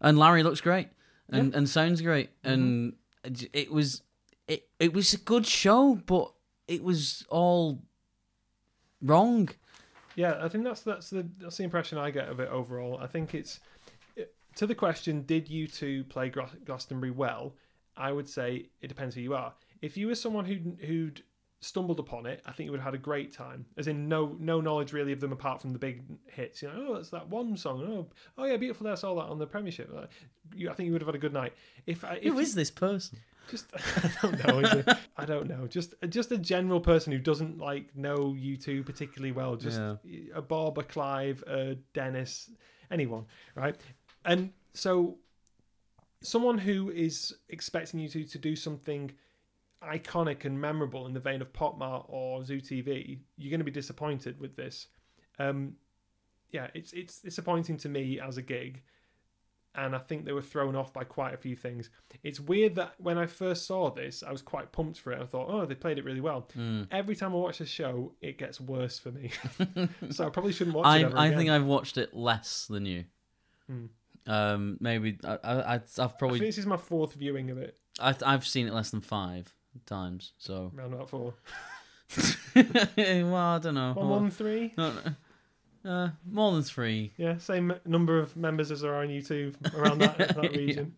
B: and Larry looks great and and sounds great and it- it was it it was a good show but it was all wrong
A: Yeah, I think that's that's the that's the impression I get of it overall. I think it's to the question: Did U2 play Glastonbury well? I would say it depends who you are. If you were someone who'd who'd stumbled upon it, I think you would have had a great time. As in, no no knowledge really of them apart from the big hits. You know, oh, that's that one song. Oh, oh yeah, beautiful. I saw that on the Premiership. Like, you, I think you would have had a good night. If I, if
B: who is this person
A: just I don't know. I don't know. Just just a general person who doesn't like know U2 particularly well. Just a Bob, a Clive, a Dennis, anyone, right? And so someone who is expecting U2 to do something iconic and memorable in the vein of Popmart or Zoo TV, you're going to be disappointed with this. Um, yeah, it's it's disappointing to me as a gig, and I think they were thrown off by quite a few things. It's weird that when I first saw this, I was quite pumped for it. I thought, oh, they played it really well.
B: Hmm.
A: Every time I watch the show, it gets worse for me. so I probably shouldn't watch it.
B: I
A: Ever
B: I
A: again.
B: think I've watched it less than you
A: Hmm.
B: um maybe I, I I- I've
A: I
B: probably
A: this is my fourth viewing of it.
B: I, I've seen it less than five times so
A: Around about four.
B: well I don't know
A: One, one, three.
B: No, no. Uh, more than three
A: Yeah, same number of members as there are on YouTube around that, that
B: Yeah.
A: region.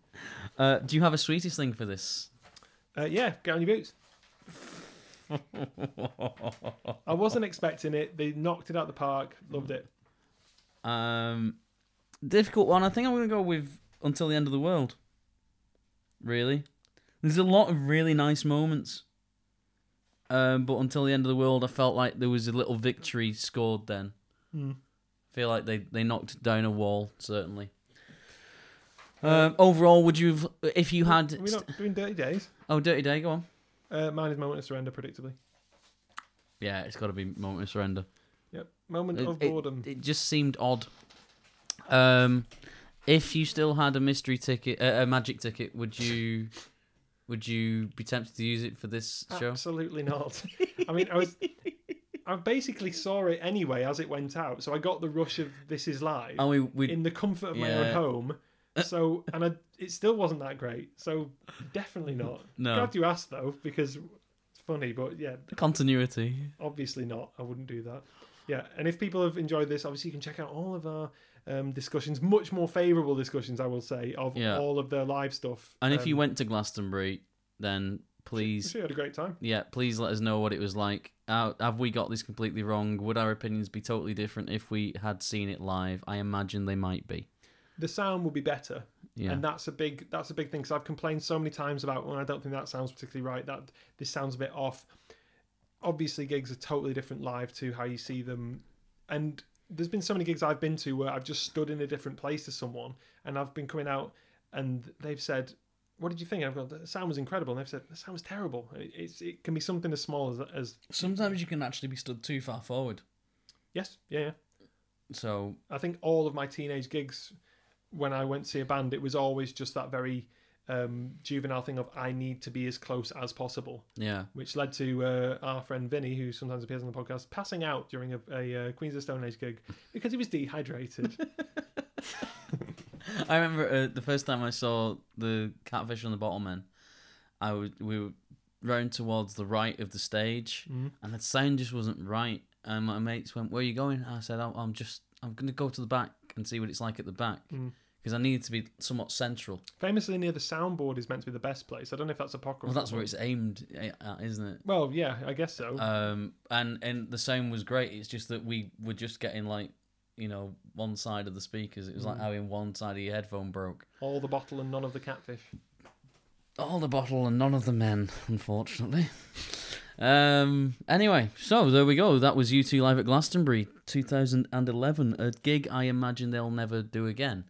B: uh, do you have a sweetest thing for this
A: Uh, yeah, get on your boots. I wasn't expecting it. They knocked it out the park. Loved it.
B: Um, difficult one. I think I'm gonna go with until the end of the world. Really, there's a lot of really nice moments. Um, but until the end of the world, I felt like there was a little victory scored. Then
A: Hmm.
B: feel like they they knocked down a wall. Certainly. Um, overall, would you have if you had?
A: We're not doing Dirty Days.
B: Oh, Dirty Day, go on.
A: Uh, mine is Moment of Surrender, predictably.
B: Yeah, it's got to be Moment of Surrender.
A: Yep. Moment
B: It-
A: of
B: it-
A: boredom.
B: It just seemed odd. Um, if you still had a mystery ticket, uh, a magic ticket, would you, would you be tempted to use it for this show?
A: Absolutely not. I mean, I was. I basically saw it anyway as it went out, so I got the rush of This Is Live
B: And we, we,
A: in the comfort of my
B: Yeah.
A: own home. So, and I, it still wasn't that great. So, definitely not.
B: No.
A: Glad you asked though, because it's funny, but yeah,
B: continuity.
A: obviously not. I wouldn't do that. Yeah, and if people have enjoyed this, obviously you can check out all of our um, discussions, much more favourable discussions, I will say, of
B: Yeah.
A: all of their live stuff.
B: And if you
A: Um,
B: went to Glastonbury, then please,
A: we had a great time.
B: yeah, please let us know what it was like. Uh, have we got this completely wrong? Would our opinions be totally different if we had seen it live? I imagine they might be.
A: The sound will be better,
B: Yeah.
A: and that's a big that's a big thing. Because I've complained so many times about when I don't think that sounds particularly right. That this sounds a bit off. Obviously, gigs are totally different live to how you see them, and there's been so many gigs I've been to where I've just stood in a different place to someone, and I've been coming out, and they've said, "What did you think?" I've gone, "The sound was incredible," and they've said, "The sound was terrible." It- It's it can be something as small as as
B: Sometimes you can actually be stood too far forward.
A: yes, yeah. yeah.
B: So
A: I think all of my teenage gigs, when I went to see a band, it was always just that very um, juvenile thing of I need to be as close as possible,
B: yeah.
A: which led to uh, our friend Vinny, who sometimes appears on the podcast, passing out during a, a uh, Queens of Stone Age gig because he was dehydrated.
B: I remember uh, the first time I saw the Catfish and the Bottlemen. I would we were round towards the right of the stage,
A: Mhm.
B: and the sound just wasn't right. And my mates went, "Where are you going?" I said, "I'm, just I'm gonna go to the back back and see what it's like at the back
A: Mm.
B: Because I need to be somewhat central.
A: Famously near the soundboard is meant to be the best place. I don't know if that's apocryphal.
B: Well, that's where it's aimed at, isn't it?
A: Well, yeah, I guess so.
B: Um, and and the sound was great. It's just that we were just getting like, you know, one side of the speakers. It was like
A: Mm.
B: having one side of your headphone broke.
A: All the bottle and none of the catfish.
B: All the bottle and none of the men, unfortunately. um. Anyway, so there we go. That was U2 live at Glastonbury, 2011. A gig I imagine they'll never do again.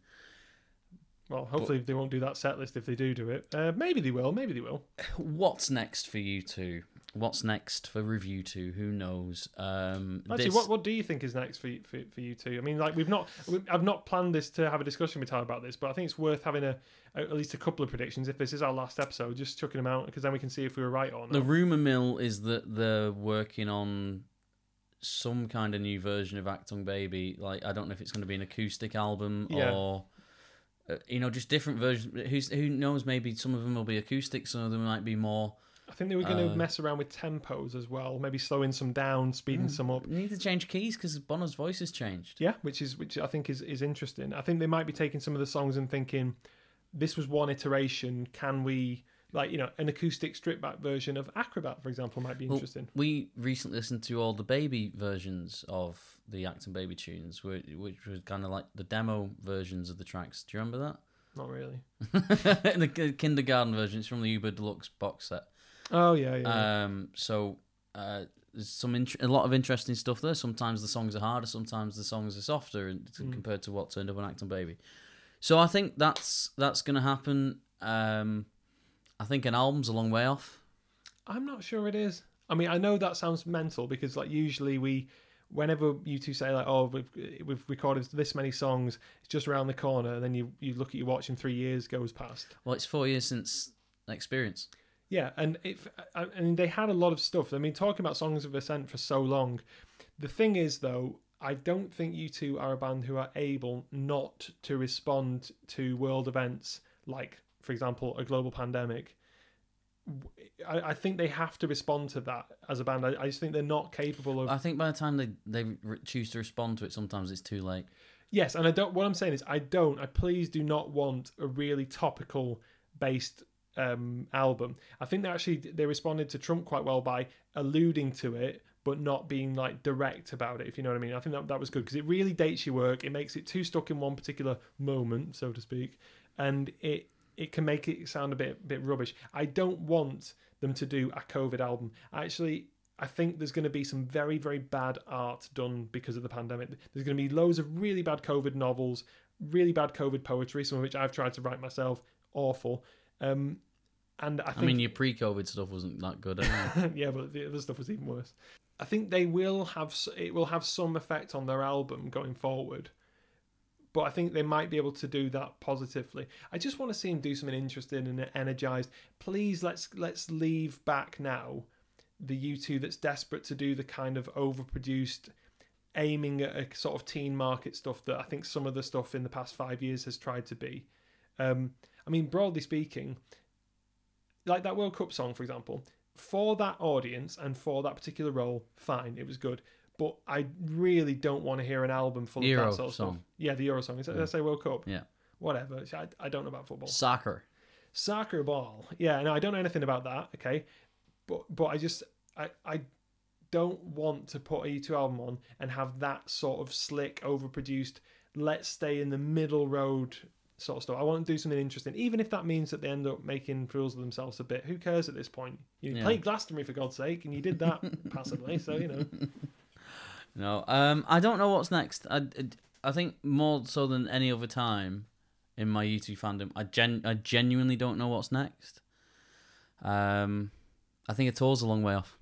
A: Well, hopefully they won't do that set list if they do do it. Uh, maybe they will. Maybe they will.
B: What's next for U2? What's next for RevU2? Who knows? Um,
A: Actually,
B: this-
A: what what do you think is next for you, for, for U2? I mean, like we've not, we, I've not planned this to have a discussion with Tyler about this, but I think it's worth having a, at least a couple of predictions. If this is our last episode, just chucking them out because then we can see if we were right or not.
B: The rumor mill is that they're working on some kind of new version of Achtung Baby. Like I don't know if it's going to be an acoustic album
A: Yeah.
B: or you know just different versions. Who's who knows? Maybe some of them will be acoustic. Some of them might be more.
A: I think they were going to
B: Uh,
A: mess around with tempos as well, maybe slowing some down, speeding some up.
B: You need to change keys because Bono's voice has changed.
A: Yeah, which is which I think is is interesting. I think they might be taking some of the songs and thinking, this was one iteration. Can we like you know an acoustic stripped back version of Acrobat, for example, might be
B: Well,
A: interesting.
B: We recently listened to all the baby versions of the Achtung Baby tunes, which, which was kind of like the demo versions of the tracks. Do you remember that?
A: Not really.
B: the kindergarten version. It's from the Uber Deluxe box set.
A: Oh yeah, yeah. yeah.
B: Um, so uh, there's some int- a lot of interesting stuff there. Sometimes the songs are harder, sometimes the songs are softer, and
A: Mm.
B: compared to what turned up on Achtung Baby. So I think that's that's going to happen. Um, I think an album's a long way off.
A: I'm not sure it is. I mean, I know that sounds mental because like usually we, whenever U2 say like, oh, we've we've recorded this many songs, it's just around the corner, and then you you look at your watch and three years goes past.
B: Well, it's four years since Experience.
A: Yeah, and if I mean they had a lot of stuff. I mean, talking about songs of ascent for so long. The thing is, though, I don't think U2 are a band who are able not to respond to world events like, for example, a global pandemic. I, I think they have to respond to that as a band. I, I just think they're not capable of.
B: I think by the time they they re- choose to respond to it, sometimes it's too late.
A: Yes, and I don't. What I'm saying is, I don't. I please do not want a really topical based um, album. I think they actually they responded to Trump quite well by alluding to it, but not being like direct about it. If you know what I mean. I think that that was good because it really dates your work. It makes it too stuck in one particular moment, so to speak, and it it can make it sound a bit bit rubbish. I don't want them to do a COVID album. Actually, I think there's going to be some very, very bad art done because of the pandemic. There's going to be loads of really bad COVID novels, really bad COVID poetry, some of which I've tried to write myself. Awful. Um, and I
B: I, mean, your pre-COVID stuff wasn't that good.
A: Yeah, but the other stuff was even worse. I think they will have it will have some effect on their album going forward, but I think they might be able to do that positively. I just want to see him do something interesting and energized. Please let's let's leave back now the U2 that's desperate to do the kind of overproduced aiming at a sort of teen market stuff that I think some of the stuff in the past five years has tried to be. Um, I mean, broadly speaking, like that World Cup song, for example, for that audience and for that particular role, fine, it was good. But I really don't want to hear an album full
B: Euro
A: of that sort of stuff. Yeah, the Euro song. Is that, I say World Cup?
B: Yeah.
A: Whatever. I, I don't know about football.
B: Soccer.
A: Soccer ball. Yeah, no, I don't know anything about that. Okay, but but I just I I don't want to put a U2 album on and have that sort of slick, overproduced. Let's stay in the middle road sort of stuff. I want to do something interesting, even if that means that they end up making fools of themselves a bit. Who cares at this point? You
B: Yeah.
A: played Glastonbury for God's sake, and you did that passively. So you know,
B: No, um, I don't know what's next. I, I think more so than any other time in my U2 fandom, I gen, I genuinely don't know what's next. Um, I think a tour's a long way off.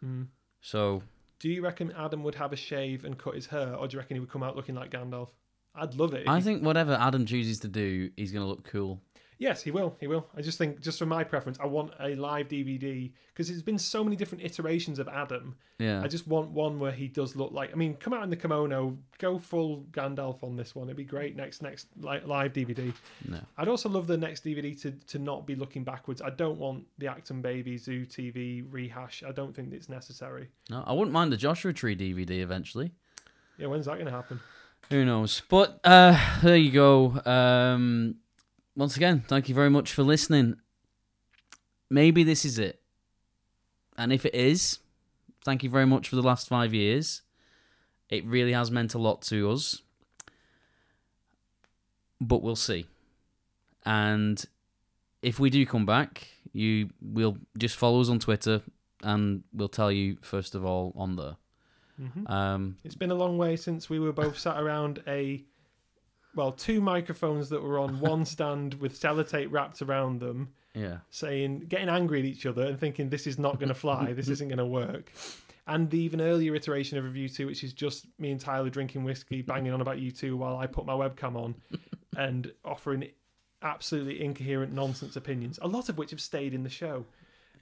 A: Hmm.
B: So
A: do you reckon Adam would have a shave and cut his hair, or do you reckon he would come out looking like Gandalf? I'd love it.
B: I
A: he-
B: think whatever Adam chooses to do, he's gonna look cool.
A: Yes, he will. He will. I just think, just for my preference, I want a live DVD because there's been so many different iterations of Adam.
B: Yeah,
A: I just want one where he does look like. I mean, come out in the kimono, go full Gandalf on this one. It'd be great next next li- live DVD.
B: no.
A: I'd also love the next DVD to to not be looking backwards. I don't want the Achtung Baby Zoo TV rehash. I don't think it's necessary.
B: No, I wouldn't mind the Joshua Tree DVD eventually.
A: Yeah, when's that going to happen?
B: Who knows? But uh, there you go. Um, once again, thank you very much for listening. Maybe this is it. And if it is, thank you very much for the last five years. It really has meant a lot to us. But we'll see. And if we do come back, you will just follow us on Twitter and we'll tell you first of all on there.
A: Mhm.
B: Um,
A: It's been a long way since we were both sat around a, well, two microphones that were on one stand with sellotape wrapped around them,
B: yeah.
A: saying, getting angry at each other and thinking this is not going to fly, this isn't going to work. And the even earlier iteration of RevU2, which is just me and Tyler drinking whiskey, banging on about U2 while I put my webcam on and offering absolutely incoherent nonsense opinions, a lot of which have stayed in the show.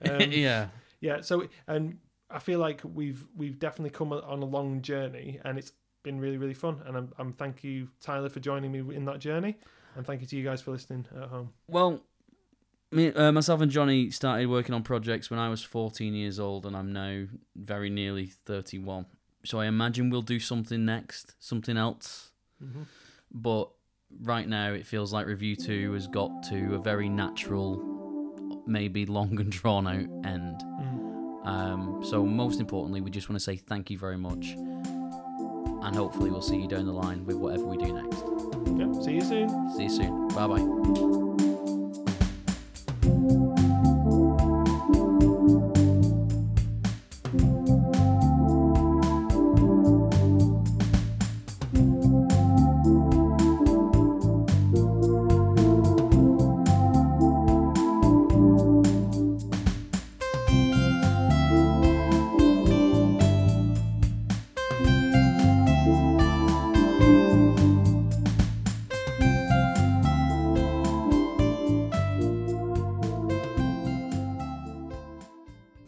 A: Um,
B: yeah.
A: yeah so and i feel like we've we've definitely come on a long journey and it's been really really fun and i'm, I'm thank you tyler for joining me in that journey and thank you to you guys for listening at home
B: Well, me, uh, myself and Jonny started working on projects when I was 14 years old, and I'm now very nearly 31. So I imagine we'll do something next, something else.
A: Mhm.
B: But right now, it feels like RevU2 has got to a very natural, maybe long and drawn out end.
A: Mm.
B: Um, so, most importantly, we just want to say thank you very much. And hopefully, we'll see you down the line with whatever we do next.
A: Yep, see you soon
B: See you soon. Bye bye.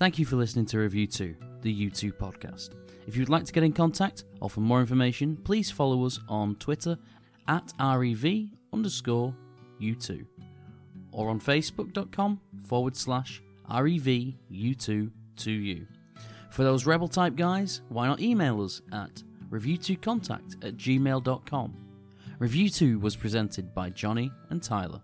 B: Thank you for listening to RevU2, the U2 podcast. If you'd like to get in contact or for more information, please follow us on Twitter at REV underscore U2 or on facebook.com forward slash REV U2 For those rebel type guys, why not email us at review2contact at gmail.com. RevU2 was presented by Jonny and Tyler.